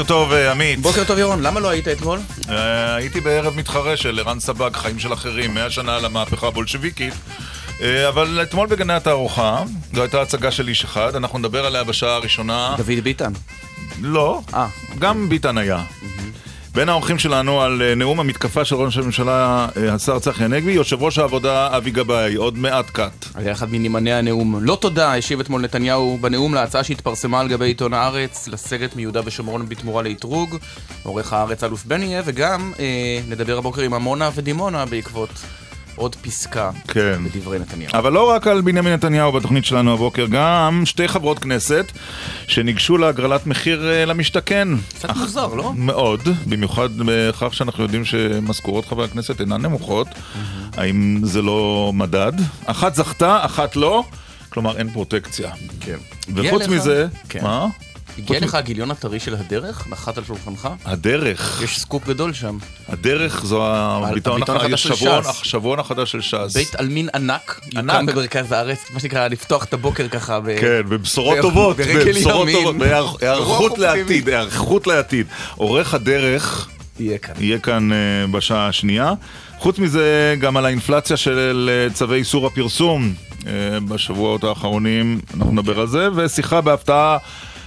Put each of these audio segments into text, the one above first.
בוקר טוב, אה, עמית. בוקר טוב, ירון. למה לא היית אתמול? אה, הייתי בערב מתחרה של ערן סבג, חיים של אחרים, 100 שנה למהפכה הבולשביקית. אה, אבל אתמול בגני התערוכה, זו הייתה הצגה של איש אחד, אנחנו נדבר עליה בשעה הראשונה. דוד ביטן. לא, אה. גם ביטן היה. בין האורחים שלנו על אה, נאום המתקפה של ראש הממשלה, אה, השר צחי הנגבי, יושב ראש העבודה אבי גבאי, עוד מעט קאט. היה אחד מנמני הנאום. לא תודה, השיב אתמול נתניהו בנאום להצעה שהתפרסמה על גבי עיתון הארץ, לסגת מיהודה ושומרון בתמורה לאתרוג, עורך הארץ אלוף בניה, וגם אה, נדבר הבוקר עם עמונה ודימונה בעקבות עוד פסקה כן. בדברי נתניהו. אבל לא רק על בנימין נתניהו בתוכנית שלנו הבוקר, גם שתי חברות כנסת שניגשו להגרלת מחיר אה, למשתכן. קצת מוזר, לא? מאוד, במיוחד בכך שאנחנו יודעים שמשכורות חברי הכנסת אינן נמוכות. האם זה לא מדד? אחת זכתה, אחת לא, כלומר אין פרוטקציה. כן. וחוץ מזה, כן. מה? הגיע לך הגיליון הטרי של הדרך? נחת על שולחנך? הדרך, יש סקופ גדול שם. הדרך זו הביטאון הביטאון הח- החדש של ש"ס. השבועון החדש של ש"ס. בית עלמין ענק. יוקם במרכז הארץ, מה שנקרא לפתוח את הבוקר ככה. כן, ובשורות טובות, ברגל ובשורות ימין. אופטימית. לעתיד, היערכות לעתיד. עורך הדרך יהיה כאן. יהיה כאן אה, בשעה השנייה. חוץ מזה, גם על האינפלציה של אה, צווי איסור הפרסום אה, בשבועות האחרונים, אנחנו נדבר על זה, ושיחה בהפתעה,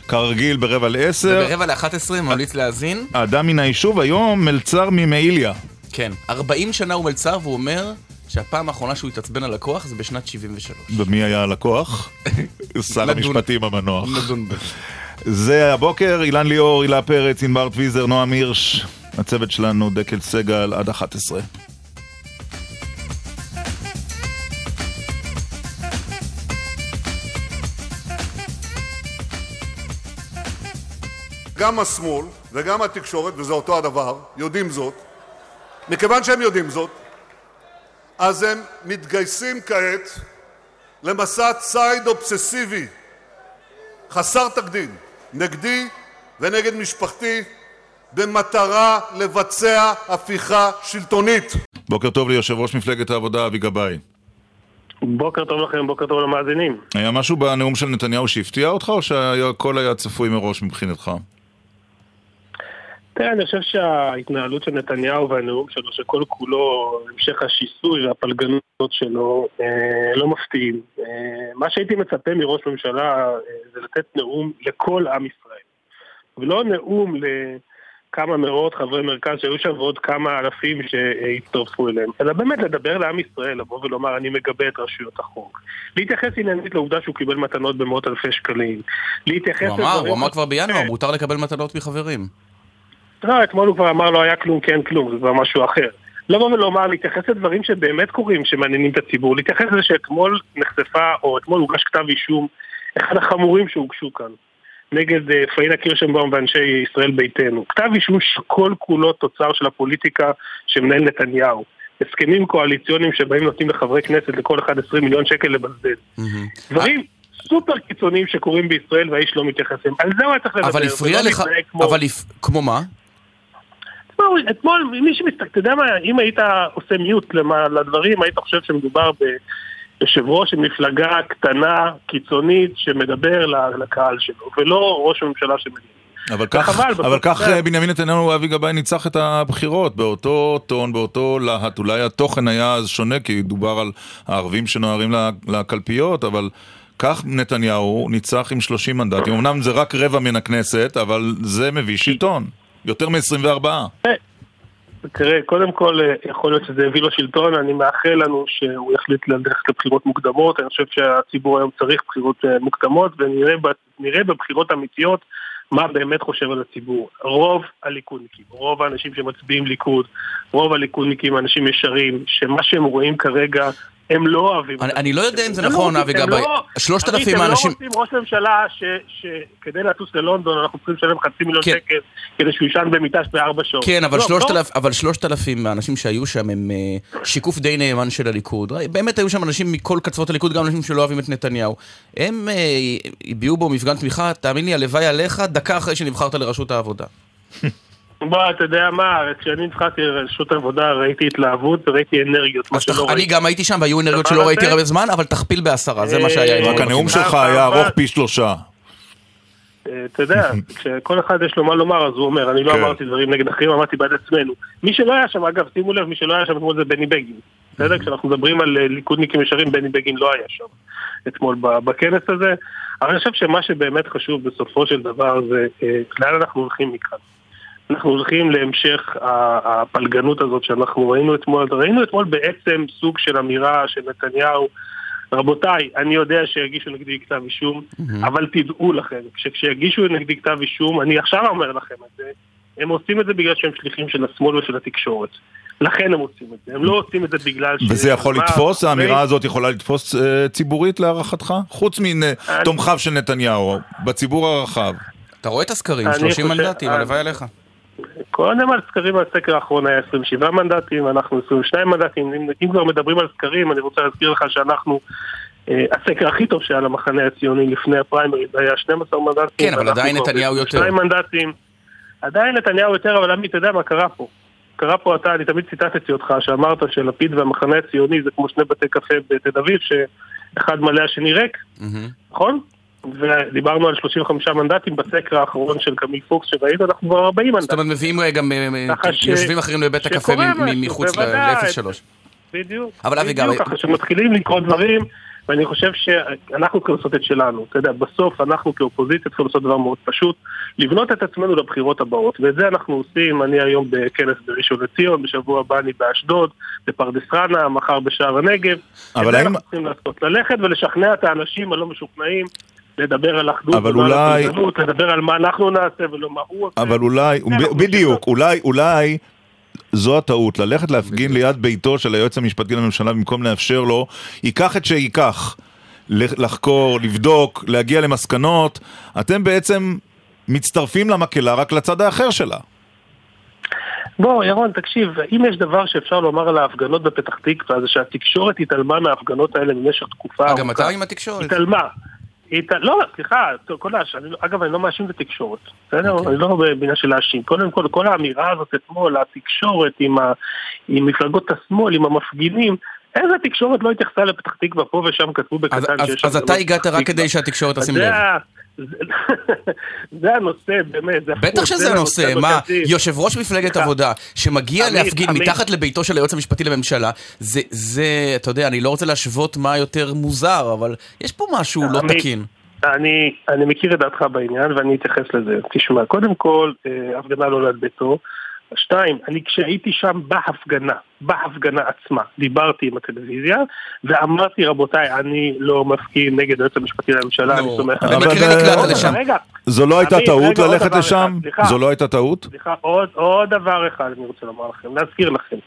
כרגיל, ברבע לעשר. ברבע ל-11 ממליץ להאזין. האדם מן היישוב היום, מלצר ממעיליה. כן, 40 שנה הוא מלצר והוא אומר שהפעם האחרונה שהוא התעצבן על לקוח זה בשנת 73. ומי היה הלקוח? שר. המשפטים המנוח. נדון בזה. זה הבוקר, אילן ליאור, הילה פרץ, ענבר טוויזר, נועם הירש, הצוות שלנו, דקל סגל, עד 11. גם השמאל וגם התקשורת, וזה אותו הדבר, יודעים זאת. מכיוון שהם יודעים זאת, אז הם מתגייסים כעת למסע ציד אובססיבי חסר תקדים נגדי ונגד משפחתי במטרה לבצע הפיכה שלטונית. בוקר טוב ליושב ראש מפלגת העבודה, אבי גבאי. בוקר טוב לכם, בוקר טוב למאזינים. היה משהו בנאום של נתניהו שהפתיע אותך, או שהכל היה צפוי מראש מבחינתך? תראה, אני חושב שההתנהלות של נתניהו והנאום שלו, שכל כולו המשך השיסוי והפלגנות שלו, אה, לא מפתיעים. אה, מה שהייתי מצפה מראש ממשלה אה, זה לתת נאום לכל עם ישראל. ולא נאום לכמה מאות חברי מרכז שהיו שם ועוד כמה אלפים שהצטרפו אליהם, אלא באמת לדבר לעם ישראל, לבוא ולומר אני מגבה את רשויות החוק. להתייחס עניינית לעובדה שהוא קיבל מתנות במאות אלפי שקלים. להתייחס הוא אמר, הוא אמר כבר בינואר. מותר לקבל מתנות מחברים. לא, אתמול הוא כבר אמר לא היה כלום, כן כלום, זה כבר משהו אחר. לבוא ולומר, להתייחס לדברים שבאמת קורים, שמעניינים את הציבור, להתייחס לזה שאתמול נחשפה, או אתמול הוגש כתב אישום, אחד החמורים שהוגשו כאן, נגד אה, פאינה קירשנבאום ואנשי ישראל ביתנו. כתב אישום שכל כולו תוצר של הפוליטיקה שמנהל נתניהו. הסכמים קואליציוניים שבהם נותנים לחברי כנסת לכל אחד 20 מיליון שקל לבזבז. דברים סופר קיצוניים שקורים בישראל והאיש לא מתייחס אליהם. על זה הוא היה צריך לדבר. אבל הפריע ולא לך, אבל כמו מה? תשמעו, אתמול, מי שמסתכל, אתה יודע מה, אם היית עושה מיוט למה- לדברים, היית חושב שמדובר ביושב ראש של מפלגה קטנה, קיצונית, שמדבר לקהל שלו, ולא ראש הממשלה שמדבר. אבל כך, וחבל, אבל כך זה- בנימין נתניהו ואבי גבאי ניצח את הבחירות, באותו טון, באותו להט. אולי התוכן היה אז שונה, כי דובר על הערבים שנוהרים לקלפיות, אבל כך נתניהו ניצח עם 30 מנדטים. אמנם זה רק רבע מן הכנסת, אבל זה מביא שלטון. יותר מ-24. תראה, קודם כל, אה, יכול להיות שזה הביא לו שלטון, אני מאחל לנו שהוא יחליט ללכת לבחירות מוקדמות, אני חושב שהציבור היום צריך בחירות אה, מוקדמות, ונראה בבחירות אמיתיות מה באמת חושב על הציבור. רוב הליכודניקים, רוב האנשים שמצביעים ליכוד, רוב הליכודניקים אנשים ישרים, שמה שהם רואים כרגע, הם לא אוהבים. אני- אני לא יודע אם זה הם לא נכון, אבי הם גבאי. לא- שלושת אלפים הם האנשים... לא רוצים ראש ממשלה שכדי לטוס ללונדון אנחנו צריכים לשלם חצי מיליון כן. שקל כדי שהוא יישן במיטה בארבע שעות. כן, אבל לא, שלושת לא. אבל שלושת אלפים מהאנשים שהיו שם הם אה, שיקוף די נאמן של הליכוד. באמת היו שם אנשים מכל קצוות הליכוד, גם אנשים שלא אוהבים את נתניהו. הם אה, הביעו בו מפגן תמיכה, תאמין לי, הלוואי עליך, דקה אחרי שנבחרת לראשות העבודה. בוא, אתה יודע מה, כשאני נבחרתי לרשות העבודה ראיתי התלהבות וראיתי אנרגיות, מה שלא אני ראיתי. גם הייתי שם והיו אנרגיות שלא ראיתי הרבה זמן, אבל תכפיל בעשרה, זה מה שהיה. אה, רק הנאום. שלך היה ארוך פי שלושה. אה, אתה יודע, כשכל אחד יש לו מה לומר, אז הוא אומר, אני לא כן. אמרתי דברים נגד אחרים, אמרתי בעד עצמנו. מי שלא היה שם, אגב, שימו לב, מי שלא היה שם אתמול זה בני בגין. בסדר? כשאנחנו מדברים על אה, ליכודניקים ישרים, בני בגין לא היה שם אתמול בכנס הזה. אבל אני חושב שמה שבאמת חשוב בסופו של דבר זה לאן אנחנו הולכים מכאן. אנחנו הולכים להמשך הפלגנות הזאת שאנחנו ראינו אתמול. ראינו אתמול בעצם סוג של אמירה של נתניהו. רבותיי, אני יודע שיגישו נגדי כתב אישום, אבל תדעו לכם, שכשיגישו נגדי כתב אישום, אני עכשיו אומר לכם את זה, הם עושים את זה בגלל שהם שליחים של השמאל ושל התקשורת. לכן הם עושים את זה, הם לא עושים את זה בגלל ש... וזה יכול לתפוס, האמירה אחרי- הזאת יכולה לתפוס אה, ציבורית להערכתך? חוץ מתומכיו של נתניהו, בציבור הרחב. אתה רואה את הסקרים, אני 30 חושב- מנדטים, אני- הלוואי עליך. קודם על סקרים, הסקר האחרון היה 27 מנדטים, אנחנו 22 מנדטים. אם, אם כבר מדברים על סקרים, אני רוצה להזכיר לך שאנחנו, אה, הסקר הכי טוב שהיה למחנה הציוני לפני הפריימריז היה 12 מנדטים. כן, אבל עדיין נתניהו יותר. 22 מנדטים. עדיין נתניהו יותר, אבל עמית, אתה יודע מה קרה פה? קרה פה אתה, אני תמיד ציטטתי אותך, שאמרת שלפיד והמחנה הציוני זה כמו שני בתי קפה בתל אביב, שאחד מלא השני ריק. נכון? ודיברנו על 35 מנדטים בסקר האחרון של קמיל פוקס שראינו, אנחנו כבר 40 זאת מנדטים. אומרת, מביאים גם יושבים אחרים בבית הקפה מחוץ בוודאי. ל-03. בדיוק. אבל אבי, בדיוק ככה שמתחילים לקרות דברים, ואני חושב שאנחנו צריכים לעשות את שלנו. אתה יודע, בסוף אנחנו כאופוזיציה צריכים לעשות דבר מאוד פשוט, לבנות את עצמנו לבחירות הבאות. ואת זה אנחנו עושים, אני היום בכנס בראשון לציון, בשבוע הבא אני באשדוד, בפרדס חנה, מחר בשער הנגב. אבל האם- אנחנו צריכים לעשות, ללכת ולשכנע את האנשים הלא משוכנעים. לדבר על אחדות, אבל אולי- לדבר על מה אנחנו נעשה ולא מה הוא עושה. אבל אולי, כן, בדיוק, אולי, אולי זו הטעות, ללכת להפגין ליד ביתו של היועץ המשפטי לממשלה במקום לאפשר לו, ייקח את שייקח, לחקור, לבדוק, להגיע למסקנות, אתם בעצם מצטרפים למקהלה רק לצד האחר שלה. בוא, ירון, תקשיב, אם יש דבר שאפשר לומר על ההפגנות בפתח תקווה, זה שהתקשורת התעלמה מההפגנות האלה במשך תקופה אה, גם אתה עם התקשורת? התעלמה. הת... לא, סליחה, כל הש... אני... לא- אגב, אני לא מאשים את התקשורת, בסדר? אוקיי. אני לא בעניין של להאשים. קודם כל, כל האמירה הזאת אתמול, התקשורת עם, ה... עם מפלגות השמאל, עם המפגינים, איזה תקשורת לא התייחסה לפתח תקווה פה ושם כתבו אז- בקטן אז- שיש אז אתה הפגנות הגעת רק כדי. שהתקשורת אז תשים לב. זה- הנושא, באמת. זה בטח שזה זה הנושא, מה. יושב ראש מפלגת. עבודה שמגיע להפגין. מתחת לביתו של היועץ המשפטי לממשלה, זה, זה, אתה יודע, אני לא רוצה להשוות מה יותר מוזר, אבל יש פה משהו לא תקין. אני, אני מכיר את דעתך בעניין ואני אתייחס לזה. תשמע, קודם כל, אה, הפגנה לא ליד ביתו. שתיים, אני כשהייתי שם בהפגנה, בהפגנה עצמה, דיברתי עם הטלוויזיה ואמרתי, רבותיי, אני לא מפגין נגד היועץ המשפטי לממשלה, אני סומך. רגע, זו לא הייתה טעות ללכת לשם? זו לא הייתה טעות? סליחה, עוד, עוד דבר אחד אני רוצה לומר לכם, להזכיר לכם.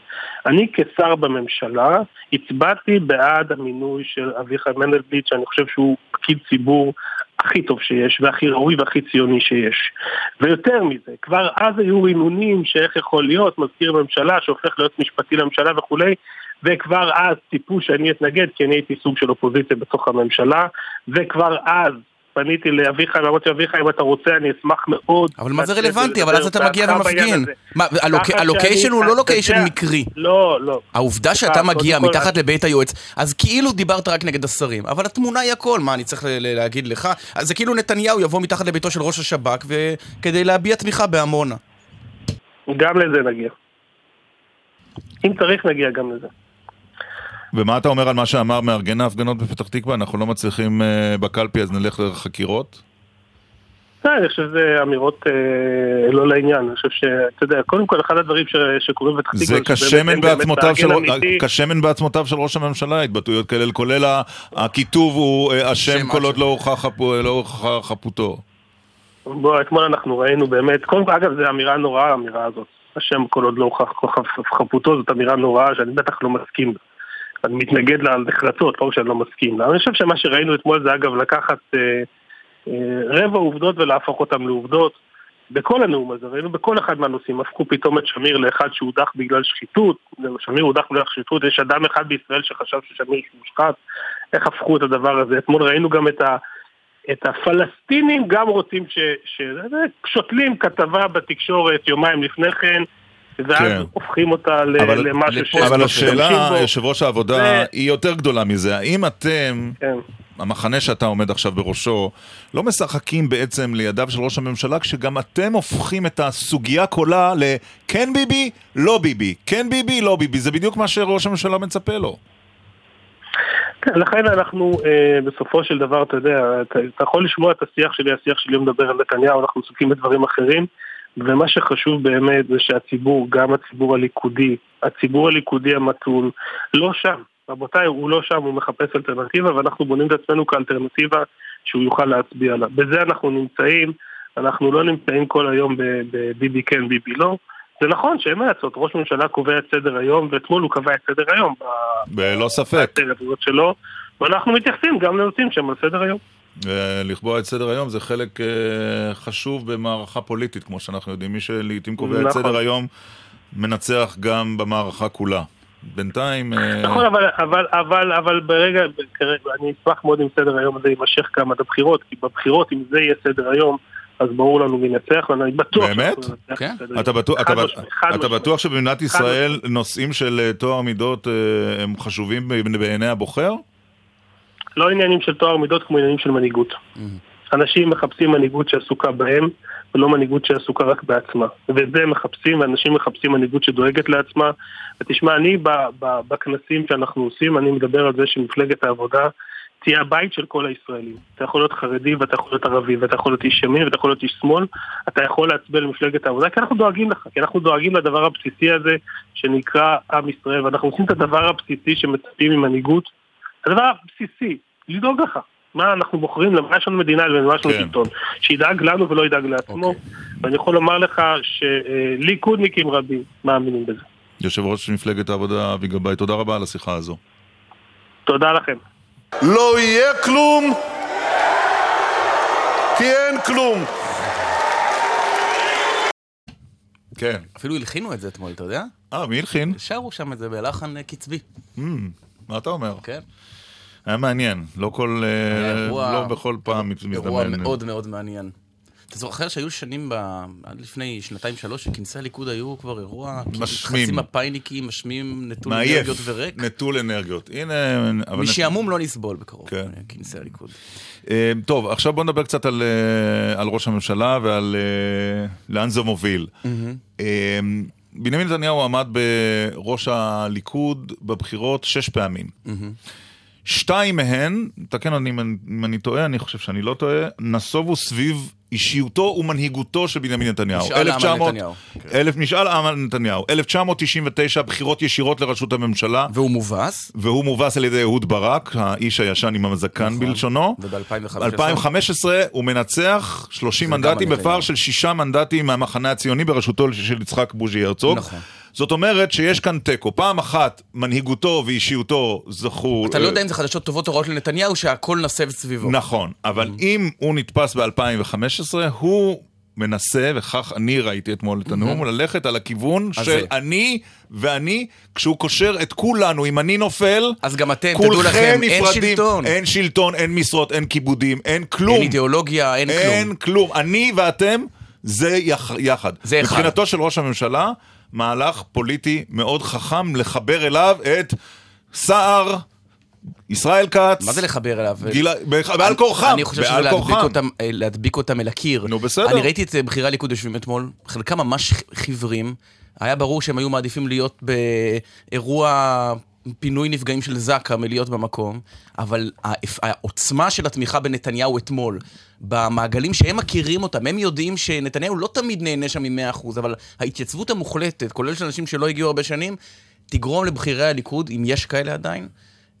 אני כשר בממשלה הצבעתי בעד המינוי של אביחי מנדלבליט, שאני חושב שהוא פקיד ציבור הכי טוב שיש, והכי ראוי והכי ציוני שיש. ויותר מזה, כבר אז היו רינונים שאיך יכול להיות מזכיר ממשלה שהופך להיות משפטי לממשלה וכולי, וכבר אז ציפו שאני אתנגד, כי אני הייתי סוג של אופוזיציה בתוך הממשלה, וכבר אז פניתי לאביחי, ואמרתי אביחי, אם אתה רוצה, אני אשמח מאוד. אבל מה זה רלוונטי? אבל אז אתה מגיע ומפגין. מה, הלוקיישן הוא לא לוקיישן מקרי. לא, לא. העובדה שאתה מגיע מתחת לבית היועץ, אז כאילו דיברת רק נגד השרים, אבל התמונה היא הכל, מה אני צריך להגיד לך? זה כאילו נתניהו יבוא מתחת לביתו של ראש השב"כ כדי להביע תמיכה בעמונה. גם לזה נגיע. אם צריך, נגיע גם לזה. ומה אתה אומר על מה שאמר מארגן ההפגנות בפתח תקווה? אנחנו לא מצליחים אה, בקלפי אז נלך לחקירות? לא, אני חושב שזה אמירות אה, לא לעניין. אני חושב שאתה יודע, קודם כל, אחד הדברים ש- שקורים בפתח תקווה... זה כשמן בעצמותיו של. כשמן בעצמותיו של ראש הממשלה, התבטאויות כאלה, כולל הכיתוב הוא אה, אשם שם כל עוד אשם. לא לא הוכחה חפותו. בוא, אתמול אנחנו ראינו באמת, קודם כל, אגב, זו אמירה נוראה, האמירה הזאת. השם כל עוד לא הוכח חפ- חפותו, זאת אמירה נוראה שאני בטח לא מסכים לה. אני מתנגד לה נחרצות, לא רק שאני לא מסכים לה. אני חושב שמה שראינו אתמול זה אגב לקחת אה, אה, רבע עובדות ולהפוך אותן לעובדות. בכל הנאום הזה, ראינו בכל אחד מהנושאים, הפכו פתאום את שמיר לאחד שהודח בגלל שחיתות, שמיר הודח בגלל שחיתות, יש אדם אחד בישראל שחשב ששמיר מושחת, איך הפכו את הדבר הזה. אתמול ראינו גם את ה... את הפלסטינים גם רוצים ש... ש... שותלים כתבה בתקשורת יומיים לפני כן, ואז כן. הופכים אותה. אבל- למשהו שמשתמשים אבל השאלה. יושב ראש העבודה, זה- היא יותר גדולה מזה. האם אתם כן. המחנה שאתה עומד עכשיו בראשו, לא משחקים בעצם לידיו של ראש הממשלה, כשגם אתם הופכים את הסוגיה כולה לכן ביבי, לא ביבי, כן ביבי, לא ביבי, זה בדיוק מה שראש הממשלה מצפה לו. כן, לכן אנחנו אה, בסופו של דבר, אתה יודע, אתה, אתה יכול לשמוע את השיח שלי, השיח שלי מדבר על נתניהו, אנחנו עסוקים בדברים אחרים, ומה שחשוב באמת זה שהציבור, גם הציבור הליכודי, הציבור הליכודי המתון, לא שם. רבותיי, הוא לא שם, הוא מחפש אלטרנטיבה, ואנחנו בונים את עצמנו כאלטרנטיבה שהוא יוכל להצביע עליו. בזה אנחנו נמצאים, אנחנו לא נמצאים כל היום בביבי כן, ביבי לא. זה נכון שאין מה לעשות, ראש ממשלה קובע את סדר היום, ואתמול הוא קבע את סדר היום. בלא ספק. שלו, ואנחנו מתייחסים גם לנושאים שהם על סדר היום. לקבוע את סדר היום זה חלק uh, חשוב במערכה פוליטית, כמו שאנחנו יודעים. מי שלעיתים קובע נכון. את סדר היום מנצח גם במערכה כולה. בינתיים... אה, נכון, אבל, אבל, אבל, אבל ברגע, אני אשמח מאוד אם סדר היום הזה יימשך גם עד הבחירות, כי בבחירות, אם זה יהיה סדר היום, אז ברור לנו מי ינצח, ואני בטוח... באמת? כן. אתה בטוח, אתה, אתה בטוח שבמדינת ישראל נושאים של אה, טוהר מידות הם חשובים בעיני הבוחר? לא עניינים של טוהר מידות כמו עניינים של מנהיגות. אנשים מחפשים מנהיגות שעסוקה בהם, ולא מנהיגות שעסוקה רק בעצמה. ואת זה הם מחפשים, ואנשים מחפשים מנהיגות שדואגת לעצמה. ותשמע, אני בכנסים שאנחנו עושים, אני מדבר על זה שמפלגת העבודה תהיה הבית של כל הישראלים. אתה יכול להיות חרדי ואתה יכול להיות ערבי ואתה יכול להיות איש ימין ואתה יכול להיות איש שמאל, אתה יכול להצביע למפלגת העבודה כי אנחנו דואגים לך, כי אנחנו דואגים לדבר הבסיסי הזה שנקרא עם ישראל ואנחנו עושים את הדבר הבסיסי שמצפים ממנהיגות, הדבר הבסיסי, לדאוג לך. מה אנחנו בוחרים, למה יש לנו מדינה ולמה יש לנו כן. שלטון. שידאג לנו ולא ידאג לעצמו. Okay. אוקיי. ואני יכול לומר לך שליכודניקים רבים מאמינים בזה. יושב ראש מפלגת העבודה אבי גבאי, תודה רבה על השיחה הזו. תודה לכם. לא יהיה כלום, כי אין כלום. כן. אפילו הלחינו את זה אתמול, אתה יודע? אה, מי הלחין? שרו שם את זה בלחן קצבי. Mm, מה אתה אומר? כן. היה מעניין, לא כל... אה, אירוע, לא בכל פעם מזדמן. אירוע מאוד מאוד מעניין. אתה זוכר שהיו שנים, ב... עד לפני שנתיים-שלוש, שכנסי הליכוד היו כבר אירוע... משמים. חצי מפאיניקים, משמים, נטול מעייף, אנרגיות וריק. נטול אנרגיות. הנה... משעמום לא נסבול בקרוב, כן. כנסי הליכוד. אה, טוב, עכשיו בוא נדבר קצת על, אה, על ראש הממשלה ועל לאן זה מוביל. Mm-hmm. בנימין נתניהו עמד בראש הליכוד בבחירות שש פעמים. Mm-hmm. שתיים מהן, תקן אותי אם אני טועה, אני חושב שאני לא טועה, נסובו סביב אישיותו ומנהיגותו של בנימין נתניהו. משאל עם על נתניהו. אלף, משאל עם על נתניהו. 1999, בחירות ישירות לראשות הממשלה. והוא מובס. והוא מובס על ידי אהוד ברק, האיש הישן עם הזקן נכון. בלשונו. וב-2015 הוא מנצח 30 מנדטים בפער של שישה מנדטים מהמחנה הציוני בראשותו של יצחק בוז'י הרצוג. נכון. זאת אומרת שיש כאן תיקו. פעם אחת מנהיגותו ואישיותו זכו... אתה לא יודע אם זה חדשות טובות או רעות לנתניהו, שהכל נסב סביבו. נכון, אבל mm. אם הוא נתפס ב-2015, הוא מנסה, וכך אני ראיתי אתמול את הנאום, mm-hmm. ללכת על הכיוון של אני ואני, כשהוא קושר את כולנו, אם אני נופל, אז גם אתם, תדעו לכם, אין שלטון. אין שלטון, אין משרות, אין כיבודים, אין כלום. אין אידיאולוגיה, אין כלום. אין כלום. אני ואתם, זה יחד. זה אחד. מבחינתו של ראש הממשלה, מהלך פוליטי מאוד חכם לחבר אליו את סער. ישראל כץ. מה זה לחבר אליו? גילה, בעל כורחם. אני חושב שזה להדביק אותם, אה, להדביק אותם אל הקיר. נו בסדר. אני ראיתי את אה, בכירי הליכוד יושבים אתמול, חלקם ממש חיוורים. היה ברור שהם היו מעדיפים להיות באירוע פינוי נפגעים של זק"א מלהיות במקום, אבל העוצמה של התמיכה בנתניהו אתמול, במעגלים שהם מכירים אותם, הם יודעים שנתניהו לא תמיד נהנה שם מ-100%, אבל ההתייצבות המוחלטת, כולל של אנשים שלא הגיעו הרבה שנים, תגרום לבכירי הליכוד, אם יש כאלה עדיין,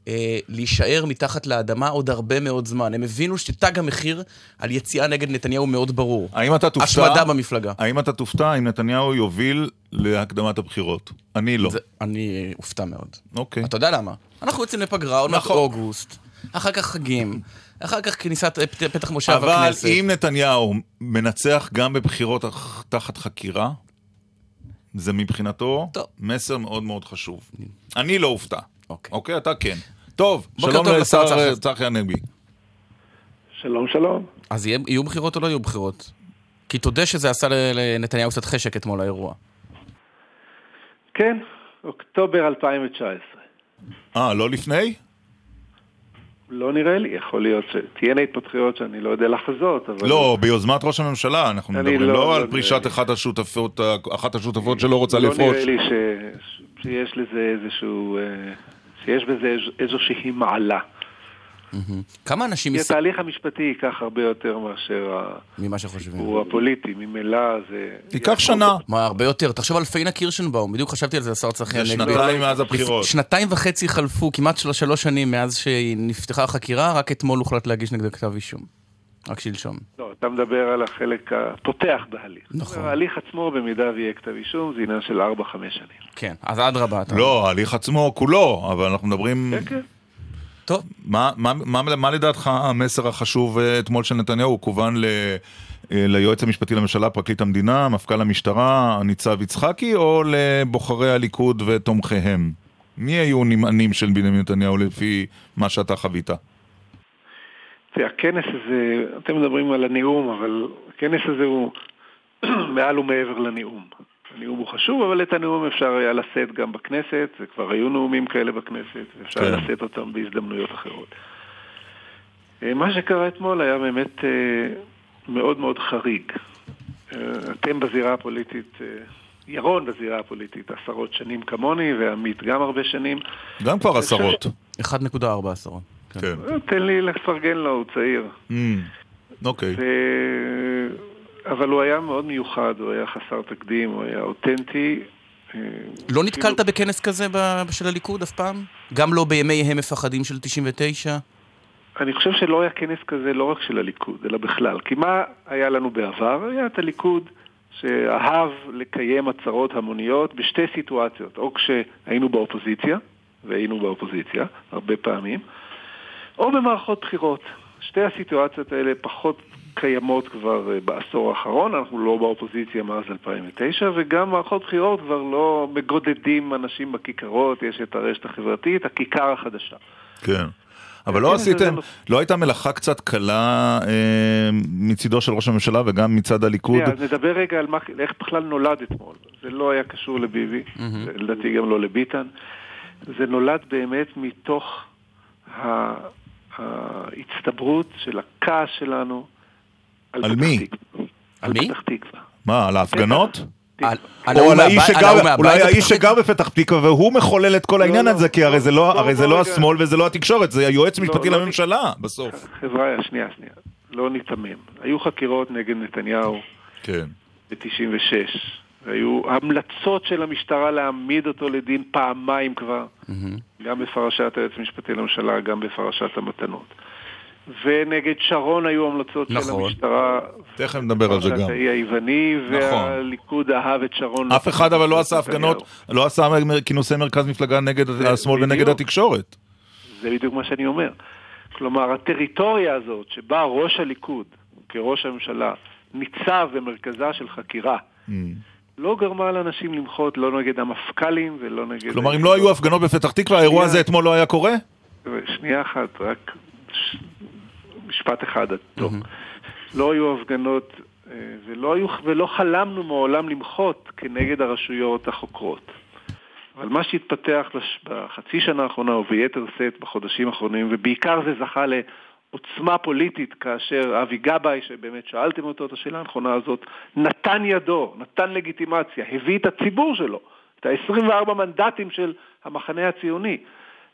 אה, להישאר מתחת לאדמה עוד הרבה מאוד זמן. הם הבינו שתג המחיר על יציאה נגד נתניהו מאוד ברור. האם אתה תופתע... השמדה במפלגה. האם אתה תופתע אם נתניהו יוביל להקדמת הבחירות? אני לא. זה, אני אופתע מאוד. אוקיי. אתה יודע למה? אנחנו יוצאים לפגרה, עוד מעט נכון. אוגוסט, אחר כך חגים. אחר כך כניסת פתח מושב אבל הכנסת. אבל אם נתניהו מנצח גם בבחירות תחת חקירה, זה מבחינתו טוב. מסר מאוד מאוד חשוב. אני לא אופתע. אוקיי. אוקיי, אתה כן. טוב, שלום לשר צחי הנגבי. שלום, שלום. אז יהיו בחירות או לא יהיו בחירות? כי תודה שזה עשה לנתניהו קצת חשק אתמול האירוע. כן, אוקטובר 2019. אה, לא לפני? לא נראה לי, יכול להיות שתהיינה התפתחויות שאני לא יודע לחזות, אבל... לא, ביוזמת ראש הממשלה, אנחנו מדברים לא- לא לא על פרישת לי. אחת השותפות, אחת השותפות שלא רוצה לא לפרוש. נראה לי ש... שיש לזה איזשהו... שיש בזה איז- איזושהי מעלה. כמה אנשים כי יש... התהליך המשפטי ייקח הרבה יותר מאשר ממה שחושבים. הוא הפוליטי, ממילא זה... ייקח שנה. מה, הרבה יותר. תחשוב על פיינה קירשנבאום, בדיוק חשבתי על זה, השר צחי הנגבי. שנתיים מאז הבחירות. שנתיים וחצי חלפו, כמעט של- שלוש שנים מאז שנפתחה החקירה, רק אתמול הוחלט להגיש נגדה כתב אישום. רק שלשום. לא, אתה מדבר על החלק הפותח בהליך. נכון. ההליך עצמו, במידה ויהיה כתב אישום, זה עניין של 4-5 שנים. כן, אז אדרבה. אתה- לא, ההליך עצמו כולו, אבל אנחנו מדברים... כן, כן. טוב, מה, מה, מה, מה לדעתך המסר החשוב אה, אתמול של נתניהו? הוא כוון ל, אה, ליועץ המשפטי לממשלה, פרקליט המדינה, מפכ"ל המשטרה, ניצב יצחקי, או לבוחרי הליכוד ותומכיהם? מי היו נמענים של בנימין נתניהו לפי מה שאתה חווית? תראה, הכנס הזה, אתם מדברים על הנאום, אבל הכנס הזה הוא מעל ומעבר לנאום. הנאום הוא חשוב, אבל את הנאום אפשר היה לשאת גם בכנסת, וכבר היו נאומים כאלה בכנסת, ואפשר כן. לשאת אותם בהזדמנויות אחרות. אה, מה שקרה אתמול היה באמת אה, מאוד מאוד חריג. אה, אתם בזירה הפוליטית, ירון בזירה הפוליטית עשרות שנים כמוני, ועמית גם הרבה שנים. גם כבר עשרות. 1.4 עשרות. כן. אה, תן לי לפרגן לו, הוא צעיר. Mm, אוקיי. ו... אבל הוא היה מאוד מיוחד, הוא היה חסר תקדים, הוא היה אותנטי. אה, לא נתקלת בכנס כזה ב- של הליכוד אף פעם? גם לא בימי הם מפחדים של 99? אני חושב שלא היה כנס כזה לא רק של הליכוד, אלא בכלל. כי מה היה לנו בעבר? היה את הליכוד שאהב לקיים הצהרות המוניות בשתי סיטואציות, או כשהיינו באופוזיציה, והיינו באופוזיציה הרבה פעמים, או במערכות בחירות. שתי הסיטואציות האלה פחות קיימות כבר אה, בעשור האחרון, אנחנו לא באופוזיציה מאז 2009, וגם מערכות בחירות כבר לא מגודדים אנשים בכיכרות, יש את הרשת החברתית, הכיכר החדשה. כן. אבל לא כן, עשיתם, לא- לא הייתה מלאכה קצת קלה אה, מצידו של ראש הממשלה וגם מצד הליכוד? אז נדבר רגע על מה, איך בכלל נולד אתמול. זה לא היה קשור לביבי, לדעתי גם לא לביטן. זה נולד באמת מתוך ה- ההצטברות של הכעס שלנו על, על מי? על מי? פתח תקווה. מה, על ההפגנות? על- או על האיש שגר, אולי האיש בפתח שגר בפתח תקווה והוא מחולל את כל העניין לא, הזה, כי הרי זה לא, לא, הרי זה בוא לא רגע. השמאל וזה לא התקשורת, זה היועץ המשפטי לא, לממשלה בסוף. חבריא, שנייה, שנייה. לא ניתמם. היו חקירות נגד נתניהו כן. ב-96. היו המלצות של המשטרה להעמיד אותו לדין פעמיים כבר, גם בפרשת היועץ המשפטי לממשלה, גם בפרשת המתנות. ונגד שרון היו המלצות של נכון. המשטרה, תכף נדבר על זה גם. האי היווני, נכון. והליכוד אהב את שרון. אף אחד אבל לא עשה הפגנות. לא עשה כינוסי מרכז מפלגה נגד זה השמאל ונגד בדיוק. התקשורת. זה בדיוק מה שאני אומר. כלומר, הטריטוריה הזאת שבה ראש הליכוד, כראש הממשלה, ניצב במרכזה של חקירה, Mm. לא גרמה לאנשים למחות לא נגד המפכ"לים ולא נגד... כלומר, אם לא היו הפגנות בפתח תקווה, האירוע הזה אתמול לא היה קורה? שנייה אחת, רק ש- משפט אחד עד תום. לא היו הפגנות אה, ולא, היו, ולא חלמנו מעולם למחות כנגד הרשויות החוקרות. אבל מה שהתפתח בחצי שנה האחרונה וביתר שאת בחודשים האחרונים, ובעיקר זה זכה לעוצמה פוליטית כאשר אבי גבאי, שבאמת שאלתם אותו את השאלה הנכונה הזאת, נתן ידו, נתן לגיטימציה, הביא את הציבור שלו, את ה-24 מנדטים של המחנה הציוני,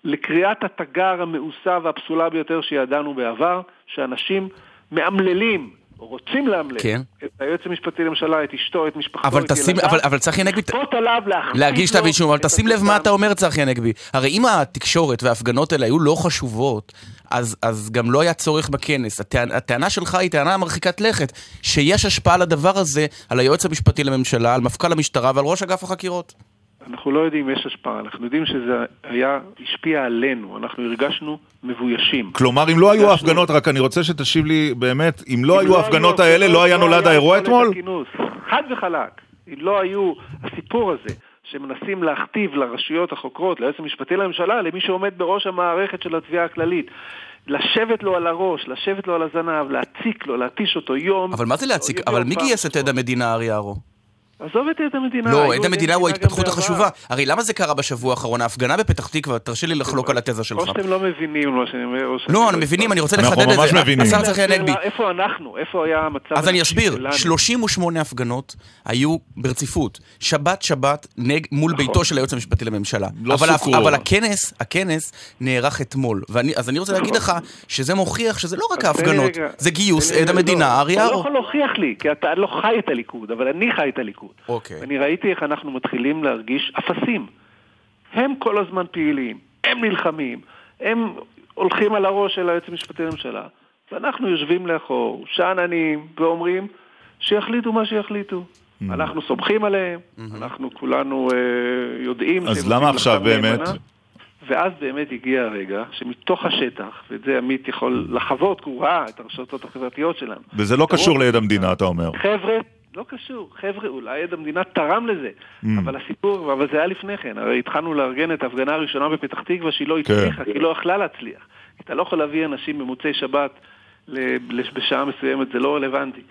לקריאת התגר המאוסה והפסולה ביותר שידענו בעבר, שאנשים מאמללים, רוצים לאמלל, כן. את היועץ המשפטי לממשלה, את אשתו, את משפחתו, אבל את תשים, ילדיו, אבל, אבל צחי הנגבי, לכפות עליו להכפיף להגיש לו כתב אישום, אבל את תשים לב מה. אתה אומר, צחי הנגבי. הרי אם התקשורת וההפגנות האלה היו לא חשובות, אז, אז גם לא היה צורך בכנס. הטענה, הטענה שלך היא טענה מרחיקת לכת, שיש השפעה לדבר הזה על היועץ המשפטי לממשלה, על מפכ"ל המשטרה ועל ראש אגף החקירות. אנחנו לא יודעים אם יש השפעה, אנחנו יודעים שזה היה, השפיע עלינו, אנחנו הרגשנו מבוישים. כלומר, אם לא היו הרגשנו- הפגנות, רק אני רוצה שתשיב לי באמת, אם לא היו ההפגנות האלה, לא היה נולד היה האירוע אתמול? חד וחלק. אם לא היו הסיפור הזה, שמנסים להכתיב לרשויות החוקרות, ליועץ המשפטי לממשלה, למי שעומד בראש המערכת של התביעה הכללית, לשבת לו על הראש, לשבת לו על הזנב, להציק לו, להתיש אותו יום. אבל מה זה להציק? אבל מי גייס את. עד המדינה אריה ארו? עזוב את עד המדינה. לא, עד המדינה הוא ההתפתחות. החשובה. הרי למה זה קרה בשבוע האחרון? ההפגנה בפתח תקווה, תרשה לי לחלוק על התזה שלך. או שאתם לא מבינים מה שאני אומר, או שאני לא, אנחנו מבינים, אני רוצה אנחנו לחדד את זה. ממש מבינים. השר צחי הנגבי. איפה אנחנו? איפה היה המצב אז אני אסביר, שלנו? 38 הפגנות היו ברציפות, שבת שבת נג, מול נכון. ביתו של היועץ המשפטי לממשלה. לא אבל, הכנס, הכנס נערך אתמול. ואני, אז אני רוצה להגיד לך שזה מוכיח שזה לא רק ההפגנות. זה גיוס עד המדינה, לא, ארי אתה לא. יכול להוכיח לי, כי אתה לא חי את הליכוד, אבל אני חי את הליכוד. אוקיי. אני ראיתי איך אנחנו מתחילים להרגיש אפסים. הם כל הזמן פעילים, הם נלחמים, הם הולכים על הראש של היועץ המשפטי לממשלה, ואנחנו יושבים לאחור, שאננים, ואומרים שיחליטו מה שיחליטו. Mm. אנחנו סומכים עליהם, אנחנו כולנו אה, יודעים אז למה עכשיו באמת? נאמנה. ואז באמת הגיע הרגע שמתוך השטח, ואת זה עמית יכול לחוות, כי הוא ראה את הרשתות החברתיות שלנו. וזה לא קשור לעד המדינה, אתה אומר. חבר'ה, לא קשור, חבר'ה, אולי עד המדינה תרם לזה, Mm. אבל הסיפור, אבל זה היה לפני כן, הרי התחלנו לארגן את ההפגנה הראשונה בפתח תקווה שהיא לא כן. הצליחה, כי היא לא יכלה להצליח. אתה לא יכול להביא אנשים במוצאי שבת בשעה מסוימת, זה לא רלוונטי.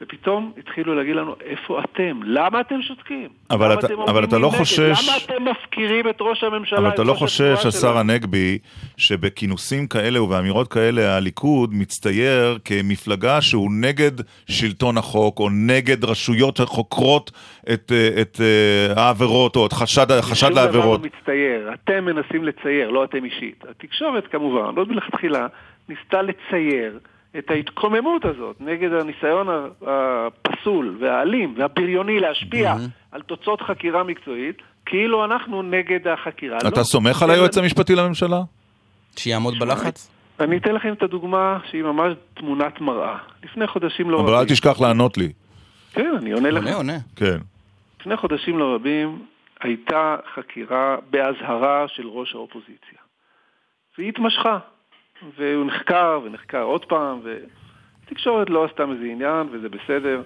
ופתאום התחילו להגיד לנו, איפה אתם? למה אתם שותקים? אבל למה אתה- אתם אבל אתה לא מנגד? חושש- למה אתם מפקירים את ראש הממשלה? אבל את אתה לא חושש, השר? הנגבי, שבכינוסים כאלה ובאמירות כאלה הליכוד מצטייר כמפלגה שהוא נגד שלטון החוק, או נגד רשויות שחוקרות את, אה, את אה, העבירות, או את חשד, חשד שום דבר לעבירות. לא מצטייר, אתם מנסים לצייר, לא אתם אישית. התקשורת כמובן, לא מלכתחילה, ניסתה לצייר את ההתקוממות הזאת נגד הניסיון הפסול והאלים והבריוני להשפיע על תוצאות חקירה מקצועית, כאילו אנחנו נגד החקירה. אתה לא. סומך על אלא- היועץ המשפטי לממשלה? שיעמוד בלחץ? אני אתן לכם את הדוגמה שהיא ממש תמונת מראה. לפני חודשים לא אבל אל רבים... תשכח לענות לי. כן, אני עונה לך. עונה, עונה. כן. לפני חודשים לא רבים הייתה חקירה באזהרה של ראש האופוזיציה. והיא התמשכה. והוא נחקר ונחקר עוד פעם, והתקשורת לא עשתה מזה עניין, וזה בסדר.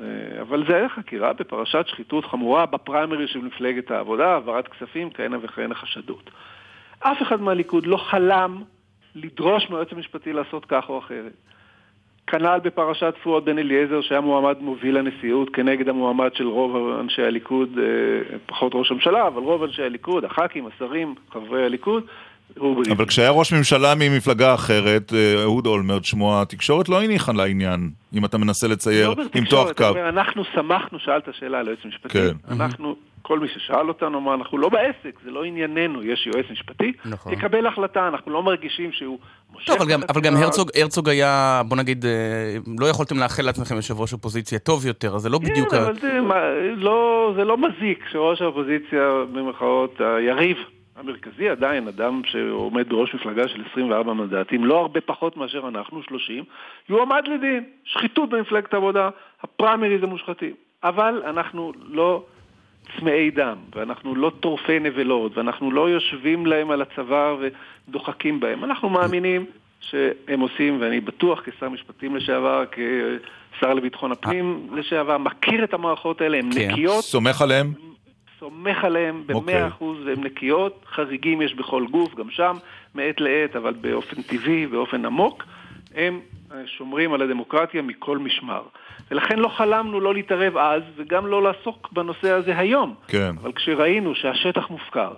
אה, אבל זה היה חקירה בפרשת שחיתות חמורה בפריימרי של מפלגת העבודה, העברת כספים, כהנה וכהנה חשדות. אף אחד מהליכוד לא חלם לדרוש מהיועץ המשפטי לעשות כך או אחרת. כנ"ל בפרשת פואד בן אליעזר, שהיה מועמד מוביל לנשיאות כנגד המועמד של רוב אנשי הליכוד, אה, פחות ראש הממשלה, אבל רוב אנשי הליכוד, הח"כים, השרים, חברי הליכוד, רובי. אבל כשהיה ראש ממשלה ממפלגה אחרת, אה, אהוד אולמרט שמו, התקשורת לא הניחה לעניין, אם אתה מנסה לצייר, לא למתוח בתקשורת, קו. אומר, אנחנו שמחנו, שאלת שאלה על היועץ המשפטי, כן. אנחנו, כל מי ששאל אותנו אמר, אנחנו לא בעסק, זה לא ענייננו, יש יועץ משפטי, נכון. תקבל החלטה, אנחנו לא מרגישים שהוא מושך... טוב, אבל גם, אבל גם. הרצוג, הרצוג היה, בוא נגיד, אה, לא יכולתם לאחל לעצמכם יושב ראש אופוזיציה טוב יותר, אז זה לא בדיוק... כן, ה- אבל זה, מה, לא, זה לא מזיק שראש האופוזיציה, במרכאות, היריב המרכזי עדיין, אדם שעומד בראש מפלגה של 24 מנדטים, לא הרבה פחות מאשר אנחנו, 30, יועמד לדין. שחיתות במפלגת העבודה, הפריימריז המושחתים. אבל אנחנו לא צמאי דם, ואנחנו לא טורפי נבלות, ואנחנו לא יושבים להם על הצוואר ודוחקים בהם. אנחנו מאמינים שהם עושים, ואני בטוח כשר משפטים לשעבר, כשר לביטחון הפנים לשעבר, מכיר את המערכות האלה, הן כן. נקיות, סומך עליהם? סומך אוקיי. במאה אחוז, והן נקיות, חריגים יש בכל גוף, גם שם, מעת לעת, אבל באופן טבעי, באופן עמוק, הם שומרים על הדמוקרטיה מכל משמר. ולכן לא חלמנו לא להתערב אז, וגם לא לעסוק בנושא הזה היום. כן. אבל כשראינו שהשטח מופקר,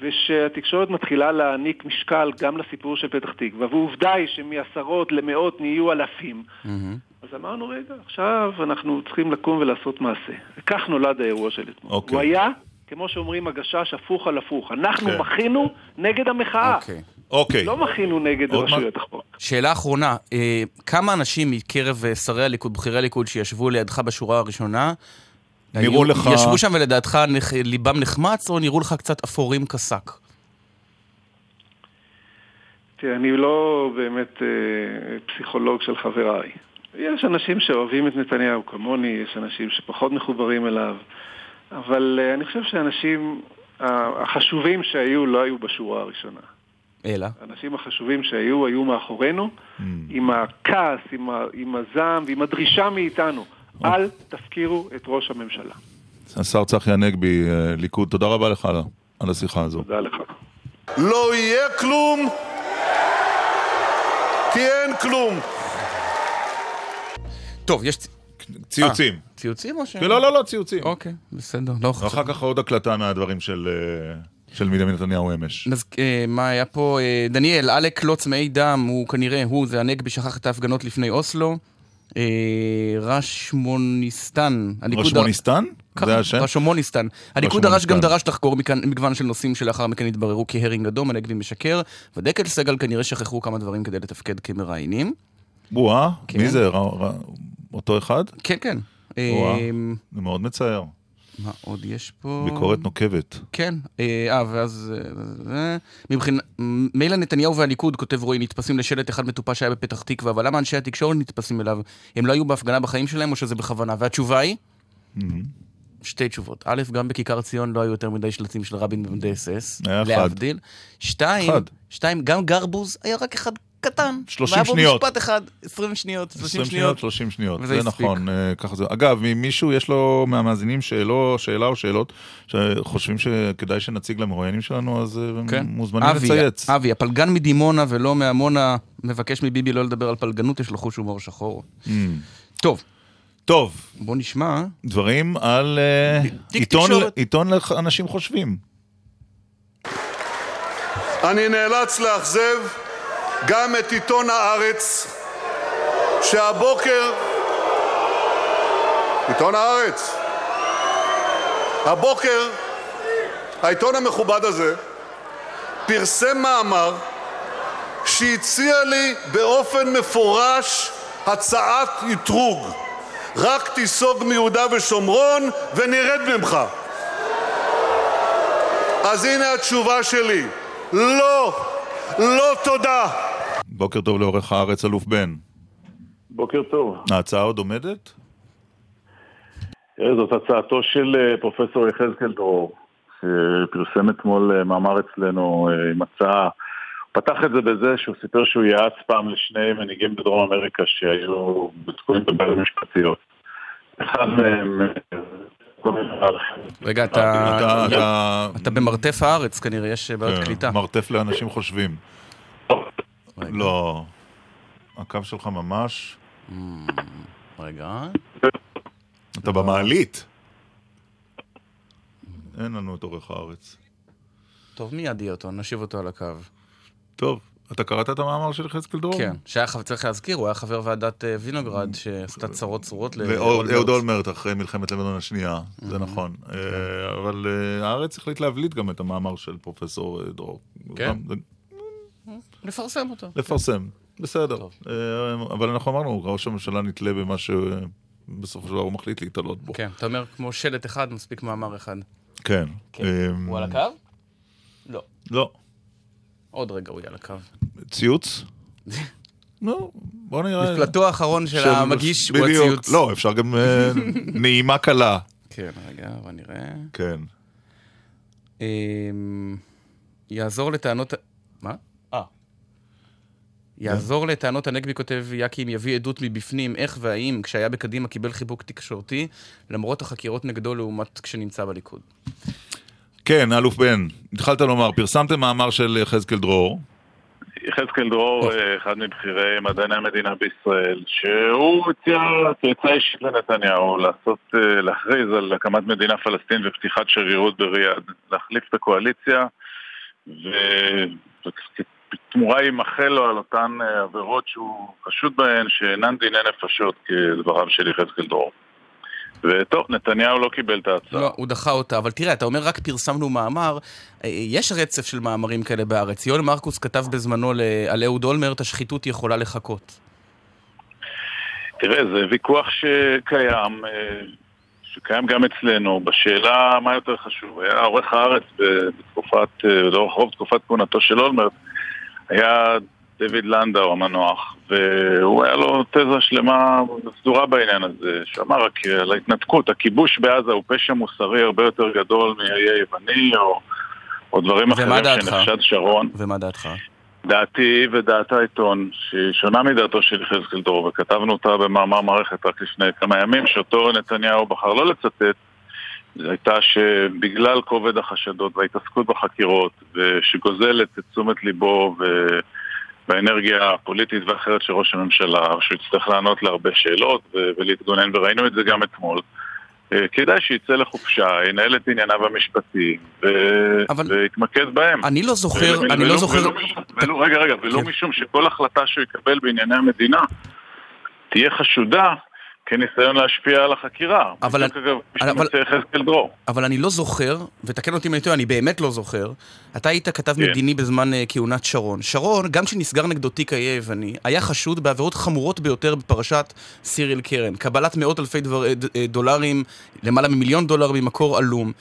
ושהתקשורת מתחילה להעניק משקל גם לסיפור של פתח תקווה, ועובדה היא שמעשרות למאות נהיו אלפים, מהמם. אז אמרנו, רגע, עכשיו אנחנו צריכים לקום ולעשות מעשה. וכך נולד האירוע של אתמול. אוקיי. הוא היה, כמו שאומרים הגשש, הפוך על הפוך. אנחנו כן. מחינו נגד המחאה. אוקיי. אוקיי. לא מחינו נגד רשויות החוק. שאלה אחרונה, אה, כמה אנשים מקרב אה, שרי הליכוד, בכירי הליכוד, שישבו לידך בשורה הראשונה, נראו היו- לך- ישבו שם ולדעתך נח- ליבם נחמץ, או נראו לך קצת אפורים כשק? תראה, אני לא באמת אה, פסיכולוג של חבריי. יש אנשים שאוהבים את נתניהו כמוני, יש אנשים שפחות מחוברים אליו, אבל אה, אני חושב שהאנשים החשובים שהיו לא היו בשורה הראשונה. אלא? האנשים החשובים שהיו, היו מאחורינו, Mm. עם הכעס, עם, ה, עם הזעם ועם הדרישה מאיתנו. אל תפקירו את ראש הממשלה. השר צחי הנגבי, אה, ליכוד, תודה רבה לך על השיחה הזו. תודה לך. לא יהיה כלום, כי אין כלום. טוב, יש... ציוצים. אה, ציוצים או ש... לא, לא, לא, ציוצים. אוקיי, בסדר. לא ואחר כך עוד הקלטה מהדברים של... אה, של בנימין נתניהו אמש. אז אה, מה היה פה? אה, דניאל, עלק לא צמאי דם, הוא כנראה, הוא, זה הנגבי שכח את ההפגנות לפני אוסלו. אה, רשמוניסטן. רשמוניסטן? ככה, זה השם? רשמוניסטן. הליכוד דרש. גם דרש לחקור מגוון של נושאים שלאחר מכן התבררו כהרינג אדום, הנגבי משקר, ודקל סגל כנראה שכחו כמה דברים כדי לתפקד כמראיינים. בואה, כן. מי זה? אותו אחד? כן, כן. וואה. אה, זה מאוד מצער. מה עוד יש פה? ביקורת נוקבת. כן, אה, אה, ואז... אה, זה... מבחינת... מילא נתניהו והליכוד, כותב רועי, נתפסים לשלט אחד מטופש שהיה בפתח תקווה, אבל למה אנשי התקשורת נתפסים אליו? הם לא היו בהפגנה בחיים שלהם, או שזה בכוונה? והתשובה היא? שתי תשובות. א', גם בכיכר ציון לא היו יותר מדי שלטים של רבין במדי אס-אס. היה אחד. להבדיל. שתיים, אחד. שתיים, גם גרבוז היה רק אחד קטן. 30 והיה בו שניות. משפט אחד, 20 שניות, 30 20 שניות. שניות, 30 שניות, זה הספיק. נכון, אה, ככה זה. אגב, אם מישהו יש לו מהמאזינים שאלו, שאלה או שאלות, שחושבים שכדאי שנציג למרואיינים שלנו, אז אה, הם כן. מוזמנים אבי, לצייץ. אבי, הפלגן מדימונה ולא מעמונה, מבקש מביבי לא לדבר על פלגנות, יש לו חוש הומור שחור. Mm. טוב, טוב, בוא נשמע. דברים על אה, עיתון-. עיתון לאנשים חושבים. אני נאלץ לאכזב גם את עיתון הארץ, שהבוקר... עיתון הארץ. הבוקר העיתון המכובד הזה פרסם מאמר שהציע לי באופן מפורש הצעת אתרוג. רק תיסוג מיהודה ושומרון ונרד ממך. אז הנה התשובה שלי. לא, לא תודה. בוקר טוב לעורך הארץ, אלוף בן. בוקר טוב. ההצעה עוד עומדת? תראה, זאת הצעתו של אה, פרופסור יחזקאל דרור, שפרסם אתמול אה, מאמר אצלנו אה, עם הצעה. הוא פתח את זה בזה שהוא סיפר שהוא יעץ פעם לשני מנהיגים בדרום אמריקה שהיו תקועים בבעיות משפטיות. אחד מהם... אה. רגע, אתה במרתף הארץ כנראה, יש בעיות כן, קליטה. מרתף לאנשים חושבים. לא. הקו שלך ממש... רגע. אתה במעלית. אין לנו את עורך הארץ. טוב, מיד יהיה אותו, נשיב אותו על הקו. טוב, אתה קראת את המאמר של יחזקאל דרור? כן, שהיה חבר, צריך להזכיר, הוא היה חבר ועדת אה, וינוגרד, שעשתה צרות צרורות לאולמרט. אולמרט אחרי מלחמת לבנון השנייה, זה נכון. אה, אבל אה, הארץ החליט להבליט גם את המאמר של פרופסור דרור. כן. לפרסם אותו. לפרסם, בסדר. טוב. אה, אבל אנחנו אמרנו, ראש הממשלה נתלה במה שבסופו של דבר הוא מחליט להתעלות בו. כן, אתה אומר כמו שלט אחד, מספיק מאמר אחד. כן. כן. הוא על הקו? לא. לא. עוד רגע הוא יהיה על הקו. ציוץ? נו, בוא נראה. מפלטו האחרון של המגיש הוא. הציוץ. לא, אפשר גם אה, נעימה קלה. כן, רגע, בוא נראה. כן. אמ, יעזור לטענות... מה? יעזור לטענות הנגבי, כותב יאקי, אם יביא עדות מבפנים, איך והאם, כשהיה בקדימה קיבל חיבוק תקשורתי, למרות החקירות נגדו לעומת כשנמצא בליכוד. כן, אלוף בן, התחלת לומר, פרסמתם מאמר של יחזקאל דרור. יחזקאל דרור, אה, אחד מבכירי מדעני המדינה בישראל, שהוא הציע כעצה אישית לנתניהו לעשות, אה, להכריז על הקמת מדינה פלסטין ופתיחת שגרירות בריאד, להחליף את הקואליציה, ובתמורה יימחל לו על אותן אה, עבירות שהוא חשוד בהן, שאינן דיני נפשות, כדבריו של יחזקאל דרור. וטוב, נתניהו לא קיבל את ההצעה. לא, הוא דחה אותה, אבל תראה, אתה אומר רק פרסמנו מאמר, אה, יש רצף של מאמרים כאלה בארץ. יואל מרקוס כתב בזמנו על אהוד אולמרט, השחיתות יכולה לחכות. תראה, זה ויכוח שקיים, אה, שקיים גם אצלנו, בשאלה מה יותר חשוב. היה עורך הארץ בתקופת, לאורך רוב תקופת כהונתו של אולמרט, היה דויד לנדאו המנוח, והוא היה לו תזה שלמה סדורה בעניין הזה, שאמר רק על ההתנתקות, הכיבוש בעזה הוא פשע מוסרי הרבה יותר גדול מהאי היווני, או, או דברים אחרים? שנחשד שרון. ומה דעתך? דעתי ודעת העיתון, שהיא שונה מדעתו של יחזקאל דרור, וכתבנו אותה במאמר מערכת רק לפני כמה ימים, שאותו נתניהו בחר לא לצטט, הייתה שבגלל כובד החשדות וההתעסקות בחקירות, ושגוזלת את תשומת ליבו ו... באנרגיה הפוליטית ואחרת של ראש הממשלה, שהוא יצטרך לענות להרבה שאלות ולהתגונן, וראינו את זה גם אתמול. אה, כדאי שיצא לחופשה, ינהל את ענייניו המשפטיים. ויתמקד בהם. אני לא זוכר, אני לא זוכר... רגע, רגע, ולא כן. משום שכל החלטה שהוא יקבל בענייני המדינה תהיה חשודה כניסיון להשפיע על החקירה. אבל, אגב, אבל, אבל אני לא זוכר, ותקן אותי אם אני טועה, אני באמת לא זוכר, אתה היית כתב כן. מדיני בזמן uh, כהונת שרון. שרון, גם כשנסגר נגדו תיק האי היווני, היה חשוד בעבירות חמורות ביותר בפרשת סיריל קרן. קבלת מאות אלפי דבר, אה, אה, דולרים, למעלה ממיליון דולר ממקור עלום.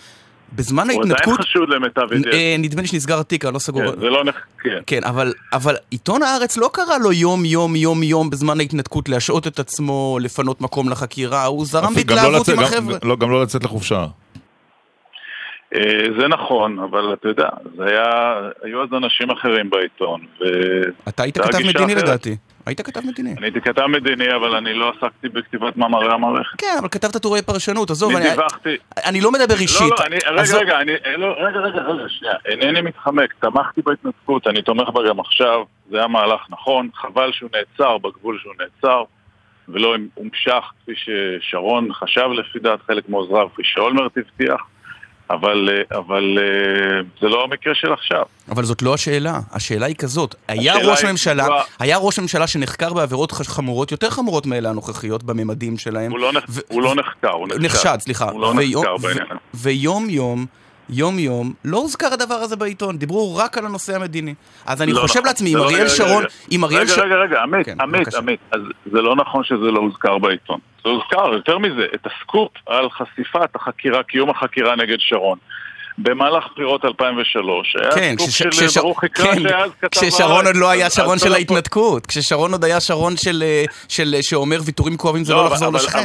בזמן ההתנתקות... הוא עדיין חשוד למיטב ידיעתי. אה, נדמה לי שנסגר התיק, אני לא סגור. כן, זה לא נח... כן. כן, אבל, אבל עיתון הארץ לא קרא לו יום יום יום יום בזמן ההתנתקות להשעות את עצמו, לפנות מקום לחקירה, הוא זרם לא בהתלהבות עם החבר'ה. לא, גם לא לצאת לחופשה. אה, זה נכון, אבל אתה יודע, זה היה, היו אז אנשים אחרים בעיתון, ו... אתה היית כתב מדיני לדעתי. היית כתב מדיני. אני הייתי כתב מדיני, אבל אני לא עסקתי בכתיבת מאמרי המערכת. כן, אבל כתבת טורי פרשנות, עזוב, אני דיווחתי. אני לא מדבר אישית. לא, לא, אני, רגע, רגע, אני, לא, רגע, רגע, רגע, שנייה. אינני מתחמק, תמכתי בהתנתקות, אני תומך בה גם עכשיו, זה היה מהלך נכון, חבל שהוא נעצר בגבול שהוא נעצר, ולא הומשך כפי ששרון חשב לפי דעת חלק מעוזריו, כפי שאולמרט הבטיח. אבל, אה, אבל אה, זה לא המקרה של עכשיו. אבל זאת לא השאלה, השאלה היא כזאת, היה ראש ממשלה, כבר... היה ראש ממשלה שנחקר בעבירות חמורות, יותר חמורות מאלה הנוכחיות בממדים שלהם. הוא לא, נח... ו... הוא לא נחקר, הוא נחשד. נחשד, סליחה. הוא לא ויום... נחקר בעניין הזה. ויום יום... יום יום, לא הוזכר הדבר הזה בעיתון, דיברו רק על הנושא המדיני. אז אני לא חושב נכון, לעצמי, אם לא אריאל שרון, אם אריאל שרון... רגע, רגע, רגע, עמית, כן, עמית, עמית, אז זה לא נכון שזה לא הוזכר בעיתון. זה הוזכר, יותר מזה, את הסקופ על חשיפת החקירה, קיום החקירה נגד שרון. במהלך בחירות 2003, היה כן, סקופ של כשש... ברוך יקרא כן, שאז כתב... כששרון עוד לא היה שרון של ההתנתקות, כששרון עוד היה שרון של, אה, של, שאומר ויתורים כואבים זה לא, לא לחזור לשכם.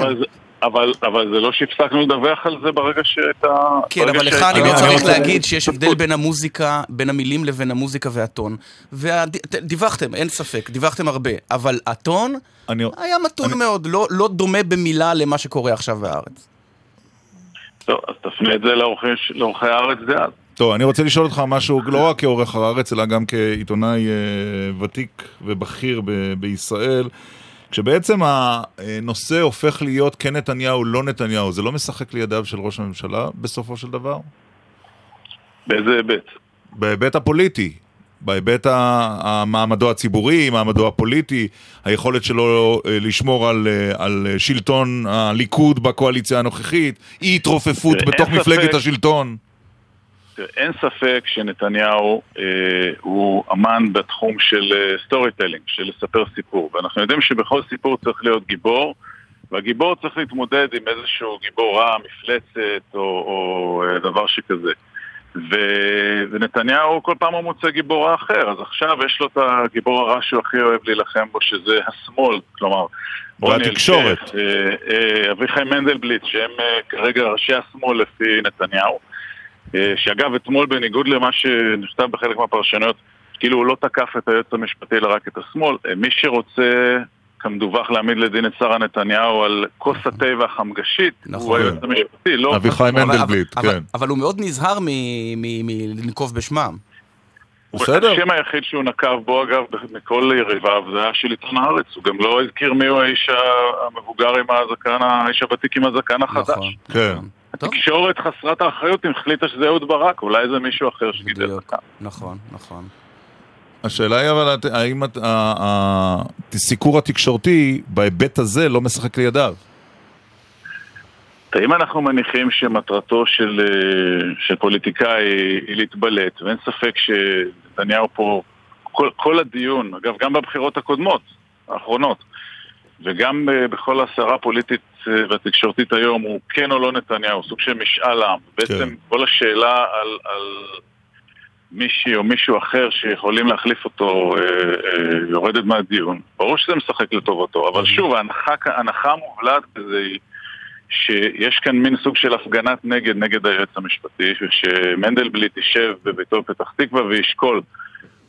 אבל, אבל, זה לא שהפסקנו לדווח על זה ברגע שהייתה... כן, אבל לך אני לא צריך להגיד שיש הבדל בין המוזיקה, בין המילים לבין המוזיקה והטון. ודיווחתם, אין ספק, דיווחתם הרבה. אבל הטון היה מתון מאוד, לא, לא דומה במילה למה שקורה עכשיו בארץ. טוב, אז תפנה את זה לעורכי הארץ דאז. טוב, אני רוצה לשאול אותך משהו, לא רק כעורך הארץ, אלא גם כעיתונאי אה, ותיק ובכיר ב- בישראל. כשבעצם הנושא הופך להיות כן נתניהו, לא נתניהו, זה לא משחק לידיו של ראש הממשלה בסופו של דבר? באיזה היבט? בהיבט הפוליטי. בהיבט המעמדו הציבורי, מעמדו הפוליטי, היכולת שלו אה, לשמור על, אה, על שלטון הליכוד בקואליציה הנוכחית, אי התרופפות בתוך מפלגת ספק, השלטון. אין ספק שנתניהו אה, הוא אמן בתחום של story אה, telling, של לספר סיפור, ואנחנו יודעים שבכל סיפור צריך להיות גיבור, והגיבור צריך להתמודד עם איזשהו גיבור רע, מפלצת או, או דבר שכזה. ו... ונתניהו כל פעם הוא מוצא גיבור אחר, אז עכשיו יש לו את הגיבור הרע שהוא הכי אוהב להילחם בו, שזה השמאל, כלומר... והתקשורת. אה, אה, אביחי מנדלבליט, שהם אה, כרגע ראשי השמאל לפי נתניהו, שאגב, אתמול בניגוד למה שנכתב בחלק מהפרשנויות, כאילו הוא לא תקף את היועץ המשפטי אלא רק את השמאל, מי שרוצה כמדווח להעמיד לדין את שרה נתניהו על כוס התה והחמגשית, נכון. הוא היועץ המשפטי, לא... אביחי מנדלבליט, כן. אבל הוא מאוד נזהר מלנקוב בשמם. בסדר. השם היחיד שהוא נקב בו, אגב, מכל יריביו, זה היה של עיתון הארץ. הוא גם לא הזכיר מי הוא האיש המבוגר עם הזקן, האיש הוותיק עם הזקן החדש. נכון, כן. התקשורת חסרת האחריות החליטה שזה אהוד ברק, אולי זה מישהו אחר שגידל זקן. נכון, נכון. השאלה היא אבל האם הסיקור התקשורתי בהיבט הזה לא משחק לידיו? האם אנחנו מניחים שמטרתו של, אה, של פוליטיקאי היא להתבלט, ואין ספק שנתניהו פה, כל, כל הדיון, אגב גם בבחירות הקודמות, האחרונות, וגם אה, בכל הסערה הפוליטית והתקשורתית היום הוא כן או לא נתניהו, סוג של משאל עם. כן. בעצם כל השאלה על, על מישהי או מישהו אחר שיכולים להחליף אותו אה, אה, יורדת מהדיון. ברור שזה משחק לטובתו, אבל שוב, ההנחה, ההנחה המובלעת בזה היא שיש כאן מין סוג של הפגנת נגד נגד היועץ המשפטי, ושמנדלבליט יישב בביתו בפתח תקווה וישקול.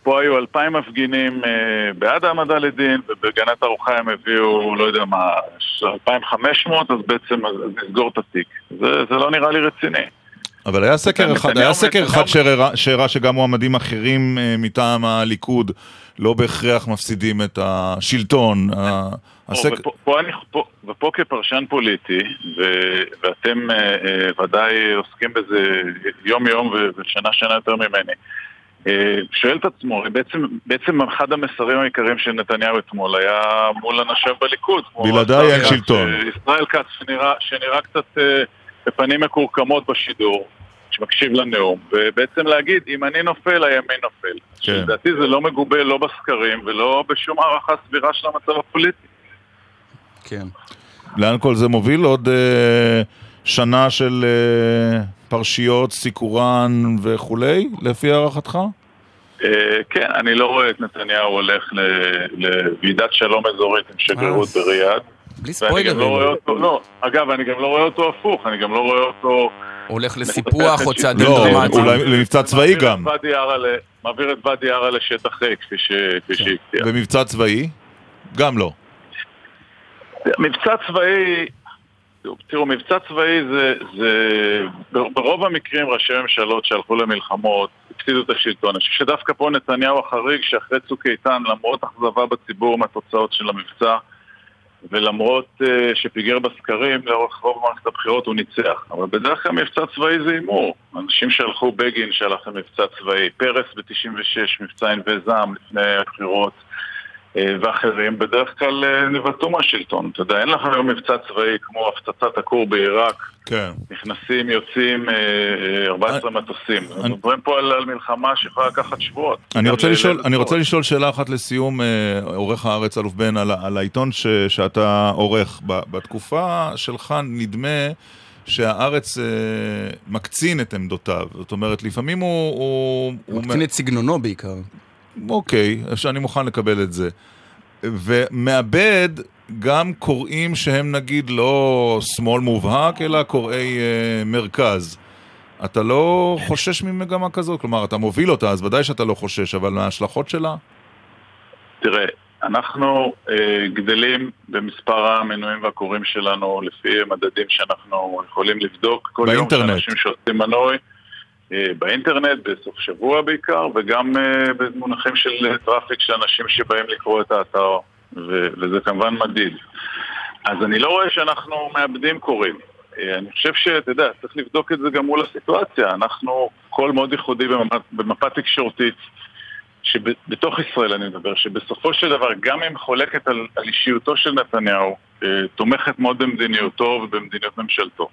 פה היו אלפיים מפגינים אה, בעד העמדה לדין, ובגנת ארוחה הם הביאו, לא יודע מה, אלפיים חמש מאות, אז בעצם נסגור את התיק. זה, זה לא נראה לי רציני. אבל היה סקר אחד, היה סקר אחד שהראה- שגם מועמדים אחרים אה, מטעם הליכוד לא בהכרח מפסידים את השלטון. ה- הסק- ופה, פה אני, פה, ופה כפרשן פוליטי, ו, ואתם אה, אה, ודאי עוסקים בזה יום-יום ושנה-שנה יותר ממני, אה, שואל את עצמו, בעצם, בעצם אחד המסרים העיקריים של נתניהו אתמול היה מול אנשיו בליכוד. בלעדיי אין שלטון. אה, ישראל כץ, שנראה, שנראה קצת אה, בפנים מקורקמות בשידור. שמקשיב לנאום, ובעצם להגיד, אם אני נופל, הימין נופל. כן. לדעתי זה לא מגובה לא בסקרים ולא בשום הערכה סבירה של המצב הפוליטי. כן. לאן כל זה מוביל? עוד אה, שנה של אה, פרשיות, סיקורן וכולי, לפי הערכתך? אה, כן, אני לא רואה את נתניהו הולך ל- לוועידת שלום אזורית עם שגרירות אה, בריאד. בלי לא רואה ספוילרים. אותו, לא, אגב, אני גם לא רואה אותו הפוך, אני גם לא רואה אותו... הולך לסיפוח או צעדים לא, דרמטיים. אולי למבצע צבאי גם. מעביר את ואדי ערה לשטח ריק, כפי ש- כפי שהבטיח. במבצע צבאי? גם לא. מבצע צבאי, תראו, מבצע צבאי זה, זה, ברוב המקרים ראשי ממשלות שהלכו למלחמות הפסידו את השלטון. אני חושב שדווקא פה נתניהו החריג, שאחרי צוק איתן, למרות אכזבה בציבור מהתוצאות של המבצע, ולמרות uh, שפיגר בסקרים לאורך רוב מערכת הבחירות הוא ניצח. אבל בדרך כלל מבצע צבאי זה הימור. אנשים שהלכו, בגין שהלך למבצע צבאי, פרס ב-96, מבצע ענבי זעם לפני הבחירות, ואחרים בדרך כלל אה, נבעטו מהשלטון. אתה יודע, אין לך היום מבצע צבאי כמו הפצצת הכור בעיראק, כן. נכנסים, יוצאים, אה, אה, 14 מטוסים. אנחנו אני- מדברים פה על על מלחמה שיכולה לקחת שבועות. אני רוצה, ל- לשאול, ל- אני רוצה לשאול שאלה אחת לסיום, אה, עורך הארץ אלוף בן, על, על העיתון ש, שאתה עורך. ב, בתקופה שלך נדמה שהארץ אה, מקצין את עמדותיו. זאת אומרת, לפעמים הוא... הוא, הוא מקצין את סגנונו בעיקר. אוקיי, שאני מוכן לקבל את זה. ומאבד גם קוראים שהם נגיד לא שמאל מובהק, אלא קוראי אה, מרכז. אתה לא חושש ממגמה כזאת? כלומר, אתה מוביל אותה, אז ודאי שאתה לא חושש, אבל מההשלכות שלה? תראה, אנחנו אה, גדלים במספר המנויים והקוראים שלנו לפי מדדים שאנחנו יכולים לבדוק כל יום באינטרנט. שאנשים שעושים מנוי באינטרנט, בסוף שבוע בעיקר, וגם אה, במונחים של אה, traffic של אנשים שבאים לקרוא את האתר, וזה כמובן מדיד. אז אני לא רואה שאנחנו מאבדים קוראים. אה, אני חושב שאתה יודע, צריך לבדוק את זה גם מול הסיטואציה. אנחנו קול מאוד ייחודי במפה, במפה תקשורתית. שבתוך ישראל אני מדבר, שבסופו של דבר, גם אם חולקת על, על אישיותו של נתניהו, אה, תומכת מאוד במדיניותו ובמדיניות ממשלתו.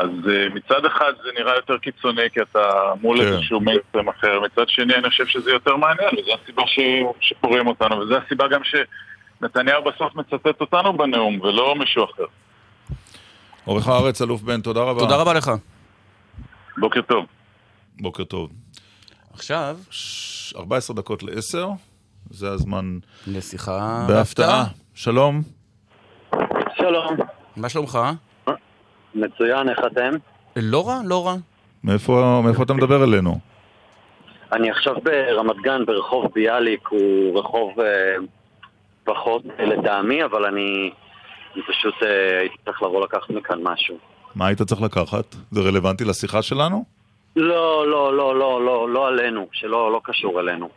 אז אה, מצד אחד זה נראה יותר קיצוני כי אתה מול כן. איזשהו מיינסטרים אחר, מצד שני אני חושב שזה יותר מעניין, וזו הסיבה ש... שקוראים אותנו, וזו הסיבה גם שנתניהו בסוף מצטט אותנו בנאום, ולא מישהו אחר. עורך הארץ אלוף בן, תודה רבה. תודה רבה לך. בוקר טוב. בוקר טוב. עכשיו, ש- 14 דקות ל-10, זה הזמן לשיחה בהפתעה. שלום. שלום, מה שלומך? מצוין, איך אתם? לא רע, לא רע. מאיפה, מאיפה אתה מדבר אלינו? אני עכשיו ברמת גן, ברחוב ביאליק, הוא רחוב אה, פחות אה, לטעמי, אבל אני, אני פשוט אה, הייתי צריך לבוא לקחת מכאן משהו. מה היית צריך לקחת? זה רלוונטי לשיחה שלנו? לא, לא, לא, לא, לא, לא עלינו, שלא לא קשור אלינו.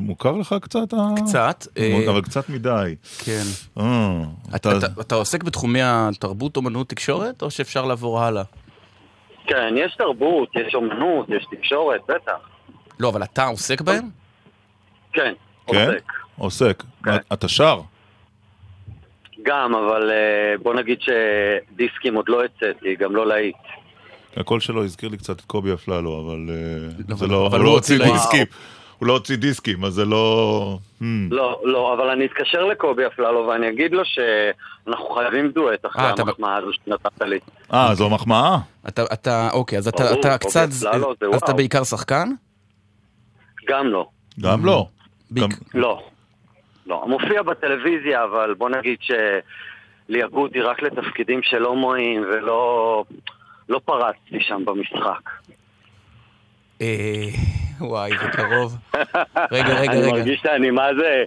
מוכר לך קצת? קצת. אה, אבל קצת מדי. כן. אה, אתה, עוסק בתחומי התרבות, אומנות, תקשורת, או שאפשר לעבור הלאה? כן, יש תרבות, יש אומנות, יש תקשורת, בטח. לא, אבל אתה עוסק בהם? כן, כן? עוסק. עוסק. כן. אתה שר? גם, אבל אה, בוא נגיד שדיסקים עוד לא הצאתי, גם לא להיט. הקול שלו הזכיר לי קצת את קובי אפללו, אבל לא, זה לא, אבל הוא לא הוציא הוציא דיסקים. הוא לא הוציא דיסקים, אז זה לא... Hmm. לא, לא, אבל אני אתקשר לקובי אפללו ואני אגיד לו שאנחנו חייבים דואט אחרי אה, אתה- המחמאה הזו שנתת לי. אה, זו מחמאה? אתה, אתה, אוקיי, אז אתה, ברור, אתה קובי קצת, אז אתה. בעיקר שחקן? גם לא. גם לא. לא. לא. מופיע בטלוויזיה, אבל בוא נגיד שליהגו אותי רק לתפקידים של הומואים ולא לא פרצתי שם במשחק. וואי, זה קרוב. רגע, רגע, אני רגע. מרגיש שאני מה זה...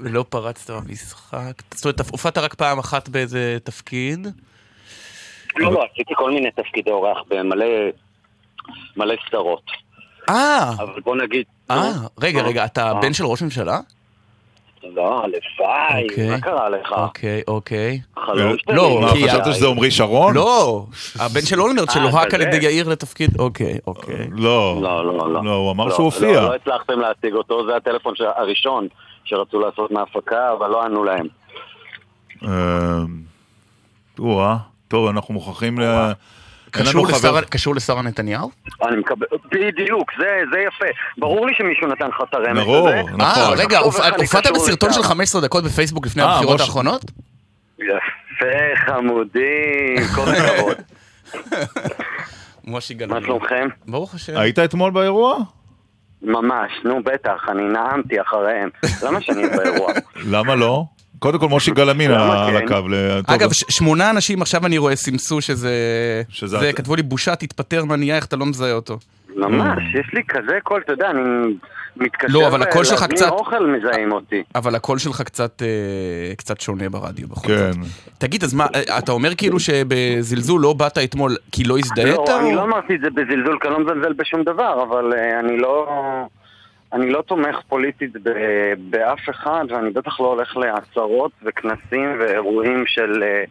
לא פרצת במשחק. זאת אומרת, הופעת רק פעם אחת באיזה תפקיד? לא, לא, עשיתי כל מיני תפקידי אורח במלא מלא סדרות. אה, אבל בוא נגיד... אה, רגע, רגע, אתה אה. בן של ראש ממשלה? לא, הלוואי, אוקיי. מה קרה לך? אוקיי, אוקיי. לא, מה, כי- חשבת שזה עמרי שרון? לא, הבן של אולמרט אה, שלוהק על כזה. ידי יאיר לתפקיד, אוקיי, אוקיי. לא. לא, לא, לא. לא, הוא אמר לא, שהוא לא, הופיע. לא הצלחתם להשיג אותו, זה הטלפון הראשון שרצו לעשות מההפקה, אבל לא ענו להם. אה, טוב, אנחנו מוכרחים ל... קשור לשרה- קשור לשרה נתניהו? אני מקבל, בדיוק, זה, זה יפה. ברור לי שמישהו נתן לך את הרמז ברור, הזה. נכון. אה, רגע, הופעת בסרטון של לשרה. 15 דקות בפייסבוק לפני אה, הבחירות. האחרונות? יפה, חמודים, כל הכבוד. מושי מה גלעד. שלומכם? ברוך השם. היית אתמול באירוע? ממש, נו בטח, אני נאמתי אחריהם. למה שאני באירוע? למה לא? קודם כל מושי גלאמין על כן? הקו. אגב, שמונה אנשים עכשיו אני רואה סימסו שזה... שזה כתבו לי בושה, תתפטר מהנייה, איך אתה לא מזהה אותו. ממש, יש לי כזה קול, אתה יודע, אני מתקשר לא, אבל הקול שלך קצת- אוכל מזהים אותי. אבל הקול שלך קצת, אה, קצת שונה ברדיו בכל כן. זאת. תגיד, אז מה, אה, אתה אומר כאילו שבזלזול לא באת אתמול כי לא הזדהית? לא, אני לא אמרתי את זה בזלזול, כי אני לא מזלזל בשום דבר, אבל אה, אני לא... אני לא תומך פוליטית ב- באף אחד, ואני בטח לא הולך לעצרות וכנסים ואירועים של, אה,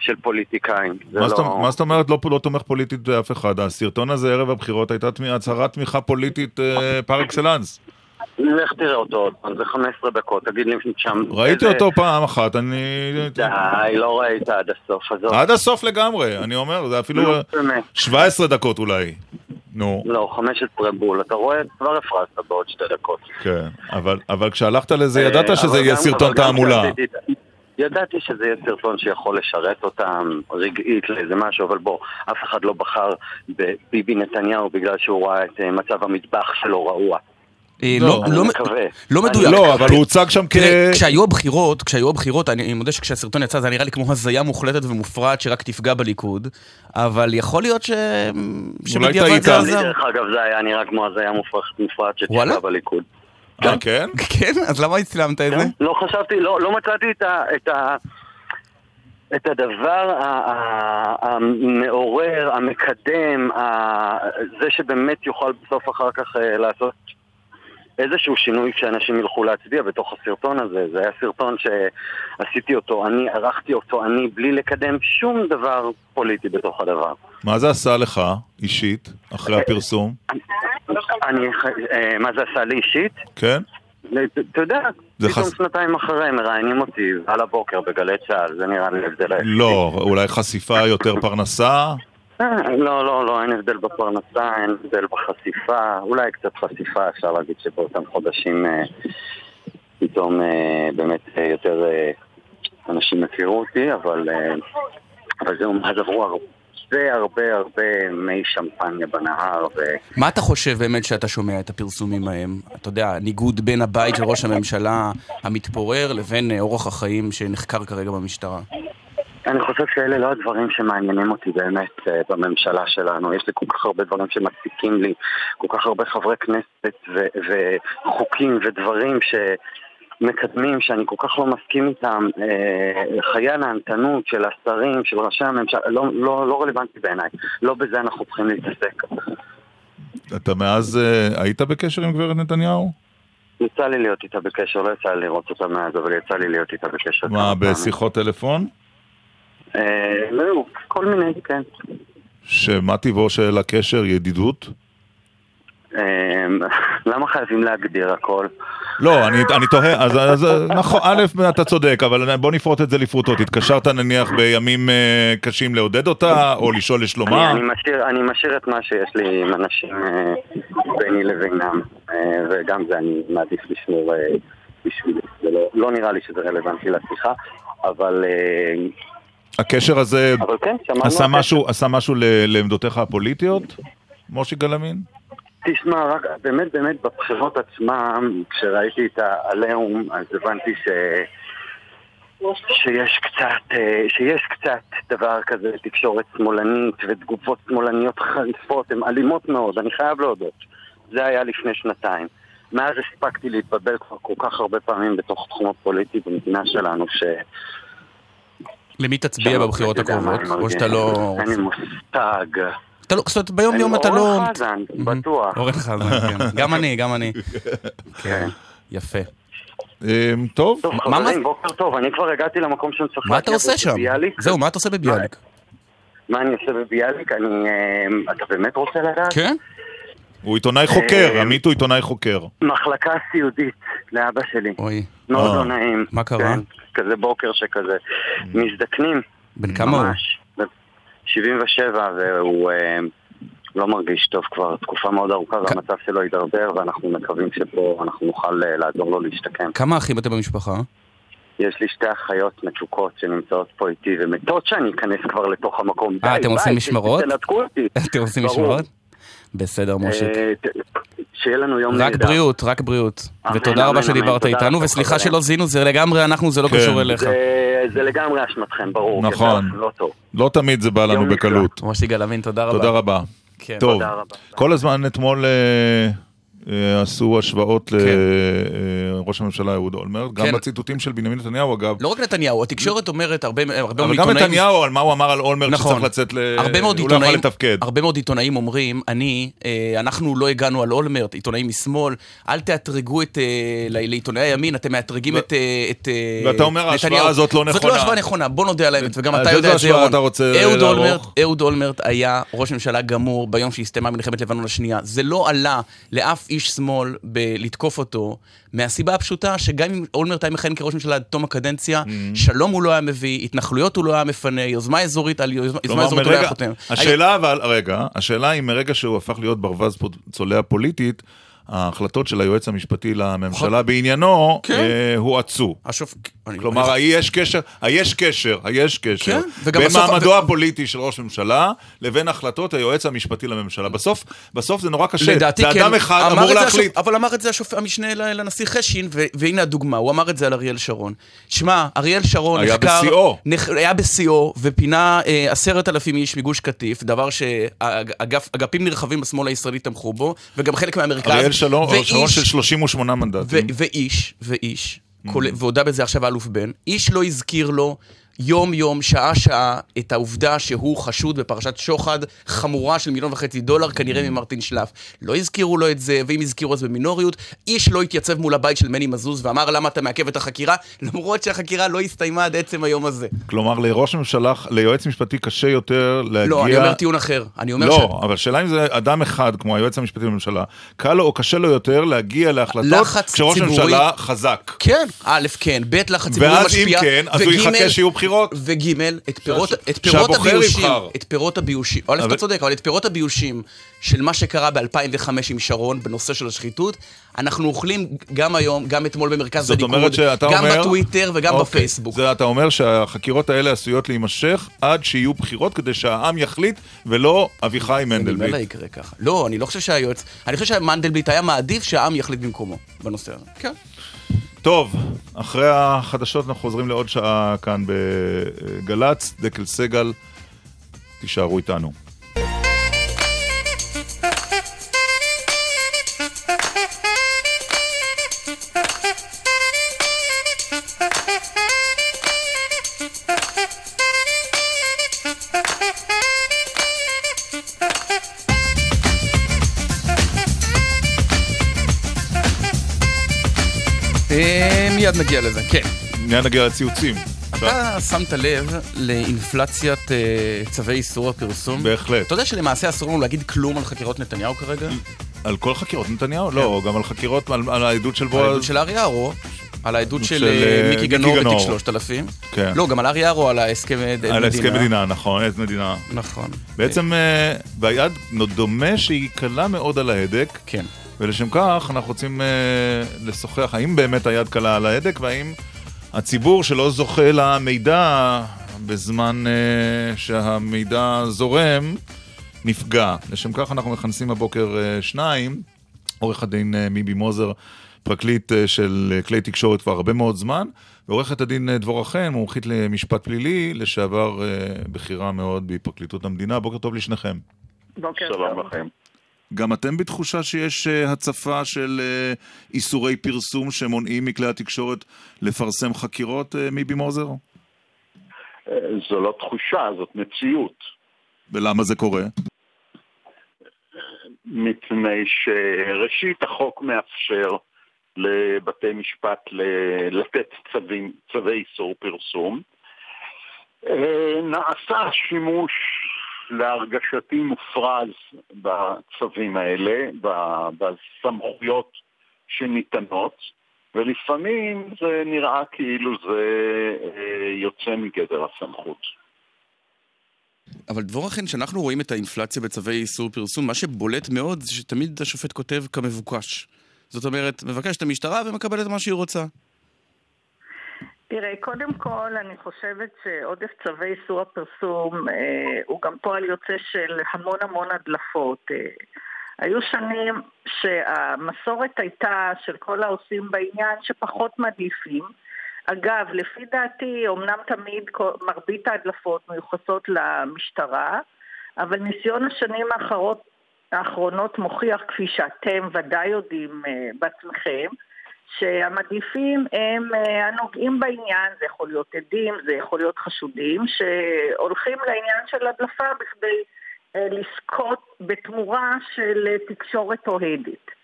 של פוליטיקאים. מה לא... זאת- מה זאת אומרת לא לא תומך פוליטית באף אחד? הסרטון הזה ערב הבחירות הייתה הצהרת תמיכה פוליטית אה, פר אקסלנס. לך תראה אותו עוד פעם, זה 15 דקות, תגיד לי שם... ראיתי איזה- אותו פעם אחת, אני... די, לא ראית עד הסוף, עזוב. עד הסוף לגמרי, אני אומר, זה אפילו נו, אה, באמת. 17 דקות אולי. נו, לא, 15 בול, אתה רואה? כבר הפרעת בעוד שתי דקות. כן. אבל- אבל כשהלכת לזה, אה, ידעת שזה יהיה סרטון תעמולה. ידעתי שזה יהיה סרטון שיכול לשרת אותם רגעית לאיזה משהו, אבל בוא, אף אחד לא בחר בביבי נתניהו בגלל שהוא ראה את אה, מצב המטבח שלו רעוע. אה, לא, לא- אני לא- מקווה. לא מדויק. לא, אבל הוא הוצג שם כ... כשהיו הבחירות, כשהיו הבחירות, אני מודה שכשהסרטון יצא זה נראה לי כמו הזיה מוחלטת ומופרעת שרק תפגע בליכוד, אבל יכול להיות ש... שבדיעבד טעית. זה עזר. דרך אגב, זה היה נראה כמו הזיה מופרעת? שתשמע בליכוד. אה, כן? כן? אז למה הצלמת את זה? לא חשבתי, לא, מצאתי את ה... את הדבר המעורר, המקדם, זה שבאמת יוכל בסוף אחר כך אה, לעשות איזשהו שינוי כשאנשים ילכו להצביע בתוך הסרטון הזה. זה היה סרטון שעשיתי אותו, אני ערכתי אותו, אני, בלי לקדם שום דבר פוליטי בתוך הדבר. מה זה עשה לך, אישית, אחרי הפרסום? אני, אה, מה זה עשה לי אישית? כן? אתה אתה יודע, פתאום חס- שנתיים אחרי מראיינים אותי על הבוקר בגלי צה"ל, זה נראה לי הבדל. לא, אולי חשיפה יותר פרנסה? אה, לא, לא, לא, אין הבדל בפרנסה, אין הבדל בחשיפה, אולי קצת חשיפה, אפשר להגיד שבאותם חודשים אה, פתאום אה, באמת יותר אנשים הכירו אותי, אבל, אבל זהו, מאז עברו הרבה הרבה הרבה מי שמפניה בנהר, ו... מה אתה חושב באמת שאתה שומע את הפרסומים ההם? אתה יודע, ניגוד בין הבית של ראש הממשלה המתפורר לבין אורח החיים שנחקר כרגע במשטרה. אני חושב שאלה לא הדברים שמעניינים אותי באמת אה, בממשלה שלנו. יש לי כל כך הרבה דברים שמציקים לי, כל כך הרבה חברי כנסת ו- וחוקים ודברים שמקדמים שאני כל כך לא מסכים איתם. אה, חיי הנהנתנות של השרים, של ראשי הממשלה, לא, לא, לא רלוונטי בעיניי. לא בזה אנחנו צריכים להתעסק. אתה מאז אה, היית בקשר עם גברת נתניהו? יצא לי להיות איתה בקשר, לא יצא לי לראות אותה מאז, אבל יצא לי להיות איתה בקשר. מה. בשיחות טלפון? אה, כל מיני, כן. שמה טיבו של הקשר? ידידות? אה, למה חייבים להגדיר הכל? לא, אני, אני תוהה, אז, אז נכון, א', אתה צודק, אבל בוא נפרוט את זה לפרוטות. התקשרת נניח בימים אה, קשים לעודד אותה, או לשאול לשלומה? אני, אני, משאיר, אני משאיר את מה שיש לי עם אנשים אה, ביני לבינם, אה, וגם זה אני מעדיף לשמור אה, בשבילי. לא, לא נראה לי שזה רלוונטי לשיחה, אבל, אה, הקשר הזה כן. עשה משהו, עשה משהו לעמדותיך הפוליטיות, מושי גלאמין? תשמע, רק באמת באמת בבחירות עצמם, כשראיתי את העליהום, אז הבנתי ש... שיש קצת, אה, שיש קצת דבר כזה, תקשורת שמאלנית ותגובות שמאלניות חריפות, הן אלימות מאוד, אני חייב להודות. זה היה לפני שנתיים. מאז הספקתי להתבלבל כבר כל כך הרבה פעמים בתוך תחום הפוליטי במדינה שלנו, ש... למי תצביע בבחירות יודע מה הקרובות? אני או שאתה. לא... אין לי מושג. אתה לא, זאת אומרת, ביום יום אתה לא... אורן חזן, בטוח. אורן חזן, כן. גם אני, גם אני. כן, יפה. אמ, טוב, טוב, מה- חברים, בוקר טוב, אני כבר הגעתי למקום שאני צריך מה אתה עושה שם? זהו, מה אתה עושה בביאליק? מה אני עושה בביאליק? אני... אה, אתה באמת רוצה לדעת? כן? הוא עיתונאי חוקר, אה, עמית הוא עיתונאי חוקר. מחלקה סיעודית לאבא שלי. אוי, מאוד אה. לא נעים. מה קרה? כזה בוקר שכזה. מזדקנים. בן כמה הוא? ממש. 77, והוא אה, לא מרגיש טוב כבר תקופה מאוד ארוכה, והמצב שלו הידרדר, ואנחנו מקווים שפה אנחנו נוכל אה, לעזור לו להשתקם. כמה אחים אתם במשפחה? יש לי שתי אחיות מתוקות שנמצאות פה איתי, ומתות שאני אכנס כבר לתוך המקום. אה, אתם עושים משמרות? תנתקו אותי. אתם עושים. משמרות? בסדר, מושיק. אה, שיהיה לנו יום רק נהדר. בריאות, רק בריאות. אמן, ותודה רבה אמן, שדיברת אמן, איתנו, וסליחה. שלא זינו, זה לגמרי אנחנו, זה לא כן. קשור אליך. זה- זה לגמרי אשמתכם, ברור. נכון. לא טוב. לא תמיד זה בא לנו. בקלות. מושיק גלאמין, תודה רבה. תודה רבה. כן. טוב, תודה רבה. כל הזמן אתמול אה, עשו השוואות כן. לראש הממשלה אהוד אולמרט, גם כן. בציטוטים של בנימין נתניהו אגב. לא רק נתניהו, התקשורת אומרת, הרבה הרבה אבל מאוד גם עיתונאים... נתניהו, על מה הוא אמר על אולמרט נכון. שצריך לצאת ל... הרבה מאוד הוא לא יכול עיתונאים, לתפקד. הרבה מאוד עיתונאים אומרים, אני, אה, אנחנו לא הגענו על אולמרט, עיתונאים משמאל, אל תאתרגו את, אה, לעיתונאי הימין, אתם מאתרגים ו- את, אה, את אה, ואתה אומר, ההשוואה נתניהו." הזאת לא זאת נכונה. לא השוואה נכונה, בוא נודה על האמת, וגם אתה יודע את זה, ירון. אהוד אולמרט היה ראש ממשלה גמור ביום שהסתיימה מלחמת לבנון השנייה. זה לא עלה לאף איש שמאל ב- לתקוף אותו, מהסיבה הפשוטה שגם אם אולמרט היה מכהן כראש ממשלה עד תום הקדנציה, Mm-hmm. שלום הוא לא היה מביא, התנחלויות הוא לא היה מפנה, יוזמה אזורית על יוזמה יוזמה אזורית הוא לא היה מרגע, חותם. השאלה אבל, רגע, השאלה היא מרגע שהוא הפך להיות ברווז צולע פוליטית, ההחלטות של היועץ המשפטי לממשלה בעניינו כן. אה, הואצו. השופ... כלומר, אני- יש קשר, היש קשר, היש קשר, כן, בין בסוף- מעמדו ו- הפוליטי של ראש ממשלה לבין החלטות היועץ המשפטי לממשלה. בסוף, בסוף זה נורא קשה. לדעתי זה כן. אדם אחד אמר אמור זה להחליט. השופ... אבל אמר את זה השופ... המשנה לנשיא חשין, ו... והנה הדוגמה, הוא אמר את זה על אריאל שרון. שמע, אריאל שרון היה נחקר... בשיאו. נח... היה בשיאו, ופינה אה, עשרת אלפים איש מגוש קטיף, דבר שאגפים נרחבים בשמאל הישראלי תמכו בו, וגם חלק מהמרכז. שלום, ואיש- שרון של 38 ו- מנדטים. ואיש, ואיש, Mm. כולל- והודה בזה עכשיו האלוף בן, איש לא הזכיר לו יום-יום, שעה-שעה, את העובדה שהוא חשוד בפרשת שוחד חמורה של מיליון וחצי דולר, כנראה. ממרטין שלף. לא הזכירו לו את זה, ואם הזכירו אז במינוריות, איש לא התייצב מול הבית של מני מזוז ואמר למה אתה מעכב את החקירה, למרות שהחקירה לא הסתיימה עד עצם היום הזה. כלומר, לראש ממשלה, ליועץ משפטי קשה יותר להגיע... לא, אני אומר טיעון אחר. אני אומר לא, אבל השאלה אם זה אדם אחד, כמו היועץ המשפטי לממשלה, קל לו או קשה לו יותר להגיע להחלטות כשראש ציבורי- הממשלה חזק. כן, א', כן, ב', לחץ ציבורי ואז משפיע. אם כן, אז הוא וג', יחכה שיהיו בחירות. וג', את פירות, שה- את פירות הביושים, יבחר. את פירות הביושים, א', אבל- אתה צודק, אבל את פירות הביושים של מה שקרה ב-2005 עם שרון בנושא של השחיתות, אנחנו אוכלים גם היום, גם אתמול במרכז הליכוד, גם אומר... בטוויטר וגם אוקיי. בפייסבוק. זה אתה אומר שהחקירות האלה עשויות להימשך עד שיהיו בחירות כדי שהעם יחליט, ולא אביחי ממילא מנדלבליט. יקרה ככה. לא, אני לא חושב שהיועץ, אני חושב שמנדלבליט היה מעדיף שהעם יחליט במקומו בנושא הזה. כן. טוב, אחרי החדשות אנחנו חוזרים לעוד שעה כאן בגל"צ, דקל סגל, תישארו איתנו. מיד נגיע לזה, כן. מיד נגיע לציוצים. אתה שמת לב לאינפלציית אה, צווי איסור הפרסום? בהחלט. אתה יודע שלמעשה אסור לנו להגיד כלום על חקירות נתניהו כרגע? על כל חקירות נתניהו? לא, גם על חקירות, על העדות של על העדות בועז. של ארי ארו, על העדות של של, אה, אה, מיקי גנור בתיק גנור. 3000. כן. לא, גם על ארי ארו, על ההסכם עד על הסכם מדינה. מדינה, נכון, עד מדינה. נכון. בעצם, אה, והיד דומה שהיא קלה מאוד על ההדק, כן. ולשם כך אנחנו רוצים אה, לשוחח האם באמת היד קלה על ההדק, והאם הציבור שלא זוכה למידע בזמן אה, שהמידע זורם, נפגע. לשם כך אנחנו מכנסים הבוקר אה, שניים, עורך הדין אה, מיבי מוזר, פרקליט אה, של אה, כלי תקשורת כבר הרבה מאוד זמן, ועורכת הדין אה, דבורה חן, מומחית למשפט פלילי, לשעבר אה, בכירה מאוד בפרקליטות המדינה. בוקר טוב לשניכם. בוקר שלום לכם. גם אתם בתחושה שיש uh, הצפה של uh, איסורי פרסום שמונעים מכלי התקשורת לפרסם חקירות, uh, מיבי מוזר? זו לא תחושה, זאת מציאות. ולמה זה קורה? מפני שראשית החוק מאפשר לבתי משפט לתת צווים, צווי איסור פרסום. אה, נעשה שימוש להרגשתי מופרז בצווים האלה, בסמכויות שניתנות, ולפעמים זה נראה כאילו זה אה, יוצא מגדר הסמכות. אבל דבורכן, כשאנחנו רואים את האינפלציה בצווי איסור פרסום, מה שבולט מאוד זה שתמיד השופט כותב כמבוקש. זאת אומרת, מבקש את המשטרה ומקבל את מה שהיא רוצה. תראה, קודם כל, אני חושבת שעודף צווי איסור הפרסום אה, הוא גם פועל יוצא של המון המון הדלפות. אה, היו שנים שהמסורת הייתה של כל העושים בעניין שפחות מדליפים. אגב, לפי דעתי, אמנם תמיד מרבית ההדלפות מיוחסות למשטרה, אבל ניסיון השנים האחרות, האחרונות מוכיח, כפי שאתם ודאי יודעים uh, בעצמכם, שהמדליפים הם uh, הנוגעים בעניין, זה יכול להיות עדים, זה יכול להיות חשודים, שהולכים לעניין של הדלפה בכדי uh, לזכות בתמורה של uh, תקשורת אוהדת.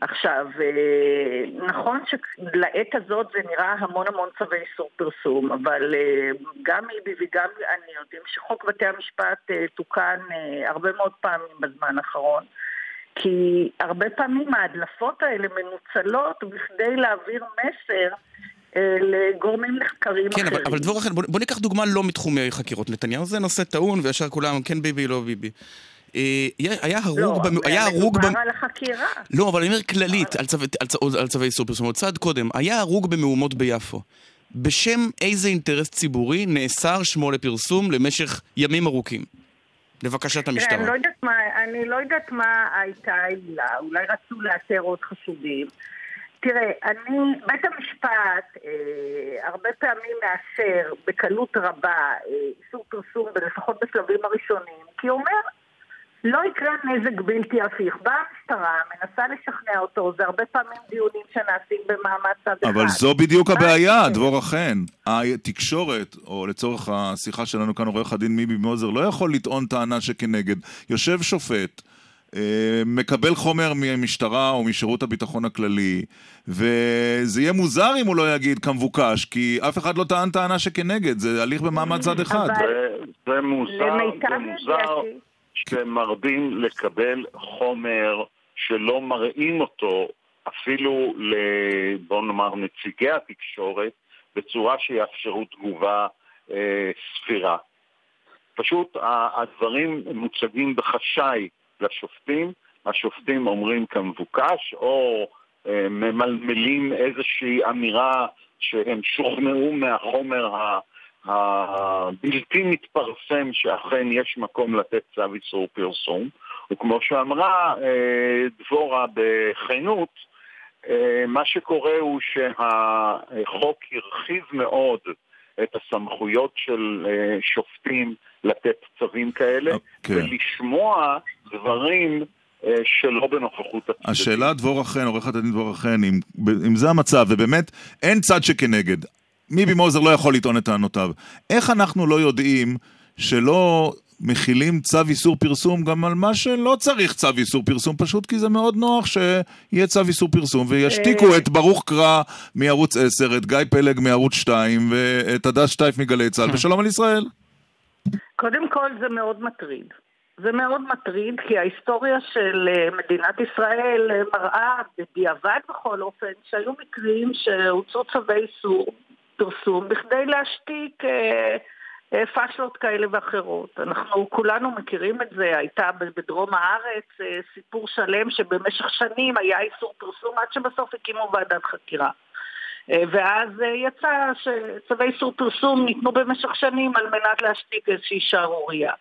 עכשיו, אה, נכון שלעת הזאת זה נראה המון המון צווי איסור פרסום, אבל אה, גם איבי וגם אני יודעים שחוק בתי המשפט אה, תוקן הרבה מאוד פעמים בזמן האחרון. כי הרבה פעמים ההדלפות האלה מנוצלות בכדי להעביר מסר לגורמים נחקרים כן, אחרים. כן, אבל, אבל דבור אחר, בוא, בוא ניקח דוגמה לא מתחומי חקירות נתניהו, זה נושא טעון וישר כולם כן ביבי, לא ביבי. אה, היה הרוג... לא, במ... היה הרוג... מדובר על החקירה. לא, אבל אני אומר כללית, על, צו... על, צו... על צווי איסור פרסום. צעד קודם, היה הרוג במהומות ביפו. בשם איזה אינטרס ציבורי נאסר שמו לפרסום למשך ימים ארוכים? לבקשת המשטרה. אני לא יודעת מה, אני לא יודעת מה הייתה העילה, אולי רצו לאתר עוד חשודים. תראה, אני, בית המשפט אה, הרבה פעמים מאשר בקלות רבה אה, איסור פרסום, לפחות בשלבים הראשונים, כי הוא אומר, לא יקרה נזק בלתי הפיך. באה המשטרה, מנסה לשכנע אותו, זה הרבה פעמים דיונים שנעשים במעמד צד אחד. אבל זו בדיוק הבעיה, דבורה חן. התקשורת, או לצורך השיחה שלנו כאן, עורך הדין מיבי מוזר, לא יכול לטעון טענה שכנגד. יושב שופט, אה, מקבל חומר ממשטרה או משירות הביטחון הכללי, וזה יהיה מוזר אם הוא לא יגיד כמבוקש, כי אף אחד לא טען טענה שכנגד, זה הליך במעמד צד אחד. זה מוזר, זה מוזר. שמרבים לקבל חומר שלא מראים אותו אפילו, בוא נאמר, נציגי התקשורת, בצורה שיאפשרו תגובה אה, סבירה. פשוט הדברים מוצגים בחשאי לשופטים, השופטים אומרים כמבוקש, או אה, ממלמלים איזושהי אמירה שהם שוכנעו מהחומר ה... הבלתי מתפרסם שאכן יש מקום לתת צו איסור פרסום, וכמו שאמרה אה, דבורה בכנות, אה, מה שקורה הוא שהחוק הרחיב מאוד את הסמכויות של אה, שופטים לתת צווים כאלה, okay. אוקיי. ולשמוע דברים שלא בנוכחות הצדדים. השאלה דבורה חן, עורכת הדין דבורה חן, אם, אם זה המצב, ובאמת אין צד שכנגד, מיבי מוזר לא יכול לטעון את טענותיו. איך אנחנו לא יודעים שלא מכילים צו איסור פרסום גם על מה שלא צריך צו איסור פרסום, פשוט כי זה מאוד נוח שיהיה צו איסור פרסום וישתיקו אה. את ברוך קרא מערוץ 10, את גיא פלג מערוץ 2 ואת הדס שטייף מגלי צה"ל, ושלום על ישראל. קודם כל זה מאוד מטריד. זה מאוד מטריד כי ההיסטוריה של אה, מדינת ישראל אה, מראה בדיעבד בכל אופן שהיו מקרים שהוצאו צווי איסור פרסום בכדי להשתיק אה, אה, פאשלות כאלה ואחרות. אנחנו כולנו מכירים את זה, הייתה בדרום הארץ אה, סיפור שלם שבמשך שנים היה איסור פרסום עד שבסוף הקימו ועדת חקירה. אה, ואז אה, יצא שצווי איסור פרסום ניתנו במשך שנים על מנת להשתיק איזושהי שערורייה.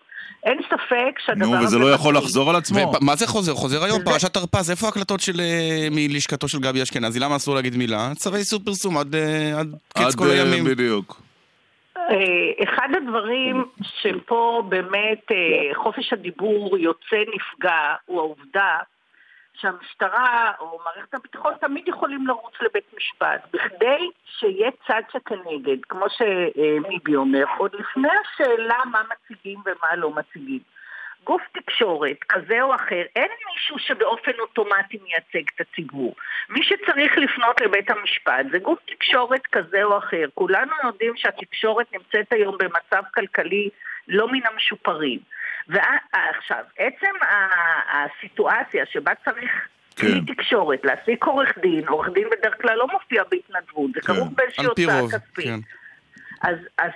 אין ספק שהדבר הזה... נו, וזה לא יכול לחזור על עצמו. מה זה חוזר? חוזר היום, פרשת הרפז, איפה ההקלטות של אה, מלשכתו של גבי אשכנזי? למה אסור להגיד מילה? צווי איסור פרסום עד קץ כל הימים. עד בדיוק. אחד הדברים שפה באמת חופש הדיבור יוצא נפגע הוא העובדה שהמשטרה או מערכת הביטחון תמיד יכולים לרוץ לבית משפט, בכדי שיהיה צד שכנגד, כמו שמיבי אומר, עוד לפני השאלה מה מציגים ומה לא מציגים. גוף תקשורת כזה או אחר, אין מישהו שבאופן אוטומטי מייצג את הציבור. מי שצריך לפנות לבית המשפט זה גוף תקשורת כזה או אחר. כולנו יודעים שהתקשורת נמצאת היום במצב כלכלי לא מן המשופרים. ועכשיו, עצם הסיטואציה שבה צריך כן. תקשורת, להעסיק עורך דין, עורך דין בדרך כלל לא מופיע בהתנדבות, זה כן. כרוך באיזושהי הוצאה כספית. כן. אז, אז,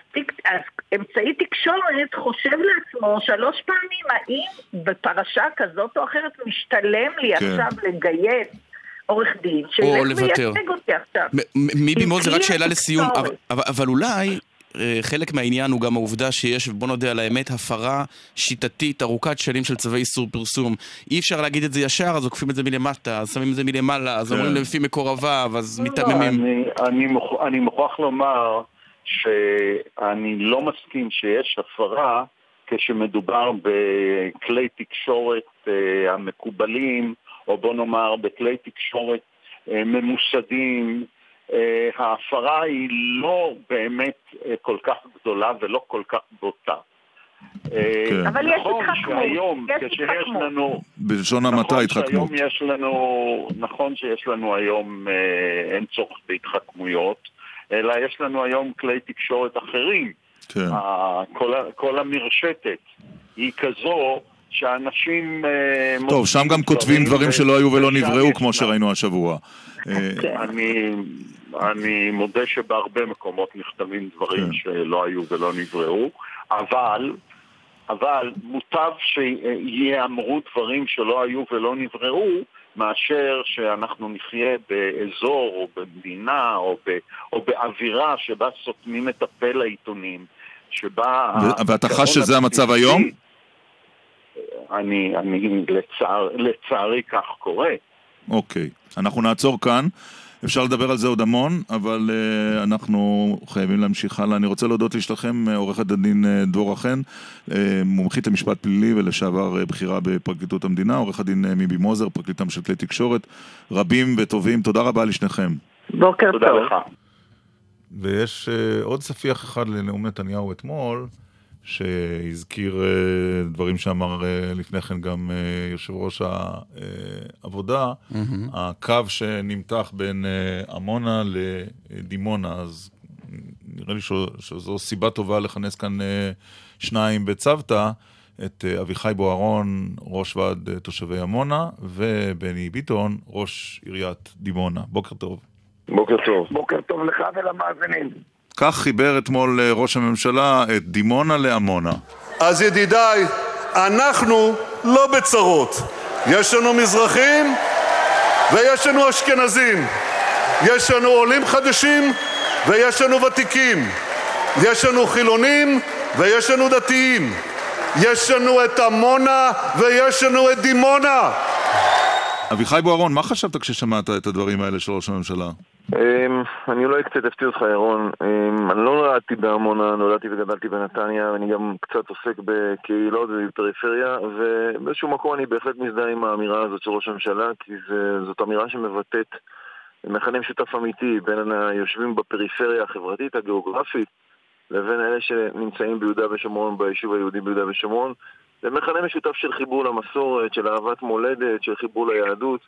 אז אמצעי תקשורת חושב לעצמו שלוש פעמים האם בפרשה כזאת או אחרת משתלם לי כן. עכשיו לגייס עורך דין שילך וייצג אותי עכשיו. מיבי מוזר, רק שאלה לסיום, אבל, אבל, אבל אולי חלק מהעניין הוא גם העובדה שיש, בוא נודה על האמת, הפרה שיטתית ארוכת שנים של צווי איסור פרסום. אי אפשר להגיד את זה ישר, אז עוקפים את זה מלמטה, אז שמים את זה מלמעלה, אז אומרים כן. לפי מקורביו, אז לא, מיתממים. אני מוכרח לומר שאני לא מסכים שיש הפרה כשמדובר בכלי תקשורת אה, המקובלים, או בוא נאמר בכלי תקשורת אה, ממוסדים. אה, ההפרה היא לא באמת כל כך גדולה ולא כל כך בוטה. כן. אבל יש נכון שהיום, כשיש לנו... בלשון המעטה נכון התחכמות. יש נכון שיש לנו היום, אין צורך בהתחכמויות, אלא יש לנו היום כלי תקשורת אחרים. כן. כל, כל המרשתת היא כזו שאנשים... אה, טוב, שם גם כותבים דברים. שלא היו ולא נבראו, כמו שראינו השבוע. אה, כן. אני, אני מודה שבהרבה מקומות נכתבים דברים כן. שלא היו ולא נבראו, אבל, אבל מוטב שייאמרו דברים שלא היו ולא נבראו, מאשר שאנחנו נחיה באזור או במדינה או, ב, או באווירה שבה סותמים את הפה לעיתונים, שבה... ואתה חש שזה המצב היום? אני, אני לצער, לצערי כך קורה. אוקיי, אנחנו נעצור כאן. אפשר לדבר על זה עוד המון, אבל uh, אנחנו חייבים להמשיך הלאה. אני רוצה להודות לשלכם, אה, עורכת הדין uh, דבורה חן, uh, מומחית למשפט פלילי ולשעבר uh, בכירה בפרקליטות המדינה, עורך הדין מיבי מוזר, פרקליטם של כלי תקשורת, רבים וטובים. תודה רבה לשניכם. בוקר טוב. לך. ויש עוד ספיח אחד לנאום נתניהו אתמול. שהזכיר אה, דברים שאמר אה, לפני כן גם אה, יושב ראש העבודה, mm-hmm. הקו שנמתח בין עמונה לדימונה, אז נראה לי שזו סיבה טובה לכנס כאן שניים בצוותא. את אביחי בוארון, ראש ועד תושבי עמונה, ובני ביטון, ראש עיריית דימונה. בוקר טוב. בוקר טוב. בוקר טוב לך ולמאזינים. כך חיבר אתמול אה, ראש הממשלה את דימונה לעמונה. אז ידידיי, אנחנו לא בצרות. יש לנו מזרחים ויש לנו אשכנזים. יש לנו עולים חדשים ויש לנו ותיקים. יש לנו חילונים ויש לנו דתיים. יש לנו את עמונה ויש לנו את דימונה. אביחי בוארון, מה חשבת כששמעת את הדברים האלה של ראש הממשלה? אמ, אני אולי קצת אפתיע אותך, ירון. אמ, אני לא נולדתי בעמונה, נולדתי וגדלתי בנתניה, ואני גם קצת עוסק בקהילות ובפריפריה, ובאיזשהו מקום אני בהחלט מזדהה עם האמירה הזאת של ראש הממשלה, כי זאת אמירה שמבטאת מכנה משותף אמיתי בין היושבים בפריפריה החברתית, הגיאוגרפית, לבין אלה שנמצאים ביהודה ושומרון, ביישוב היהודי ביהודה ושומרון. זה מכנה משותף של חיבור למסורת, של אהבת מולדת, של חיבור ליהדות.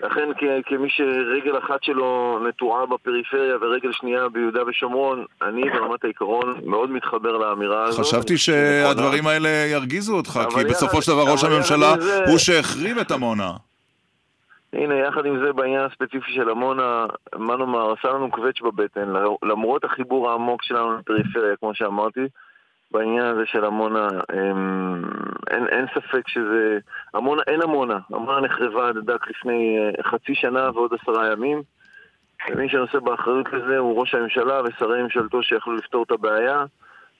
לכן כמי שרגל אחת שלו נטועה בפריפריה ורגל שנייה ביהודה ושומרון, אני ברמת העיקרון מאוד מתחבר לאמירה הזאת. חשבתי שהדברים האלה ירגיזו אותך, כי בסופו של דבר ראש הממשלה הוא שהחרים את עמונה. הנה, יחד עם זה, בעניין הספציפי של עמונה, מה נאמר, עשה לנו קווץ' בבטן, למרות החיבור העמוק שלנו לפריפריה, כמו שאמרתי, בעניין הזה של עמונה, אמ, אין, אין ספק שזה... עמונה, אין עמונה. עמונה נחרבה עד דק לפני אה, חצי שנה ועוד עשרה ימים. ומי שנושא באחריות לזה הוא ראש הממשלה ושרי ממשלתו שיכלו לפתור את הבעיה.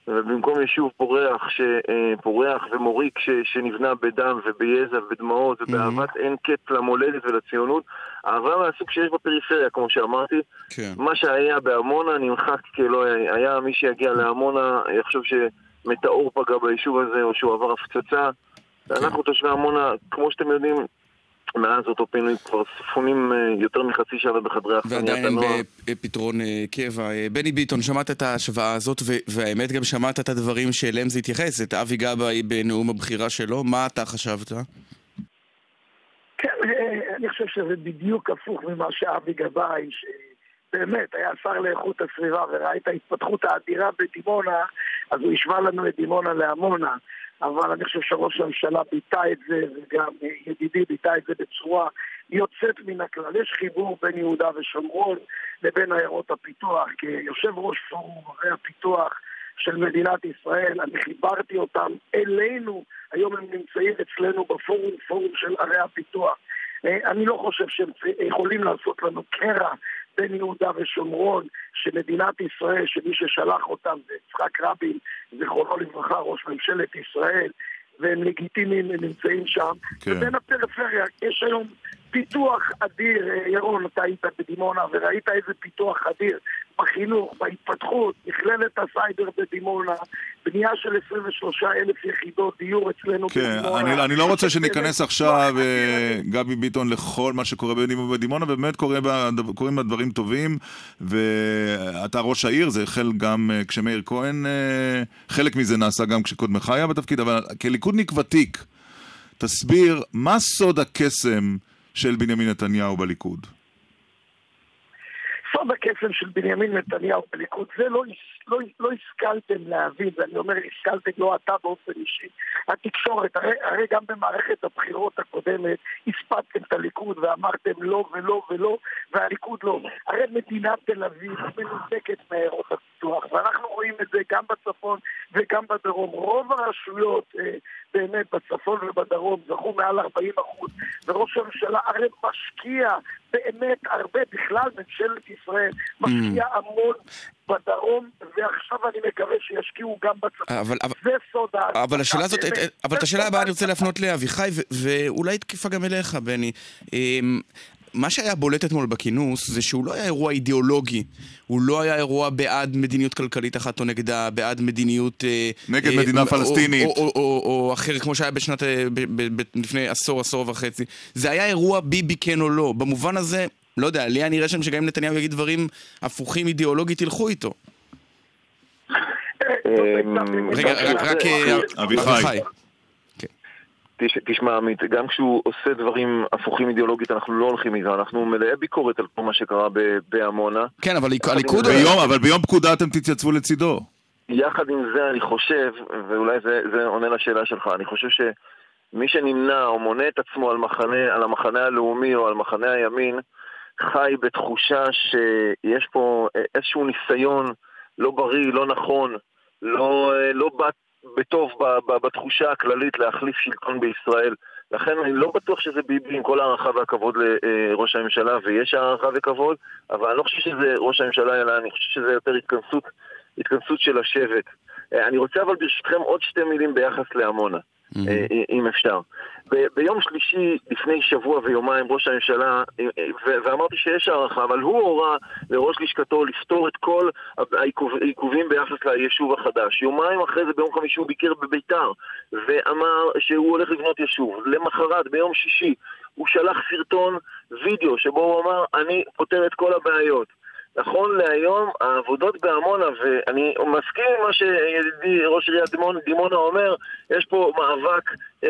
ובמקום יישוב פורח, ש, אה, פורח ומוריק ש, שנבנה בדם וביזע ובדמעות ובאהבת mm-hmm. אין קץ למולדת ולציונות, אהבה מהסוג שיש בפריפריה, כמו שאמרתי. כן. מה שהיה בעמונה נמחק כלא היה. מי שיגיע לעמונה יחשוב שמטאור פגע ביישוב הזה או שהוא עבר הפצצה. כן. אנחנו תושבי עמונה, כמו שאתם יודעים, מאז אותו פינוי כבר ספונים אה, יותר מחצי שעה בחדרי אכסניית ועדיין אין הנוער. פתרון אה, קבע. אה, בני ביטון, שמעת את ההשוואה הזאת, והאמת גם שמעת את הדברים שאליהם זה התייחס, את אבי גבאי בנאום הבחירה שלו, מה אתה חשבת? כן, אני חושב שזה בדיוק הפוך ממה שאבי גבאי, שבאמת היה שר לאיכות הסביבה וראה את ההתפתחות האדירה בדימונה, אז הוא השווה לנו את דימונה לעמונה. אבל אני חושב שראש הממשלה ביטא את זה, וגם ידידי ביטא את זה בצורה יוצאת מן הכלל. יש חיבור בין יהודה ושומרון לבין עיירות הפיתוח. כיושב ראש פורום ערי הפיתוח של מדינת ישראל, אני חיברתי אותם אלינו, היום הם נמצאים אצלנו בפורום, פורום של ערי הפיתוח. אה, אני לא חושב שהם יכולים לעשות לנו קרע בין יהודה ושומרון, שמדינת ישראל, שמי ששלח אותם זה יצחק רבין, זיכרונו לברכה, ראש ממשלת ישראל, והם לגיטימיים, הם נמצאים שם. כן. ובין הפריפריה, יש היום פיתוח אדיר, אה, ירון, אתה היית בדימונה וראית איזה פיתוח אדיר בחינוך, בהתפתחות, מכללת הסייבר בדימונה, בנייה של 23 אלף יחידות דיור אצלנו כן, בדימונה. אני, אני לא רוצה שניכנס עכשיו, פיתוח אה. גבי ביטון, לכל מה שקורה בדימונה ובדימונה, ובאמת קורים בה דברים טובים, ואתה ראש העיר, זה החל גם אה, כשמאיר כהן, חלק מזה נעשה גם כשקודמך היה בתפקיד, אבל כליכודניק ותיק, תסביר, מה סוד הקסם של בנימין נתניהו בליכוד? סוד הקסם של בנימין נתניהו בליכוד, זה לא, לא, לא השכלתם להבין, ואני אומר השכלתם לא אתה באופן אישי, התקשורת, הרי, הרי גם במערכת הבחירות הקודמת הספדתם את הליכוד ואמרתם לא ולא ולא, והליכוד לא. הרי מדינת תל אביב מנותקת מעיירות הפיתוח, ואנחנו רואים את זה גם בצפון וגם בדרום. רוב הרשויות אה, באמת בצפון ובדרום זכו מעל 40 אחוז, וראש הממשלה הרי משקיע באמת הרבה, בכלל ממשלת ישראל משקיע המון בדרום, ועכשיו אני מקווה שישקיעו גם בצפון. אבל, אבל, זה סוד ה... אבל השאלה הזאת, באמת, אבל את השאלה הבאה אני רוצה ההצלחה. להפנות לאביחי, ואולי תקיפה גם אליך, בני. אמ, מה שהיה בולט אתמול בכינוס זה שהוא לא היה אירוע אידיאולוגי, הוא לא היה אירוע בעד מדיניות כלכלית אחת או נגדה, בעד מדיניות... אה, נגד אה, מדינה או- פלסטינית. או, או, או, או אחר, כמו שהיה בשנת... אה, ב, ב, ב, לפני עשור, עשור וחצי. זה היה אירוע ביבי כן או לא. במובן הזה, לא יודע, לי היה נראה שם שגם אם נתניהו יגיד דברים הפוכים אידיאולוגית, ילכו איתו. אמ, רגע, רק, אה, אביחי. תש- תשמע עמית, גם כשהוא עושה דברים הפוכים אידיאולוגית אנחנו לא הולכים איתו, אנחנו מלאי ביקורת על כל מה שקרה בעמונה. כן, אבל הליכ- הליכוד... ביום, אבל ביום פקודה אתם תתייצבו לצידו. יחד עם זה אני חושב, ואולי זה, זה עונה לשאלה שלך, אני חושב שמי שנמנע או מונה את עצמו על, מחנה, על המחנה הלאומי או על מחנה הימין, חי בתחושה שיש פה איזשהו ניסיון לא בריא, לא נכון, לא, לא בא בטוב ב- בתחושה הכללית להחליף שלטון בישראל. לכן אני לא בטוח שזה ביבי עם כל הערכה והכבוד לראש הממשלה, ויש הערכה וכבוד, אבל אני לא חושב שזה ראש הממשלה, אלא אני חושב שזה יותר התכנסות, התכנסות של השבט. אה, אני רוצה אבל ברשותכם עוד שתי מילים ביחס לעמונה, אה, אם אפשר. ב- ביום שלישי לפני שבוע ויומיים ראש הממשלה, אה, ו- ואמרתי שיש הערכה, אבל הוא הורה לראש לשכתו לפתור את כל העיכוב- העיכובים ביחס ליישוב החדש. יומיים אחרי זה ביום חמישי הוא ביקר בביתר ואמר שהוא הולך לבנות יישוב. למחרת, ביום שישי, הוא שלח סרטון וידאו שבו הוא אמר אני פותר את כל הבעיות. נכון להיום, העבודות בעמונה, ואני מסכים עם מה שידידי ראש עיריית דימונה, דימונה אומר, יש פה מאבק אה, אה,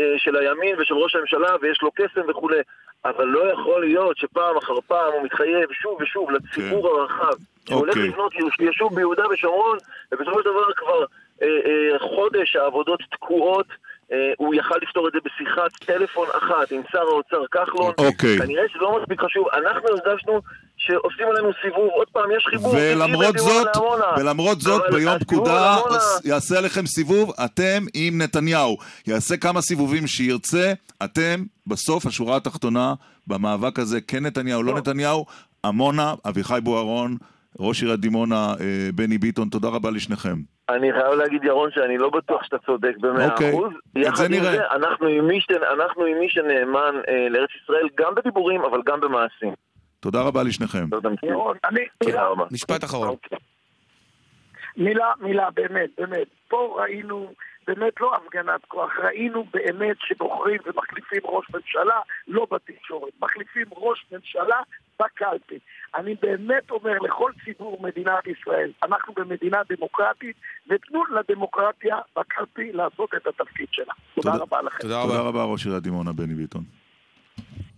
אה, של הימין ושל ראש הממשלה ויש לו קסם וכולי, אבל לא יכול להיות שפעם אחר פעם הוא מתחייב שוב ושוב לציבור הרחב, שהוא הולך אוקיי. לבנות יישוב ביהודה ושומרון, ובסופו של דבר כבר אה, אה, חודש העבודות תקועות. אה, הוא יכל לפתור את זה בשיחת טלפון אחת עם שר האוצר כחלון. אוקיי. כנראה שזה לא מספיק חשוב. אנחנו הרגשנו שעושים עלינו סיבוב. עוד פעם, יש חיבור. ולמרות זאת. ולמרות זאת, ביום פקודה יעשה עליכם סיבוב, אתם עם נתניהו. יעשה כמה סיבובים שירצה, אתם בסוף השורה התחתונה במאבק הזה, כן נתניהו, לא נתניהו, עמונה, אביחי בוארון, ראש עיריית דימונה, אה, בני ביטון, תודה רבה לשניכם. אני חייב להגיד, ירון, שאני לא בטוח שאתה צודק במאה אוקיי. אחוז. את יחד זה עם נראה. זה, אנחנו עם מי שנאמן אה, לארץ ישראל, גם בדיבורים, אבל גם במעשים. תודה רבה לשניכם. תודה. תודה. משפט אחרון. מילה, מילה, באמת, באמת. פה ראינו באמת לא הפגנת כוח, ראינו באמת שבוחרים ומחליפים ראש ממשלה לא בתקשורת, מחליפים ראש ממשלה בקלפי. אני באמת אומר לכל ציבור מדינת ישראל, אנחנו במדינה דמוקרטית, ותנו לדמוקרטיה בקלפי לעשות את התפקיד שלה. תודה, תודה רבה לכם. תודה רבה, רבה ראש עיריית דימונה, בני ביטון.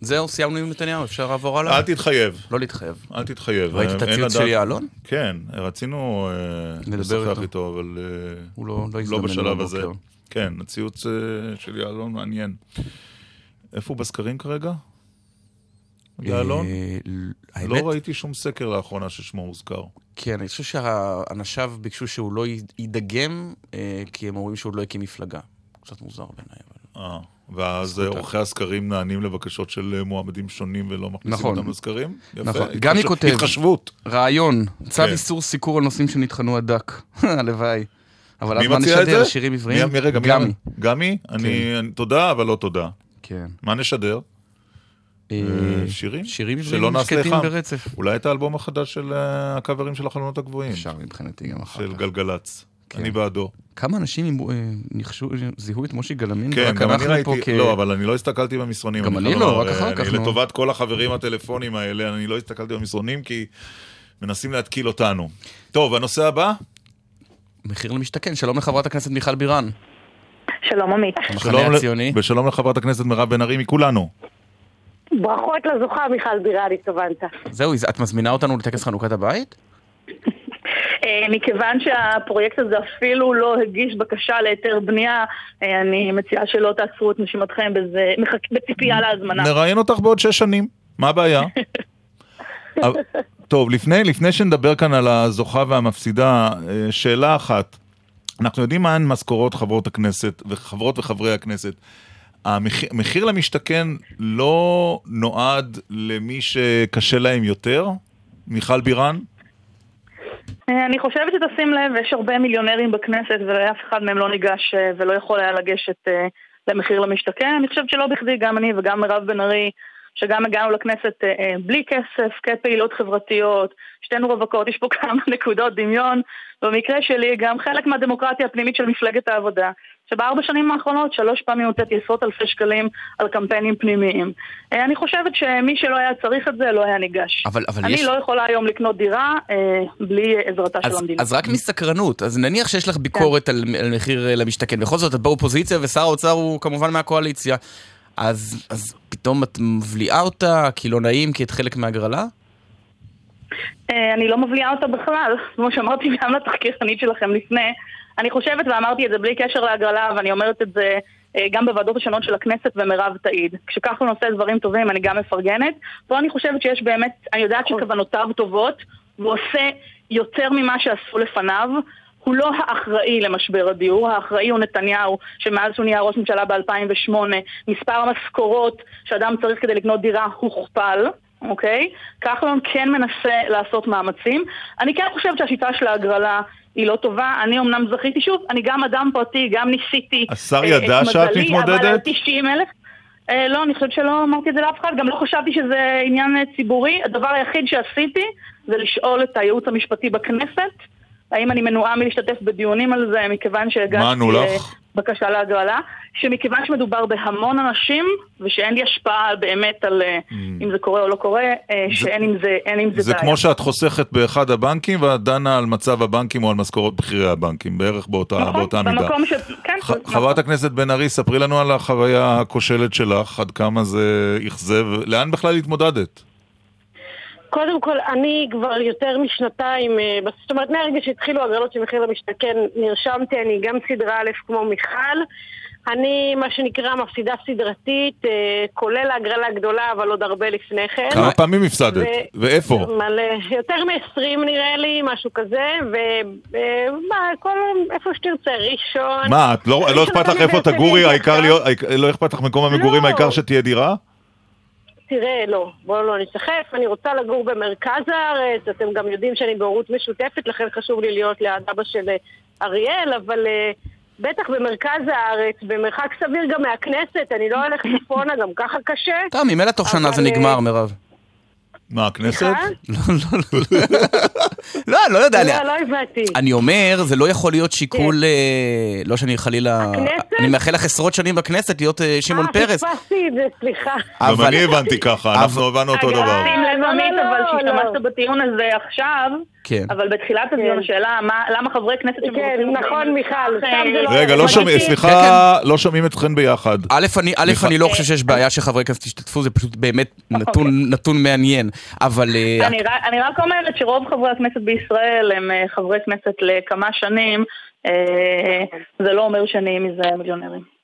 זהו, סיימנו עם נתניהו, אפשר לעבור הלאה? אל תתחייב. לא להתחייב. אל תתחייב. ראית את הציוץ של יעלון? כן, רצינו לשוחח איתו, אבל הוא לא, לא, לא בשלב הזה. כן, הציוץ של יעלון מעניין. איפה הוא בסקרים כרגע? יעלון? לא ראיתי שום סקר לאחרונה ששמו הוזכר. כן, אני חושב שאנשיו ביקשו שהוא לא יידגם, כי הם אומרים שהוא לא הקים מפלגה. קצת מוזר בעיניי. אה, ואז עורכי הסקרים נענים לבקשות של מועמדים שונים ולא מכניסים נכון. אותם לסקרים? יפה. נכון. גם היא כותב, התחשבות. רעיון, צו כן. איסור סיקור על נושאים שנטחנו עד דק. הלוואי. אבל מי אז מה מציע את נשדר? זה? שירים עבריים? מי- רגע, מי- גמי. גמי? אני, אני- תודה, אבל לא תודה. כן. מה נשדר? אה, אה, שירים? שירים שלא עבריים נעשה שקטים חם. ברצף. אולי את האלבום החדש של אה, הקאברים של החלונות הגבוהים. אפשר מבחינתי גם אחר של כך. גלגלצ. כן. אני בעדו. כמה אנשים אה, ניחשו, זיהו את מושי גלמין? כן, גם אני ראיתי, כ- לא, אבל אני לא הסתכלתי במסרונים. גם אני חייב לא, לומר, רק אחר אני כך, נו. לטובת כל החברים הטלפונים האלה, אני לא הסתכלתי במסרונים כי מנסים להתקיל אותנו. טוב, הנושא הבא? מחיר למשתכן, שלום לחברת הכנסת מיכל בירן. שלום עמית. המחנה שלום ל- הציוני. ושלום לחברת הכנסת מירב בן ארי מכולנו. ברכות לזוכה מיכל בירן, התכוונת. זהו, את מזמינה אותנו לטקס חנוכת הבית? אה, מכיוון שהפרויקט הזה אפילו לא הגיש בקשה להיתר בנייה, אה, אני מציעה שלא תעצרו את נשימתכם בזה, בציפייה להזמנה. נראיין אותך בעוד שש שנים, מה הבעיה? טוב, לפני, לפני שנדבר כאן על הזוכה והמפסידה, אה, שאלה אחת. אנחנו יודעים מהן משכורות חברות הכנסת וחברות וחברי הכנסת. המחיר, מחיר למשתכן לא נועד למי שקשה להם יותר? מיכל בירן? אה, אני חושבת שתשים לב, יש הרבה מיליונרים בכנסת ואף אחד מהם לא ניגש אה, ולא יכול היה לגשת אה, למחיר למשתכן. אני חושבת שלא בכדי גם אני וגם מירב בן ארי, שגם הגענו לכנסת בלי כסף, כפעילות חברתיות, שתינו רווקות, יש פה כמה נקודות דמיון. במקרה שלי גם חלק מהדמוקרטיה הפנימית של מפלגת העבודה, שבארבע שנים האחרונות שלוש פעמים הוצאתי עשרות אלפי שקלים על קמפיינים פנימיים. אה, אני חושבת שמי שלא היה צריך את זה לא היה ניגש. אבל, אבל אני יש... לא יכולה היום לקנות דירה אה, בלי עזרתה של אז, המדינה. אז רק מסקרנות, אז נניח שיש לך ביקורת על, על מחיר אה, למשתכן, בכל זאת את באופוזיציה ושר האוצר הוא כמובן מהקואליציה, אז, אז פתאום את מבליעה אותה, כי לא נעים, כי את חלק מהגרלה? אה, אני לא מבליעה אותה בכלל, כמו שאמרתי גם לתחקירנית שלכם לפני. אני חושבת, ואמרתי את זה בלי קשר להגרלה, ואני אומרת את זה אה, גם בוועדות השונות של הכנסת, ומירב תעיד. כשכחלון עושה דברים טובים, אני גם מפרגנת. פה אני חושבת שיש באמת, אני יודעת שכוונותיו טובות, והוא עושה יותר ממה שעשו לפניו. הוא לא האחראי למשבר הדיור, האחראי הוא נתניהו, שמאז שהוא נהיה ראש ממשלה ב-2008, מספר המשכורות שאדם צריך כדי לקנות דירה הוכפל. אוקיי? כחלון כן מנסה לעשות מאמצים. אני כן חושבת שהשיטה של ההגרלה היא לא טובה. אני אמנם זכיתי, שוב, אני גם אדם פרטי, גם ניסיתי השר אה, ידע את שאת אבל מתמודדת? על 90 אלף... אה, לא, אני חושבת שלא אמרתי את זה לאף אחד, גם לא חשבתי שזה עניין אה, ציבורי. הדבר היחיד שעשיתי זה לשאול את הייעוץ המשפטי בכנסת, האם אני מנועה מלהשתתף בדיונים על זה, מכיוון מה שהגשתי ענו לך? בקשה להגרלה, שמכיוון שמדובר בהמון אנשים, ושאין לי השפעה באמת על אה, אם זה קורה או לא קורה, אה, שאין עם זה, אין עם זה, Mm. זה בעיה. כמו שאת חוסכת באחד הבנקים ואת דנה על מצב הבנקים או על משכורות בכירי הבנקים, בערך באותה, נכון, באותה מידה. במקום ש... כן, ח- חברת הכנסת בן ארי, ספרי לנו על החוויה הכושלת שלך, עד כמה זה אכזב, לאן בכלל התמודדת? קודם כל, אני כבר יותר משנתיים, אה, זאת אומרת, מהרגע שהתחילו הגרלות של מחיר למשתכן, נרשמתי, אני גם סדרה א' כמו מיכל. אני, מה שנקרא, מפסידה סדרתית, אה, כולל ההגרלה הגדולה, אבל עוד הרבה לפני כן. כמה פעמים הפסדת? ו- ואיפה? מלא, יותר מ-20 נראה לי, משהו כזה, ומה, כל, איפה שתרצה, ראשון. מה, את לא לא אכפת לך איפה תגורי, העיקר- לא אכפת לך מקום המגורים, לא. העיקר שתהיה דירה? תראה, לא, בואו לא נסחף, אני רוצה לגור במרכז הארץ, אתם גם יודעים שאני בהורות משותפת, לכן חשוב לי להיות ליד אבא של אה, אריאל, אבל אה, בטח במרכז הארץ, במרחק סביר גם מהכנסת, אני לא הולך צפונה, גם ככה קשה. טוב, ממילא תוך שנה זה אה, נגמר, מירב. מה, הכנסת? לא, אני לא יודע. אני- לא, לא הבנתי. אני אומר, זה לא יכול להיות שיקול, אה, לא שאני חלילה... הכנסת? אני מאחל לך עשרות שנים בכנסת להיות אה, שמעון אה, פרס. פספסתי את זה, סליחה. גם אני הבנתי ככה, אנחנו הבנו אותו דבר. לא, עמית, לא, אבל לא. שהשתמשת בטיעון הזה עכשיו, כן. אבל בתחילת הדיון השאלה, מה- למה חברי כנסת כן, נכון, מיכל, סתם זה לא... רגע, לא שומעים, סליחה, לא שומעים אתכן ביחד. א', אני, א', מיכל- אני לא חושב שיש בעיה שחברי כנסת ישתתפו, זה פשוט באמת נתון, נתון מעניין. אבל אה, אני רק- אני רק אומרת שרוב חברי הכנסת בישראל הם אה, חברי כנסת לכמה שנים, אה, זה לא אומר שנהיים מזה מיליונרים.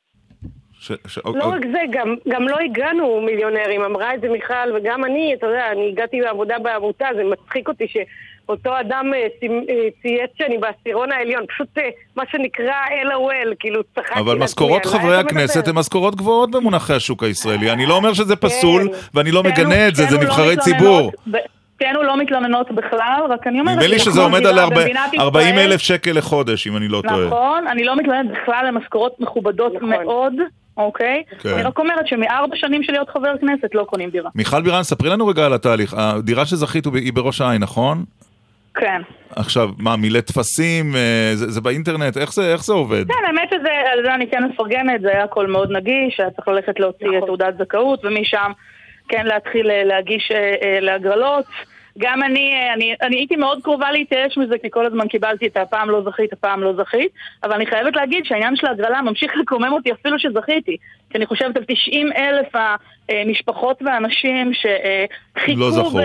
ש- ש- לא רק זה, גם, גם לא הגענו מיליונרים, אמרה את זה מיכל, וגם אני, אתה יודע, אני הגעתי לעבודה בעמותה, זה מצחיק אותי שאותו אדם אה, אה, צייץ שאני בעשירון העליון, פשוט אה, מה שנקרא LOL, כאילו צחקתי אבל משכורות חברי? הכנסת הן משכורות גבוהות במונחי השוק הישראלי. אני לא אומר שזה פסול, ואני לא שתינו- מגנה את זה, זה שתינו לא נבחרי ציבור. ב- שתינו לא מתלוננות בכלל, רק אני אומרת... נדמה לי שזה עומד על במדינת ישראל- 40 אלף שקל לחודש, אם אני לא טועה. נכון, אני לא מתלוננת בכלל למשכורות מכובדות מאוד, אוקיי? כן. אני רק אומרת שמארבע שנים של להיות חבר כנסת לא קונים דירה. מיכל בירן, ספרי לנו רגע על התהליך. הדירה שזכית היא בראש העין, נכון? כן. עכשיו, מה, מילא טפסים? אה, זה זה באינטרנט? איך זה- איך זה עובד? כן, האמת שזה, על זה אני כן מפרגנת, זה היה הכל מאוד נגיש, היה צריך ללכת להוציא נכון. תעודת זכאות, ומשם כן להתחיל אה, להגיש אה, אה, להגרלות. גם אני, אני, אני הייתי מאוד קרובה להתייאש מזה, כי כל הזמן קיבלתי את הפעם לא זכית, הפעם לא זכית, אבל אני חייבת להגיד שהעניין של ההגרלה ממשיך לקומם אותי אפילו שזכיתי. כי אני חושבת על 90 אלף המשפחות והאנשים שחיכו לא זכו. ו...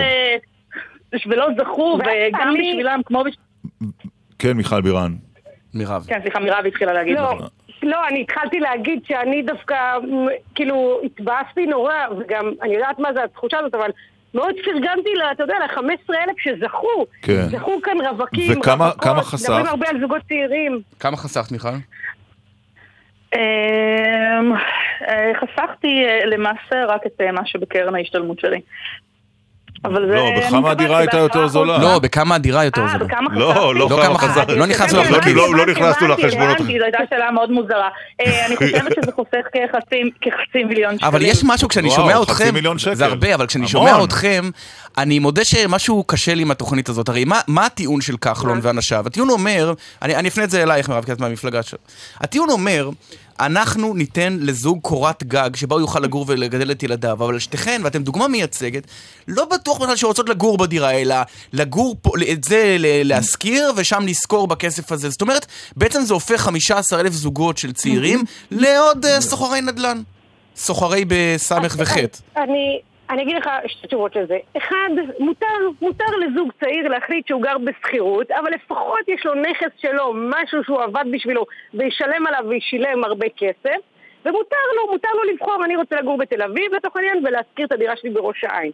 ולא זכו, וגם בשבילם, כמו... בש... כן, מיכל בירן. מירב. כן, סליחה, מירב התחילה להגיד. לא, לא, אני התחלתי להגיד שאני דווקא, כאילו, התבאסתי נורא, וגם, אני יודעת מה זה התחושה הזאת, אבל מאוד פרגנתי, אתה יודע, ל-15 אלף שזכו. כן. זכו כאן רווקים, וכמה- רווקות, כמה חסכת? מדברים הרבה על זוגות צעירים. כמה חסכת, מיכל? אמ, אה, חסכתי אה, למעשה רק את אה, מה שבקרן ההשתלמות שלי. אבל זה... לא, בכמה הדירה הייתה יותר זולה? לא, בכמה הדירה יותר אה, זולה. בכמה לא, חסכתי? לא כמה חסכת. לא נכנסנו לא. לא, לא נכנסנו לחשבונות. זו הייתה שאלה מאוד מוזרה. אה, אני חושבת שזה חוסך כחצי- מיליון שקלים. אבל יש משהו, כשאני שומע חצי אתכם, מיליון שקל. זה הרבה, אבל כשאני. שומע אתכם, אני מודה שמשהו קשה לי עם התוכנית הזאת. הרי מה, הטיעון של כחלון ואנשיו? הטיעון אומר, אני אפנה את זה אלייך, מירב, כי את מהמפלגה שלו. הטיעון אומר, אנחנו ניתן לזוג קורת גג שבה הוא יוכל לגור ולגדל את ילדיו, אבל שתיכן, ואתם דוגמה מייצגת, לא בטוח בכלל שרוצות לגור בדירה, אלא לגור פה, את זה להשכיר ושם לשכור בכסף הזה. זאת אומרת, בעצם זה הופך 15 אלף זוגות של צעירים לעוד אה, סוחרי נדל"ן. סוחרי בסמך וחטא. אני, אני אגיד לך שתי תשובות לזה. אחד, מותר, מותר לזוג צעיר להחליט שהוא גר בשכירות, אבל לפחות יש לו נכס שלו, משהו שהוא עבד בשבילו, וישלם עליו וישילם הרבה כסף. ומותר לו, מותר לו לבחור, אני רוצה לגור בתל אביב לצורך העניין ולהשכיר את הדירה שלי בראש העין.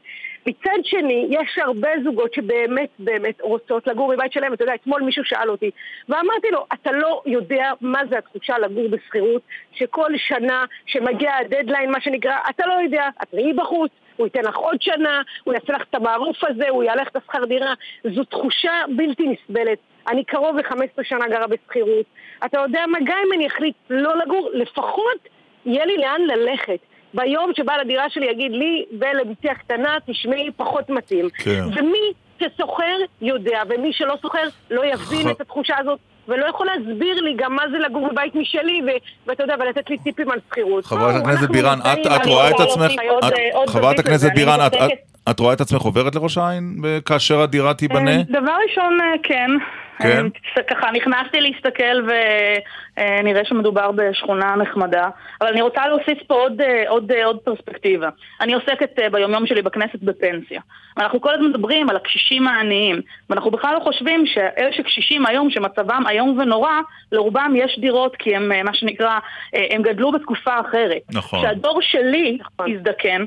מצד שני, יש הרבה זוגות שבאמת באמת רוצות לגור בבית שלהם. אתה יודע, אתמול מישהו שאל אותי, ואמרתי לו, אתה לא יודע מה זה התחושה לגור בשכירות, שכל שנה שמגיע הדדליין, מה שנקרא, אתה לא יודע, את ראי בחוץ, הוא ייתן לך עוד שנה, הוא יעשה לך את המערוף הזה, הוא יעלה לך את השכר דירה. זו תחושה בלתי נסבלת. אני קרוב ל-15 שנה גרה בשכירות. אתה יודע מה, גם אם אני אחליט לא לגור, לפחות יהיה לי לאן ללכת. ביום שבעל הדירה שלי יגיד לי ולבתי הקטנה, תשמעי, פחות מתאים. כן. ומי שסוחר יודע, ומי שלא סוחר לא יבין ח- את התחושה הזאת, ולא יכול להסביר לי גם מה זה לגור בבית משלי, ואתה יודע, ולתת לי טיפים על שכירות. חברת הכנסת בירן, את- רואה את עצמך, אה, חברת הכנסת בירן, את- מתעסקת- את- את רואה את עצמך עוברת לראש העין כאשר הדירה תיבנה? אה, דבר ראשון, אה, כן. כן? ככה נכנסתי להסתכל ונראה שמדובר בשכונה נחמדה. אבל אני רוצה להוסיף פה עוד, אה, עוד, אה, עוד פרספקטיבה. אני עוסקת אה, ביומיום שלי בכנסת בפנסיה. ואנחנו כל הזמן מדברים על הקשישים העניים. ואנחנו בכלל לא חושבים שאלה שקשישים היום, שמצבם איום ונורא, לרובם יש דירות כי הם, מה שנקרא, הם גדלו בתקופה אחרת. נכון. שהדור שלי יזדקן,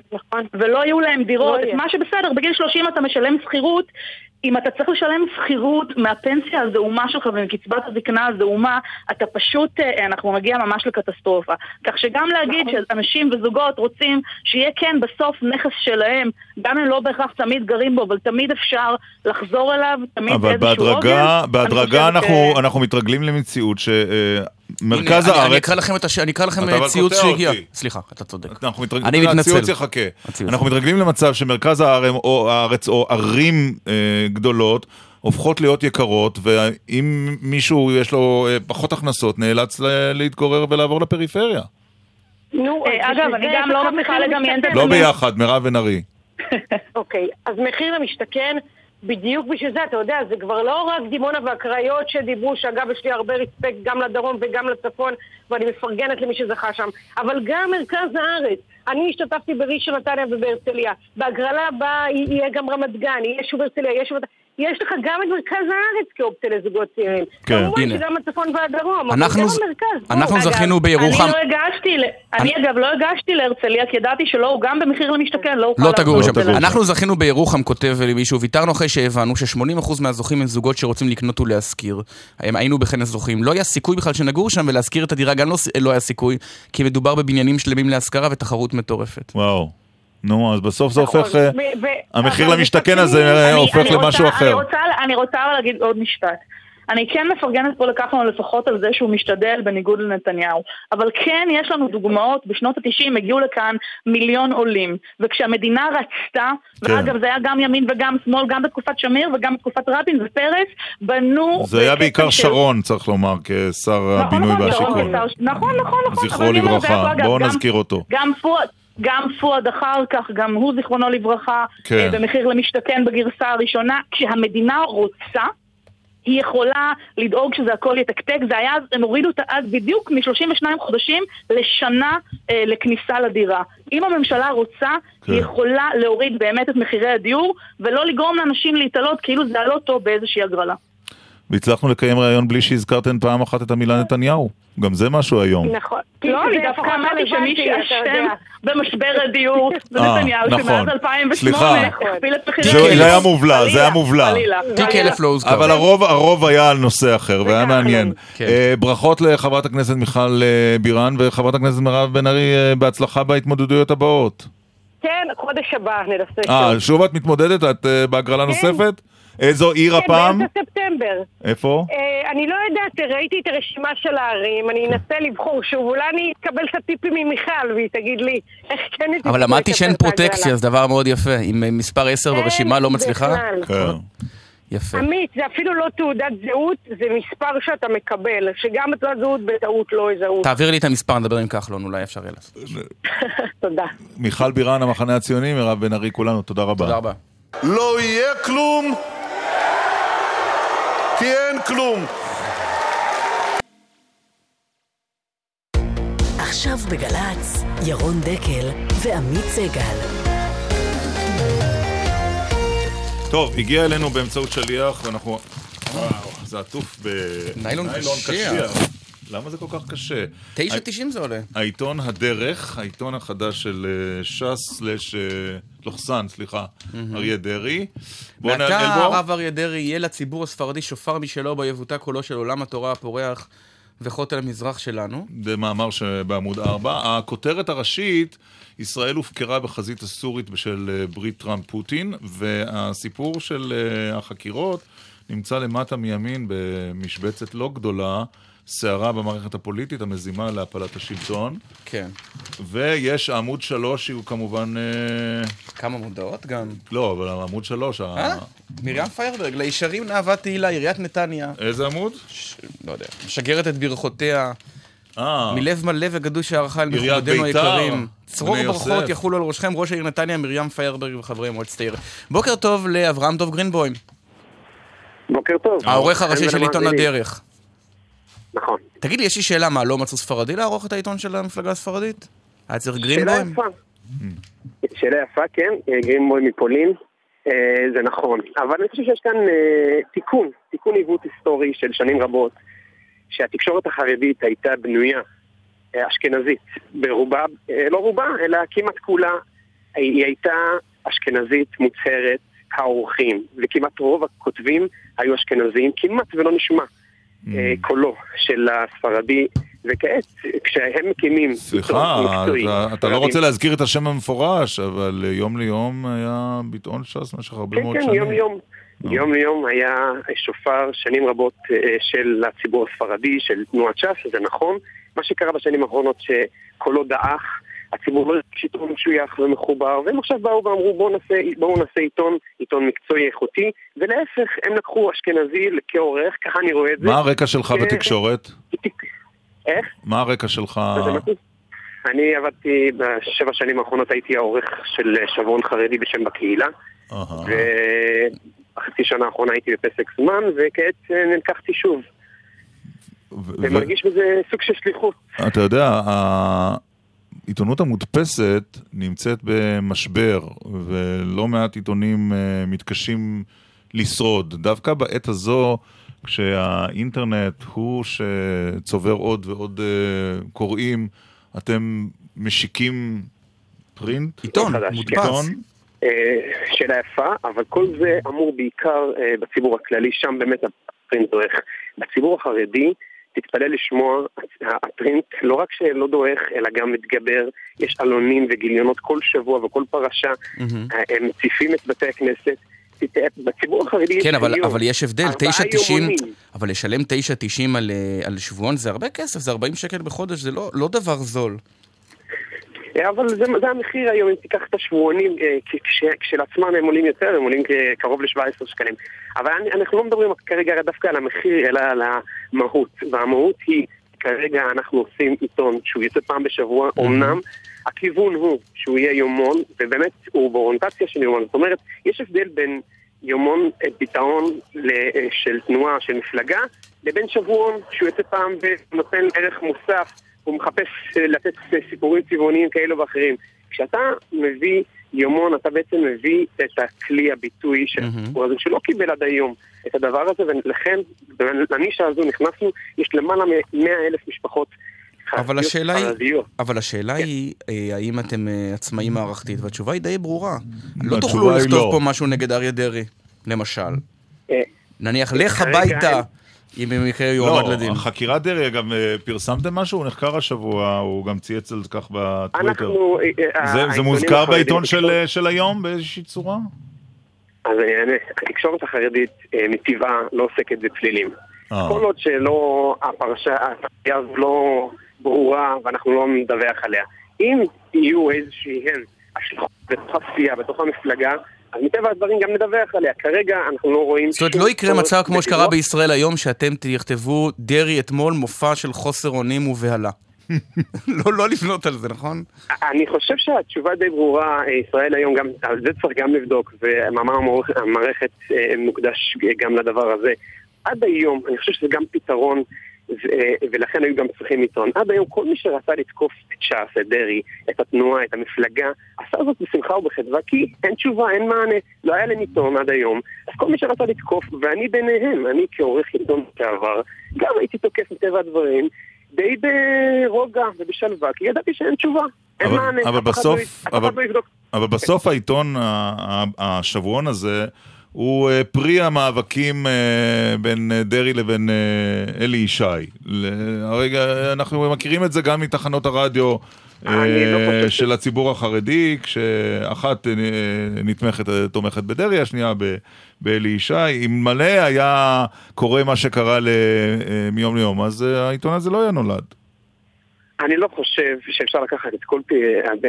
ולא יהיו להם דירות. לא. מה שבסדר, בגיל 30 אתה משלם שכירות. אם אתה צריך לשלם שכירות מהפנסיה הזעומה שלך ומקצבת הזקנה הזעומה, אתה פשוט, אה, אנחנו נגיע ממש לקטסטרופה. כך שגם להגיד שאנשים וזוגות רוצים שיהיה כן בסוף נכס שלהם, גם אם לא בהכרח תמיד גרים בו, אבל תמיד אפשר לחזור אליו, תמיד אבל באיזשהו עוגן. בהדרגה, אני בהדרגה חושבת אנחנו, ש- אנחנו מתרגלים למציאות מרכז הנה, אני- הארץ... אני אקרא לכם את הש- אני אקרא לכם ציוץ שהגיע. אותי. סליחה, אתה צודק. אנחנו מתרגלים, אני מתנצל. הציוץ יחכה. הציוץ. אנחנו מתרגלים למצב שמרכז הארץ או, הארץ או ערים אה, גדולות הופכות להיות יקרות, ואם מישהו יש לו אה, פחות הכנסות, נאלץ ל- להתגורר ולעבור לפריפריה. נו, אה, אגב, אני זה גם לא מצליחה לדמיין את למשתכן. לא ביחד, מירב בן ארי. אוקיי, אז מחיר למשתכן, בדיוק בשביל זה, אתה יודע, זה כבר לא רק דימונה והקריות שדיברו, שאגב, יש לי הרבה רספקט גם לדרום וגם לצפון, ואני מפרגנת למי שזכה שם, אבל גם מרכז הארץ. אני השתתפתי בראשון נתניה ובהרצליה. בהגרלה הבאה יהיה גם רמת גן, יהיה שוב הרצליה, יהיה שוב... יש לך גם את מרכז הארץ כאופציה לזוגות צעירים. כן. כמובן הנה. שגם הצפון והדרום, אנחנו אבל ז- גם המרכז. אנחנו בוא. זכינו בירוחם. אני לא הגשתי, אני אגב לא הגשתי להרצליה, כי ידעתי שלא, הוא גם במחיר למשתכן, לא אוכל לא תגורו שם. אנחנו זכינו בירוחם, כותב לי מישהו, ויתרנו אחרי שהבנו ש-80% מהזוכים הם זוגות שרוצים לקנות ולהשכיר. הם- היינו בכנס זוכים. לא היה סיכוי בכלל שנגור שם, ולהשכיר את הדירה גם לא, לא היה סיכוי, כי מדובר בבניינים שלמים להשכרה ותחרות מטורפת. וואו. נו, אז בסוף זה נכון. הופך... אה, המחיר למשתכן הזה אה, הופך למשהו אחר. אני רוצה, להגיד עוד משפט. אני כן מפרגנת פה לכחלון לפחות על זה שהוא משתדל בניגוד לנתניהו. אבל כן יש לנו דוגמאות, בשנות ה-90 הגיעו לכאן מיליון עולים. וכשהמדינה רצתה, כן. ואגב זה היה גם ימין וגם שמאל, גם בתקופת שמיר וגם בתקופת רבין ופרס, בנו... זה היה בעיקר של- שרון, צריך לומר, כשר הבינוי נכון, והשיכון. נכון, נכון, נכון. זכרו לברכה, בואו נזכיר אותו. גם פואד, גם פואד אחר כך, גם הוא זיכרונו לברכה, כן. אה, במחיר למשתכן בגרסה הראשונה, כשהמדינה רוצה, היא יכולה לדאוג שזה הכל יתקתק, זה היה, הם הורידו את אז בדיוק מ-32 חודשים לשנה אה, לכניסה לדירה. אם הממשלה רוצה, כן. היא יכולה להוריד באמת את מחירי הדיור, ולא לגרום לאנשים להתעלות כאילו זה הלא טוב באיזושהי הגרלה. והצלחנו לקיים ראיון בלי שהזכרתם פעם אחת את המילה נתניהו. גם זה משהו היום. נכון. לא, אני זה דווקא אמרתי שמי שאשם. במשבר הדיור זה אה, נתניהו, נכון. שמאז 2008 סליחה. הכפיל את מחירי זה היה מובלע, זה היה מובלע. תיק. אלף לא הוזכר. אבל הרוב, היה על נושא אחר, והיה מעניין. כן. אה, ברכות לחברת הכנסת מיכל אה, בירן וחברת הכנסת מירב בן ארי, אה, בהצלחה בהתמודדויות הבאות. כן, חודש הבא ננסה אה, שוב. את מתמודדת? את אה, בהגרלה נוספת? איזו עיר כן, הפעם? באמצע ספטמבר. איפה? אה, אני לא יודעת, ראיתי את הרשימה של הערים, אני אנסה לבחור שוב, אולי אני אקבל קצת טיפים ממיכל והיא תגיד לי איך כן אבל למדתי שאין. פרוטקציה, זה דבר מאוד יפה. אם אה, מספר 10 ברשימה לא מצליחה. כן. יפה. עמית, זה אפילו לא תעודת זהות, זה מספר שאתה מקבל, שגם בתעודת זהות בטעות לא יזהו. תעביר לי את המספר, נדבר עם כחלון, אולי אפשר יהיה לעשות. תודה. מיכל בירן, המחנה הציוני, מירב בן ארי, כולנו, תודה רבה. תודה רבה. לא יהיה כלום, כי אין כלום. עכשיו בגל"צ, ירון דקל ועמית סגל. טוב, הגיע אלינו באמצעות שליח, ואנחנו... וואו, זה עטוף ניילון קשיח. למה זה כל כך קשה? 9.90 זה עולה. העיתון הדרך, העיתון החדש של אה, ש"ס, סלש, אה, לוחסן, סליחה, אריה דרעי. בואו מעתה נעל בו. הרב אריה דרעי יהיה לציבור הספרדי שופר משלו בו יבוטא קולו של עולם התורה הפורח וחוטל המזרח שלנו. זה מאמר שבעמוד 4. הכותרת הראשית, ישראל הופקרה בחזית הסורית בשל אה, ברית טראמפ-פוטין, והסיפור של החקירות נמצא למטה מימין במשבצת לא גדולה, סערה במערכת הפוליטית המזימה להפלת השלטון. כן. ויש עמוד שלוש, שהוא כמובן... אה, כמה מודעות גם. לא, אבל עמוד שלוש... ה- אה? מרים פיירברג, לישרים נאווה תהילה, עיריית נתניה. איזה עמוד? לא יודע. משגרת את ברכותיה. אה. מלב מלא וגדוש הערכה אל מכובדינו היקרים. צרור ברכות. יחולו על ראשכם, ראש העיר נתניה, מרים פיירברג וחברי מועצת העיר. בוקר טוב לאברהם דוב גרינבוים, בוקר טוב. העורך הראשי של עיתון. הדרך. נכון. תגיד לי, יש לי שאלה, מה, לא מצאו ספרדי לערוך את העיתון של המפלגה הספרדית? היה צריך גרינבוים? שאלה יפה, כן, אה, גרינבוי מפולין, אה, זה נכון. אבל אני חושב שיש כאן אה, תיקון, תיקון עיוות היסטורי של שנים רבות, שהתקשורת החרדית הייתה בנויה אשכנזית, ברובה, לא רובה, אלא כמעט כולה, היא הייתה אשכנזית מוצהרת, העורכים, וכמעט רוב הכותבים היו אשכנזים, כמעט ולא נשמע קולו של הספרדי, וכעת, כשהם מקימים... סליחה, מקצועי, אתה, אתה לא רוצה להזכיר את השם המפורש, אבל אה, יום ליום היה ביטאון ש"ס במשך הרבה כן, מאוד כן, שנים. יום יום. יום ליום היה שופר שנים רבות אה, של הציבור הספרדי, של תנועת ש"ס, זה נכון. מה שקרה בשנים האחרונות שקולו דעך, הציבור לא הרגיש עיתון משוייך ומחובר, והם עכשיו באו ואמרו בואו נעשה, בוא נעשה עיתון, עיתון מקצועי איכותי, ולהפך, הם לקחו אשכנזי כעורך, ככה אני רואה את זה. מה הרקע שלך בתקשורת? איך? מה הרקע שלך? אני עבדתי בשבע שנים האחרונות, הייתי העורך של שבועון חרדי בשם בקהילה. ובחצי שנה האחרונה הייתי בפסק זמן, וכעת נלקחתי שוב. ומרגיש בזה סוג של שליחות. אתה יודע, העיתונות המודפסת נמצאת במשבר, ולא מעט עיתונים מתקשים לשרוד. דווקא בעת הזו, כשהאינטרנט הוא שצובר עוד ועוד קוראים, אתם משיקים פרינט? עיתון, מודפס. שאלה יפה, אבל כל זה אמור בעיקר בציבור הכללי, שם באמת הפרינט דועך. בציבור החרדי, תתפלא לשמוע, הפרינט לא רק שלא דועך, אלא גם מתגבר. יש עלונים וגיליונות כל שבוע וכל פרשה, הם מציפים את בתי הכנסת. בציבור החרדי כן, אבל, אבל יש הבדל, 9.90, אבל לשלם 9.90 על, על שבועון זה הרבה כסף, זה 40 שקל בחודש, זה לא, לא דבר זול. אבל זה, זה המחיר היום, אם תיקח את השבועונים, כש, כשלעצמם הם עולים יותר, הם עולים קרוב ל-17 שקלים. אבל אני, אנחנו לא מדברים כרגע דווקא על המחיר, אלא על המהות. והמהות היא, כרגע אנחנו עושים עיתון שהוא יוצא פעם בשבוע, אמנם הכיוון הוא שהוא יהיה יומון, ובאמת הוא באוריינטציה של יומון. זאת אומרת, יש הבדל בין יומון פתרון של תנועה, של מפלגה, לבין שבועון שהוא יוצא פעם ונותן ערך מוסף. הוא מחפש לתת סיפורים צבעוניים כאלו ואחרים. כשאתה מביא יומון, אתה בעצם מביא את הכלי הביטוי של הסיפור הזה, שלא קיבל עד היום את הדבר הזה, ולכן לנישה הזו נכנסנו, יש למעלה מ-100 אלף משפחות אבל השאלה היא, אבל השאלה היא, האם אתם עצמאים מערכתית, והתשובה היא די ברורה. לא תוכלו לכתוב פה משהו נגד אריה דרעי, למשל. נניח, לך הביתה. אם במקרה יועמד לא, לדין. חקירת דרעי, אגב, פרסמתם משהו? הוא נחקר השבוע, הוא גם צייץ על כך בטוויטר. אנחנו... זה, זה מוזכר בעיתון של, של היום באיזושהי צורה? אז אני אענה. התקשורת החרדית מטבעה לא עוסקת בפלילים. כל עוד שלא, הפרשה, הפרשה הזו לא ברורה ואנחנו לא נדווח עליה. אם יהיו איזשהן השלכות בתוך הסיעה, בתוך המפלגה, אז מטבע הדברים גם נדווח עליה. כרגע אנחנו לא רואים... זאת אומרת, לא יקרה מצב כמו שקרה בישראל היום, שאתם תכתבו דרעי אתמול מופע של חוסר אונים ובהלה. לא, לא לבנות על זה, נכון? אני חושב שהתשובה די ברורה, ישראל היום גם, על זה צריך גם לבדוק, ומאמר המערכת מוקדש גם לדבר הזה. עד היום, אני חושב שזה גם פתרון ולכן היו גם צריכים עיתון. עד היום כל מי שרצה לתקוף את ש"ס, את דרעי, את התנועה, את המפלגה, עשה זאת בשמחה ובחדווה, כי אין תשובה, אין מענה, לא היה להם עיתון עד היום. אז כל מי שרצה לתקוף, ואני ביניהם, אני כעורך עיתון שעבר, גם הייתי תוקף מטבע הדברים, די ברוגע ובשלווה, כי ידעתי שאין תשובה, אין אבל, מענה, אבל אף אחד לא, לא יבדוק. אבל בסוף העיתון, השבועון הזה, הוא פרי המאבקים בין דרעי לבין אלי ישי. הרגע, אנחנו מכירים את זה גם מתחנות הרדיו לא של הציבור החרדי, כשאחת נתמכת, תומכת בדרעי, השנייה באלי ישי. אם מלא היה קורה מה שקרה מיום ליום, אז העיתון הזה לא היה נולד. אני לא חושב שאפשר לקחת את כל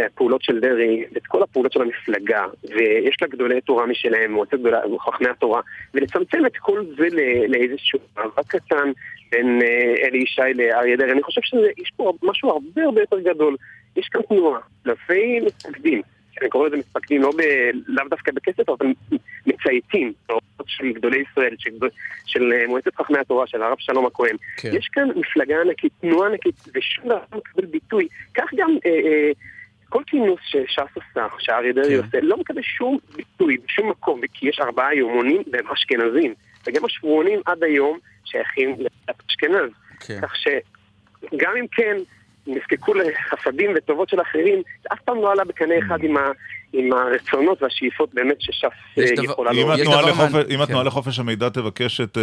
הפעולות של דרעי, את כל הפעולות של המפלגה, ויש לה גדולי תורה משלהם, מועצת גדולה, חכמי התורה, ולצמצם את כל זה לאיזשהו מאבק קטן בין אלי ישי לאריה דרעי. אני חושב שיש פה משהו הרבה הרבה יותר גדול. יש כאן תנועה, אלפי מתפקדים, אני קורא לזה מתפקדים לא ב, לאו דווקא בכסף, אבל מצייתים, של גדולי ישראל, של, של מועצת חכמי התורה, של הרב שלום הכהן. כן. יש כאן מפלגה ענקית, תנועה ענקית, ושום דבר לא מקבל ביטוי. כך גם אה, אה, כל כינוס שש"ס עושה, שאריה דרעי כן. עושה, לא מקבל שום ביטוי בשום מקום, כי יש ארבעה יומונים והם אשכנזים. וגם השבועונים עד היום שייכים לאשכנז. כן. כך שגם אם כן... נזקקו לחסדים וטובות של אחרים, זה אף פעם לא עלה בקנה אחד עם, ה, עם הרצונות והשאיפות באמת שש"ס יכולה לא... אם התנועה לחופש המידע תבקש את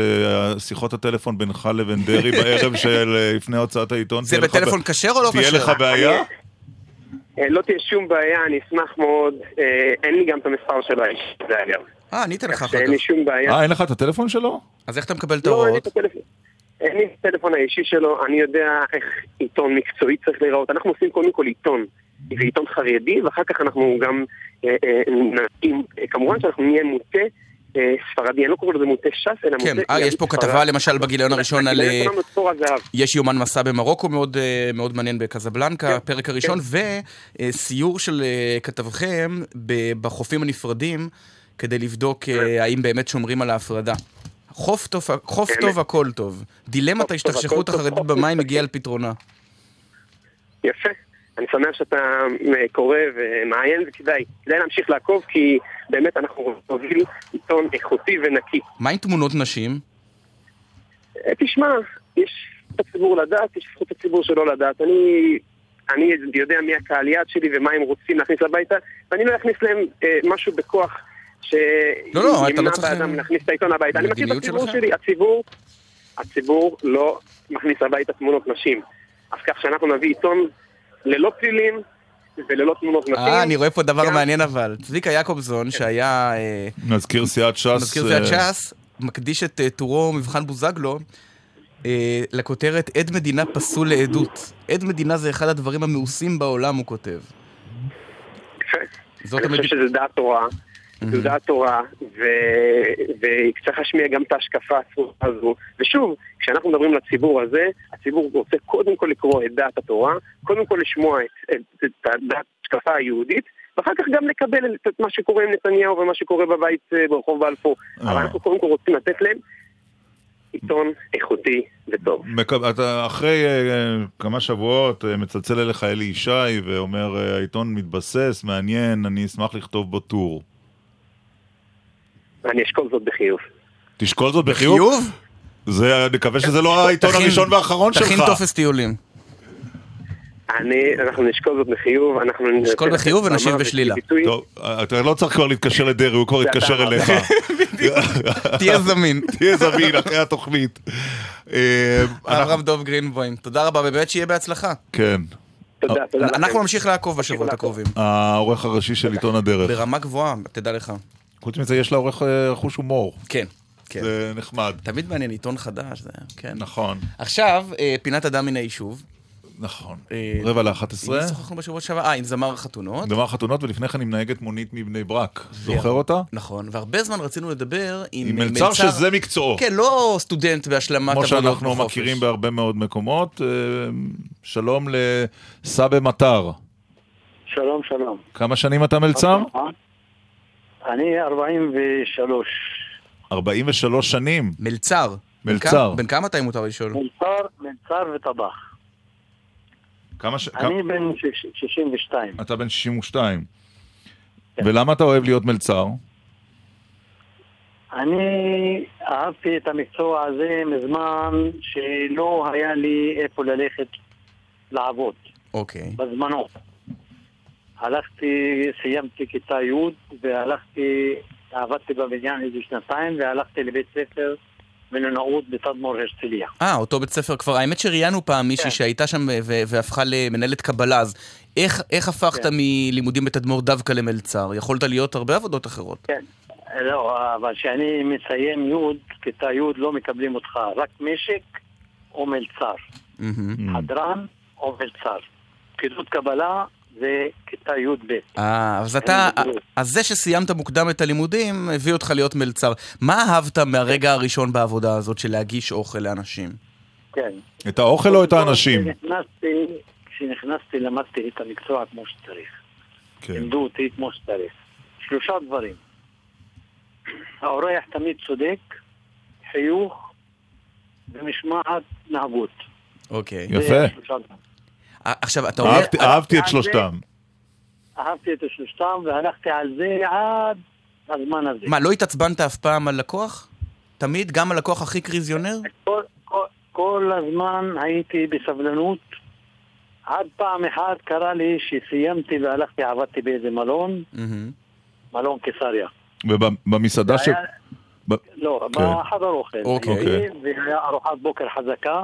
שיחות הטלפון בינך לבין דרעי בערב של לפני הוצאת העיתון, זה בטלפון כשר או לא כשר? תהיה לך בעיה? לא תהיה שום בעיה, אני אשמח מאוד, אין לי גם את המספר של האיש, זה אגב. אה, אני אתן לך אחר שאין לי כך. שום בעיה. אה, אין לך את הטלפון שלו? אז איך אתה מקבל את לא, אין לי ההוראות? את הטלפון. אין לי את הטלפון האישי שלו, אני יודע איך עיתון מקצועי צריך להיראות. אנחנו עושים קודם כל עיתון, ועיתון חרדי, ואחר כך אנחנו גם אה, אה, נקים, אה, כמובן שאנחנו נהיה מוטה אה, ספרדי, אני לא קורא לזה מוטה ש"ס, אלא כן, מוטה... אה, יש פה ספרד. כתבה למשל בגיליון הראשון על... יש יומן מסע במרוקו מאוד, מאוד מעניין בקזבלנקה, כן, הפרק הראשון, וסיור של כתבכם בחופים הנפרדים, כדי לבדוק כן. האם באמת שומרים על ההפרדה. חוף טוב, חוף באמת. טוב, הכל טוב. דילמת ההשתכשכות החרדית במים. הגיעה על פתרונה. יפה. אני שמח שאתה אה, קורא ומעיין, וכדאי כדאי להמשיך לעקוב, כי באמת אנחנו נוביל עיתון איכותי ונקי. מה עם תמונות נשים? אה, תשמע, יש זכות הציבור לדעת, יש זכות הציבור שלא לדעת. אני, אני יודע מי הקהל יעד שלי ומה הם רוצים להכניס הביתה, ואני לא אכניס להם אה, משהו בכוח לא, לא, אתה לא צריך- באדם להכניס את העיתון הביתה. אני מכיר את הציבור. שלי, הציבור, הציבור לא מכניס הביתה תמונות נשים. אז כך שאנחנו נביא עיתון ללא פלילים וללא תמונות נשים. אה, אני רואה פה דבר מעניין אבל. צביקה יעקובזון, שהיה אה, מזכיר סיעת ש"ס. מזכיר סיעת אה, ש"ס, מקדיש את אה, טורו מבחן בוזגלו אה, לכותרת עד מדינה פסול לעדות. עד מדינה זה אחד הדברים המאוסים בעולם, הוא כותב. זאת אני חושב. שזה דעת תורה, זו דעת תורה, ו- וצריך להשמיע גם את ההשקפה הזו. ושוב, כשאנחנו מדברים לציבור הזה, הציבור רוצה קודם כל לקרוא את דעת התורה, קודם כל לשמוע את, את, את הדעת ההשקפה היהודית, ואחר כך גם לקבל את את מה שקורה עם נתניהו ומה שקורה בבית אה, ברחוב בלפור. אבל אנחנו קודם כל רוצים לתת להם עיתון איכותי וטוב. אתה אחרי אה, כמה שבועות מצלצל אליך אלי ישי ואומר העיתון מתבסס, מעניין, אני אשמח לכתוב בו טור. אני אשקול זאת בחיוב. תשקול זאת בחיוב? זה, אני מקווה שזה לא העיתון הראשון והאחרון שלך. תכין טופס טיולים. אני, אנחנו נשקול זאת בחיוב, אנחנו... נשקול בחיוב ונשיב בשלילה. טוב, אתה לא צריך כבר להתקשר לדרעי, הוא כבר התקשר אליך. תהיה זמין. תהיה זמין אחרי התוכנית. אה, אברהם דוב גרינבוים, תודה רבה, ובאמת שיהיה בהצלחה. כן. תודה, תודה. אנחנו נמשיך לעקוב בשבועות הקרובים. העורך הראשי של עיתון הדרך. ברמה גבוהה, תדע לך. חוץ מזה יש לעורך אה, חוש הומור. כן, כן. זה נחמד. תמיד מעניין, עיתון חדש, זה, כן. נכון. עכשיו, אה, פינת אדם מן היישוב. נכון. אה, רבע לאחת עשרה. אם שוחחנו בשבוע שעבר, אה, עם זמר החתונות. דבר חתונות, ולפני כן עם נהגת מונית מבני ברק. זוכר אותה? נכון, והרבה זמן רצינו לדבר עם, עם אה, מלצר שזה מקצועו. כן, לא סטודנט בהשלמת כמו עבודות שאנחנו בחופש. מכירים בהרבה מאוד מקומות. אה, שלום לסאבה מטר. שלום, שלום. כמה שנים אתה מלצר? אני 43. 43 שנים. מלצר. מלצר. בן כמה אתה, אם מותר לשאול? מלצר, מלצר וטבח. כמה ש... אני בן שש- 62. אתה בן 62. ולמה אתה אוהב להיות מלצר? אני אהבתי את המקצוע הזה מזמן שלא היה לי איפה ללכת לעבוד, אוקיי. בזמנו. הלכתי, סיימתי כיתה י' והלכתי, עבדתי בבניין איזה שנתיים והלכתי לבית ספר מלונאות בתדמור הרצליה. אה, אותו בית ספר כבר. האמת שראיינו פעם מישהי שהייתה שם והפכה למנהלת קבלה, אז איך, איך הפכת כן. מלימודים בתדמור דווקא למלצר? יכולת להיות הרבה עבודות אחרות. כן. לא, אבל כשאני מסיים י', כיתה י', לא מקבלים אותך, רק משק או מלצר. מהמם. חדרן או מלצר. פקידות קבלה זה כיתה י"ב. אה, אז אתה, אז זה שסיימת מוקדם את הלימודים, הביא אותך להיות מלצר. מה אהבת מהרגע הראשון בעבודה הזאת של להגיש אוכל לאנשים? כן. את האוכל או את האנשים? כשנכנסתי, כשנכנסתי למדתי את המקצוע כמו שצריך. כן. לימדו אותי כמו שצריך. שלושה דברים. האורח תמיד צודק, חיוך ומשמעת נהגות. אוקיי. יפה. עכשיו, אתה אומר... אהבתי- אהבתי את שלושתם. אהבתי את שלושתם והלכתי על זה עד הזמן הזה. מה, לא התעצבנת אף פעם על לקוח? תמיד? גם הלקוח הכי קריזיונר? כל, כל, כל הזמן הייתי בסבלנות. עד פעם אחת קרה לי שסיימתי והלכתי, עבדתי באיזה מלון. מלון קיסריה. ובמסעדה ש... לא, כן. בחדר אוכל. אוקיי. והיה ארוחת בוקר חזקה.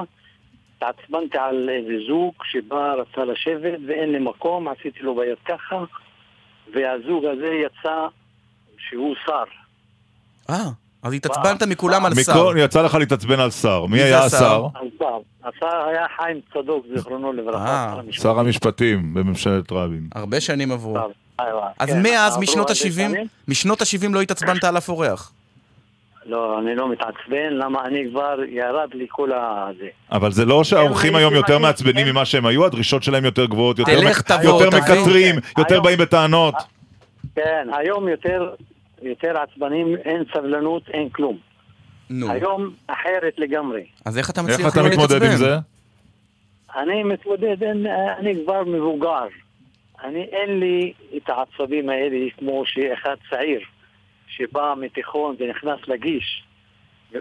התעצבנתי על איזה זוג שבא, רצה לשבת ואין לי מקום, עשיתי לו ביד ככה, והזוג הזה יצא שהוא שר. אה, אז התעצבנת מכולם על שר. מכל, יצא לך להתעצבן על שר. מי היה השר? השר? היה חיים צדוק, זיכרונו לברכה. אה, שר המשפטים. בממשלת רבין. הרבה שנים עברו. איווה, אז כן, מאז, משנות הרבה ה-70, שנים. משנות ה-70 לא התעצבנת על אף אורח. לא, אני לא מתעצבן, למה אני כבר ירד לי כל הזה. אבל זה לא שהאורחים הם היום יותר מעצבנים ממה שהם היו, הדרישות שלהם יותר גבוהות, יותר מק- תבוא, יותר. מקטרים, יותר היום- באים בטענות. כן, היום יותר, יותר עצבנים, אין סבלנות, אין כלום. נו, היום אחרת לגמרי. אז איך אתה איך מצליח אתה לא מתמודד עם זה? אני מתמודד, אין, אני כבר מבוגר. אני, אין לי את העצבים האלה כמו שאחד צעיר שבא מתיכון ונכנס לגיש,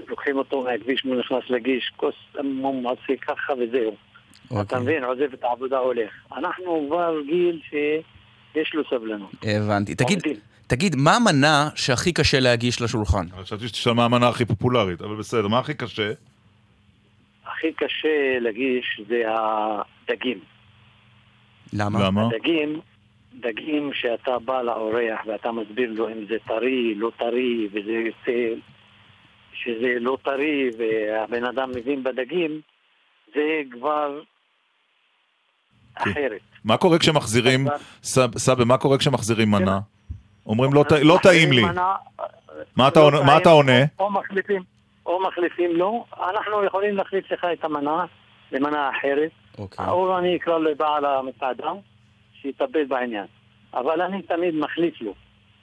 לוקחים אותו מהכביש והוא נכנס לגיש, כוס מום עושה ככה וזהו. אתה אוקיי, מבין, עוזב את העבודה, הולך. אנחנו כבר גיל שיש לו סבלנות. הבנתי. תגיד. תגיד, מה המנה שהכי קשה להגיש לשולחן? חשבתי שתשאל מה המנה הכי פופולרית, אבל בסדר, מה הכי קשה? הכי קשה להגיש זה הדגים. למה? למה? דגים, דגים שאתה בא לאורח ואתה מסביר לו אם זה טרי, לא טרי, וזה יוצא שזה לא טרי והבן אדם מבין בדגים, זה כבר אחרת. מה קורה כשמחזירים, סב- סבא, מה קורה כשמחזירים מנה? אומרים לא לא טעים לי. מה אתה לא עונה- אתה עונה? או מחליפים, או מחליפים לו, אנחנו יכולים להחליף לך את המנה למנה אחרת, אוקיי. או אני אקרא לבעל המסעדה שיטפל בעניין. אבל אני תמיד מחליף לו,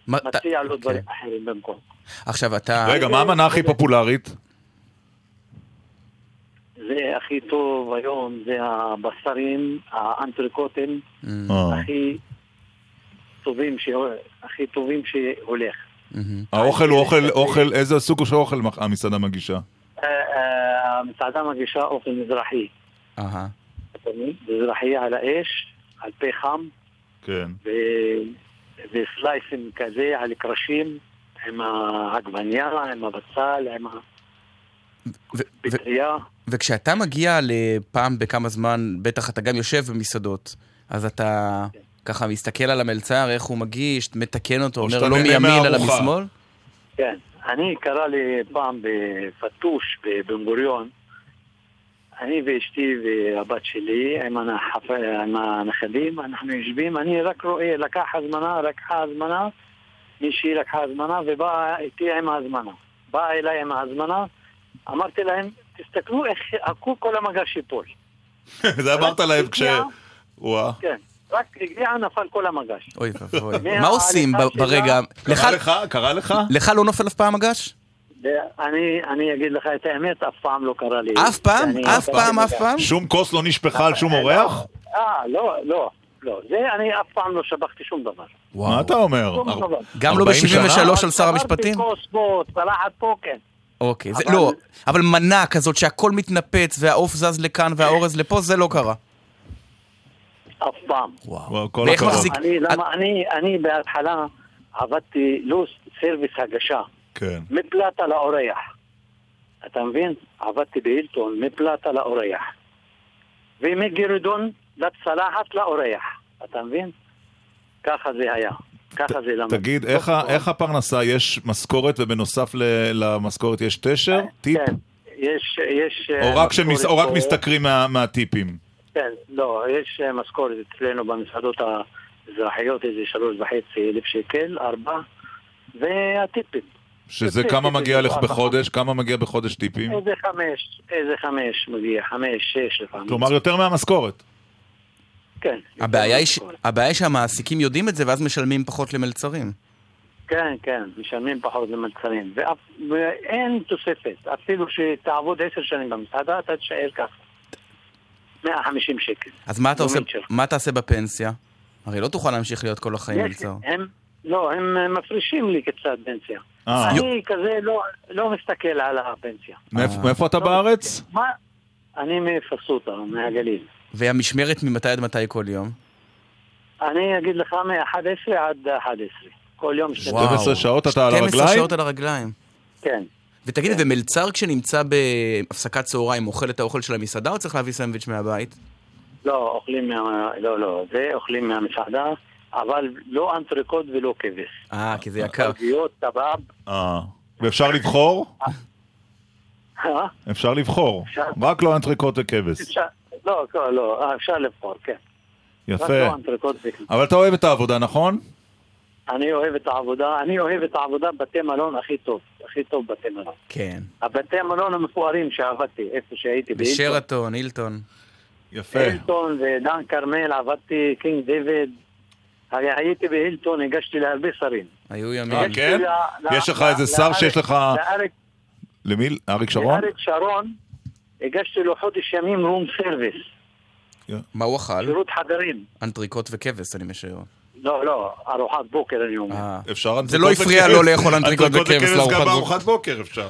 מה- ת- מציע לו דברים כן. אחרים במקום. עכשיו אתה... רגע, מה המנה הכי פופולרית? זה הכי טוב היום, זה הבשרים, האנטריקוטים, אה. הכי טובים, ש... הכי טובים שהולך. האוכל הוא אוכל, אוכל, איזה סוג של אוכל המסעדה מגישה? אה, אה, המסעדה מגישה אוכל מזרחי. אהה. אתה מבין? מזרחי על האש, על פחם, כן. ו... וסלייסים כזה על קרשים, עם העגבניה, עם הבצל, עם הפטריה. וכשאתה מגיע לפעם בכמה זמן, בטח אתה גם יושב במסעדות, אז אתה ככה מסתכל על המלצר, איך הוא מגיש, מתקן אותו, אומר לא מימין אלא. משמאל? כן. אני קרא לי פעם בפטוש בבן גוריון, אני ואשתי והבת שלי עם, הנחפ... עם הנכדים, אנחנו יושבים, אני רק רואה, לקח הזמנה, לקחה הזמנה, מישהי לקחה הזמנה ובאה איתי עם ההזמנה. באה אליי עם ההזמנה, אמרתי להם, תסתכלו איך עקו כל המגש ייפול. זה אמרת להם כש... וואה. כן, רק הגיע, נפל כל המגש. אוי ואבוי. מה- עושים ברגע? קרה לך? קרה לך? לך לא נופל אף פעם מגש? אני, אני אגיד לך את האמת, אף פעם לא קרה לי. אף פעם? אף פעם? אף. פעם? שום כוס לא נשפכה על שום אורח? אה, לא, לא, לא. זה אני אף פעם לא שבחתי שום דבר. מה אתה אומר? גם לא 40 שנה? ב-73 על שר המשפטים? כוס פה, צלחת פה, כן. אוקיי, זה- לא, אבל מנה כזאת שהכל מתנפץ והעוף זז לכאן והאורז לפה, זה לא קרה. אף פעם. וואו, כל ואיך הכבוד. מחזיק- אני, למה, אני, אני בהתחלה עבדתי לא סרוויס הגשה, כן. מפלטה לאורח. אתה מבין? עבדתי בהילטון, מפלטה לאורח. ומגירדון לצלחת לאורח. אתה מבין? ככה זה היה. ככה זה למדתי. תגיד, איך ה- איך הפרנסה? יש משכורת ובנוסף ל- למשכורת יש תשר? טיפ? כן, יש, יש... או רק שמס- או רק. משתכרים מה- מהטיפים? כן, לא, יש אה, משכורת אצלנו במסעדות המזרחיות, איזה שלוש וחצי אלף שקל, ארבע, והטיפים. שזה כמה מגיע לך טיפ, בחודש? כמה מגיע בחודש טיפים? איזה חמש, איזה חמש מגיע, חמש, שש לפעמים. כלומר, יותר מהמשכורת. כן. הבעיה היא ש- הבעיה היא שהמעסיקים יודעים את זה ואז משלמים פחות למלצרים. כן, כן, משלמים פחות למלצרים, ואף- ואין תוספת, אפילו שתעבוד עשר שנים במסעדה, אתה תישאר ככה. 150 שקל. אז מה אתה עושה. מה תעשה בפנסיה? הרי לא תוכל להמשיך להיות כל החיים מלצר. הם, לא, הם אה, מפרישים לי קצת פנסיה. אה. אני כזה לא, לא מסתכל על הפנסיה. מאיפה מאיפה אתה בארץ? מה? אני מפסוטה, מהגליל. והמשמרת ממתי עד מתי כל יום? אני אגיד לך מ-11 עד 11. כל יום שתי 12 שעות אתה על 12 הרגליים? שעות על הרגליים. כן. ותגיד, ומלצר כשנמצא בהפסקת צהריים אוכל את האוכל של המסעדה או צריך להביא סנדוויץ' מהבית? לא, אוכלים מה... לא, לא, זה אוכלים מהמסעדה, אבל לא אנטריקוט ולא כבש. אה, כי זה יקר. ערביות, טבב, אה. ואפשר לבחור? אה? אפשר לבחור. רק לא אנטריקוט וכבש. לא, לא, לא, אה, אפשר לבחור, כן. יפה. לא. אבל אתה אוהב את העבודה, נכון? אני אוהב את העבודה, אני אוהב את העבודה בבתי מלון הכי טוב, הכי טוב בתי מלון. כן. הבתי מלון המפוארים שעבדתי, איפה שהייתי. בשרתון, הילטון. יפה. הילטון ודן כרמל, עבדתי קינג דיוויד. הרי הייתי בהילטון, הגשתי להרבה שרים. היו ימים. אה, כן? יש לך איזה שר שיש לך... לאריק למי? אריק שרון? לאריק שרון, הגשתי לו חודש ימים room service, מה הוא אכל? שירות חדרים. אנטריקוט וכבש, אני משער. לא, לא, ארוחת בוקר אני אומר. אפשר זה לא הפריע לו לאכול אנטריקוט וכבש לארוחת גם בוקר. בארוחת בוקר אפשר.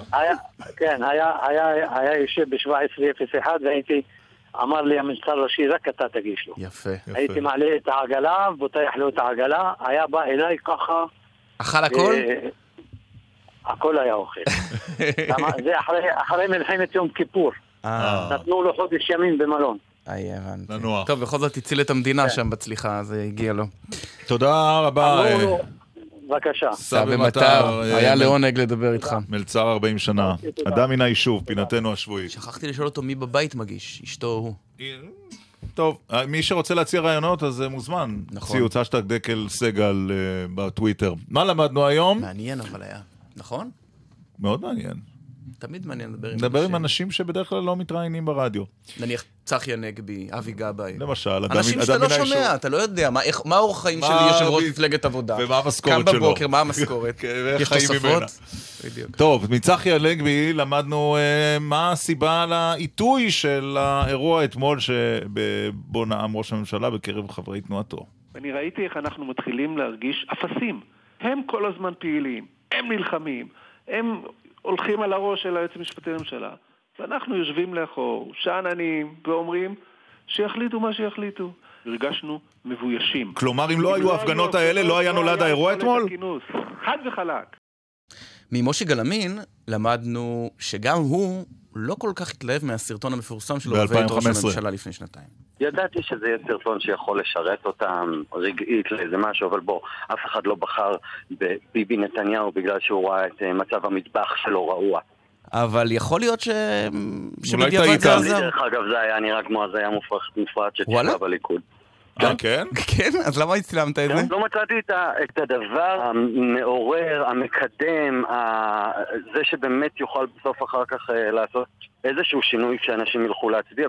כן, היה יושב ב-1701 והייתי, אמר לי המלצר הראשי, רק אתה תגיש לו. יפה. הייתי מעלה את העגלה, פותח לו את העגלה, היה בא אליי ככה. אכל הכל? אה, הכל היה אוכל. זה אחרי, אחרי מלחמת יום כיפור. אה. נתנו לו חודש ימים במלון. איי, הבנתי. לנוח. טוב, בכל זאת הציל את המדינה שם בצליחה, זה הגיע לו. תודה רבה. אה, בבקשה. סבא מטר, אה, היה לעונג לדבר איתך. מלצר 40 שנה. אדם מן היישוב, פינתנו השבועית. שכחתי לשאול אותו מי בבית מגיש, אשתו הוא. טוב, אה, מי שרוצה להציע רעיונות, אז אה, מוזמן. נכון. ציוץ אשטג דקל סגל אה, בטוויטר. מה למדנו היום? מעניין אבל היה. נכון? מאוד מעניין. תמיד מעניין לדבר עם נדבר עם אנשים שבדרך כלל לא מתראיינים ברדיו. נניח צחי הנגבי, אבי גבאי. למשל, אדם אנשים אדם שאתה לא מן. שומע, אתה לא יודע, מה- אורח חיים של יושב ראש מפלגת עבודה. ומה המשכורת קם שלו. בבוקר, מה המשכורת? כן, יש חיים תוספות? בדיוק. טוב, מצחי הנגבי למדנו אה, מה הסיבה לעיתוי של האירוע אתמול שבו נאם ראש הממשלה בקרב חברי תנועתו. אני ראיתי איך אנחנו מתחילים להרגיש אפסים. הם כל הזמן פעילים, הם נלחמים, הם הולכים על הראש של היועץ המשפטי לממשלה, ואנחנו יושבים לאחור, שאננים, ואומרים שיחליטו מה שיחליטו. הרגשנו מבוישים. כלומר, אם לא היו ההפגנות האלה, לא היה נולד האירוע אתמול? חד וחלק. ממשה גלאמין למדנו שגם הוא לא כל כך התלהב מהסרטון המפורסם שלו בבית ראש ב-2015. הממשלה לפני שנתיים. ידעתי שזה יהיה סרטון שיכול לשרת אותם רגעית לאיזה משהו, אבל בוא, אף אחד לא בחר בביבי נתניהו בגלל שהוא ראה את אה, מצב המטבח שלו רעוע. אבל יכול להיות ש... טעית. שבדיעבד זה עזר. דרך אגב, זה היה נראה כמו הזיה מופרעת? שתשמע בליכוד. אה, כן? כן? אז למה הצלמת את זה? לא מצאתי את הדבר המעורר, המקדם, זה שבאמת יוכל בסוף אחר כך אה, לעשות איזשהו שינוי כשאנשים ילכו להצביע.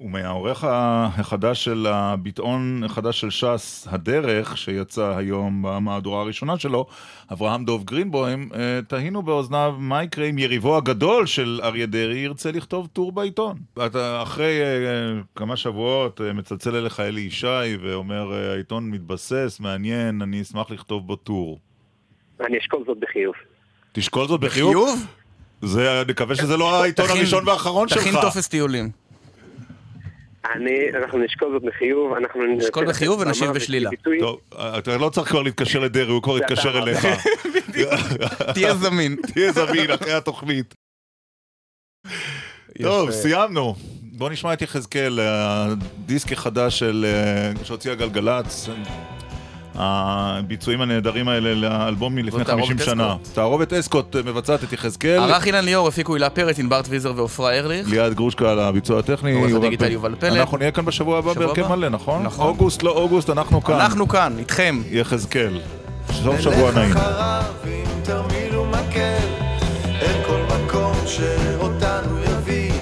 ומהעורך החדש של הביטאון החדש של ש"ס, הדרך, שיצא היום במהדורה הראשונה שלו, אברהם דוב גרינבוים, אה, תהינו באוזניו מה יקרה אם יריבו הגדול של אריה דרעי ירצה לכתוב טור בעיתון. אתה אחרי אה, כמה שבועות אה, מצלצל אליך אלי ישי ואומר, העיתון מתבסס, מעניין, אני אשמח לכתוב בו טור. אני אשקול זאת בחיוב. תשקול זאת בחיוב? בחיוב? זה, נקווה שזה לא העיתון הראשון והאחרון שלך. תכין טופס טיולים. אני, אנחנו נשקול זאת בחיוב, אנחנו... נשקול בחיוב ונשיב בשלילה. טוב, אתה לא צריך כבר להתקשר לדרעי, הוא כבר יתקשר אליך. תהיה זמין. תהיה זמין אחרי התוכנית. טוב, סיימנו. בוא נשמע את יחזקאל, הדיסק החדש של, אה, שהוציאה גלגלצ. הביצועים הנהדרים האלה לאלבום מלפני זאת תערובת 50 שנה. תערובת אסקוט אה, מבצעת את יחזקאל. ערך אילן ליאור, הפיקו הילה פרץ, ענבר טוויזר ועופרה ארליך. ליעד גרושקה על הביצוע הטכני. עורך יובל הדיגיטל פלד. יובל פלד. אנחנו נהיה כאן בשבוע הבא בהרכב. מלא, נכון? נכון. אוגוסט, לא אוגוסט, אנחנו כאן. אנחנו כאן, איתכם. יחזקאל. סוף שבוע נעים. שאותנו יביא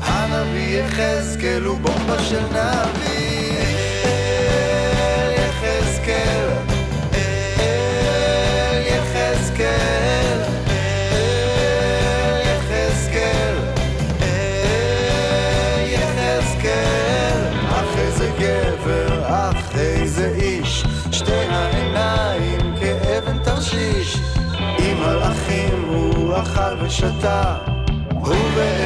הנביא יחזקאל הוא בומבה של נביא שאתה הוא ואין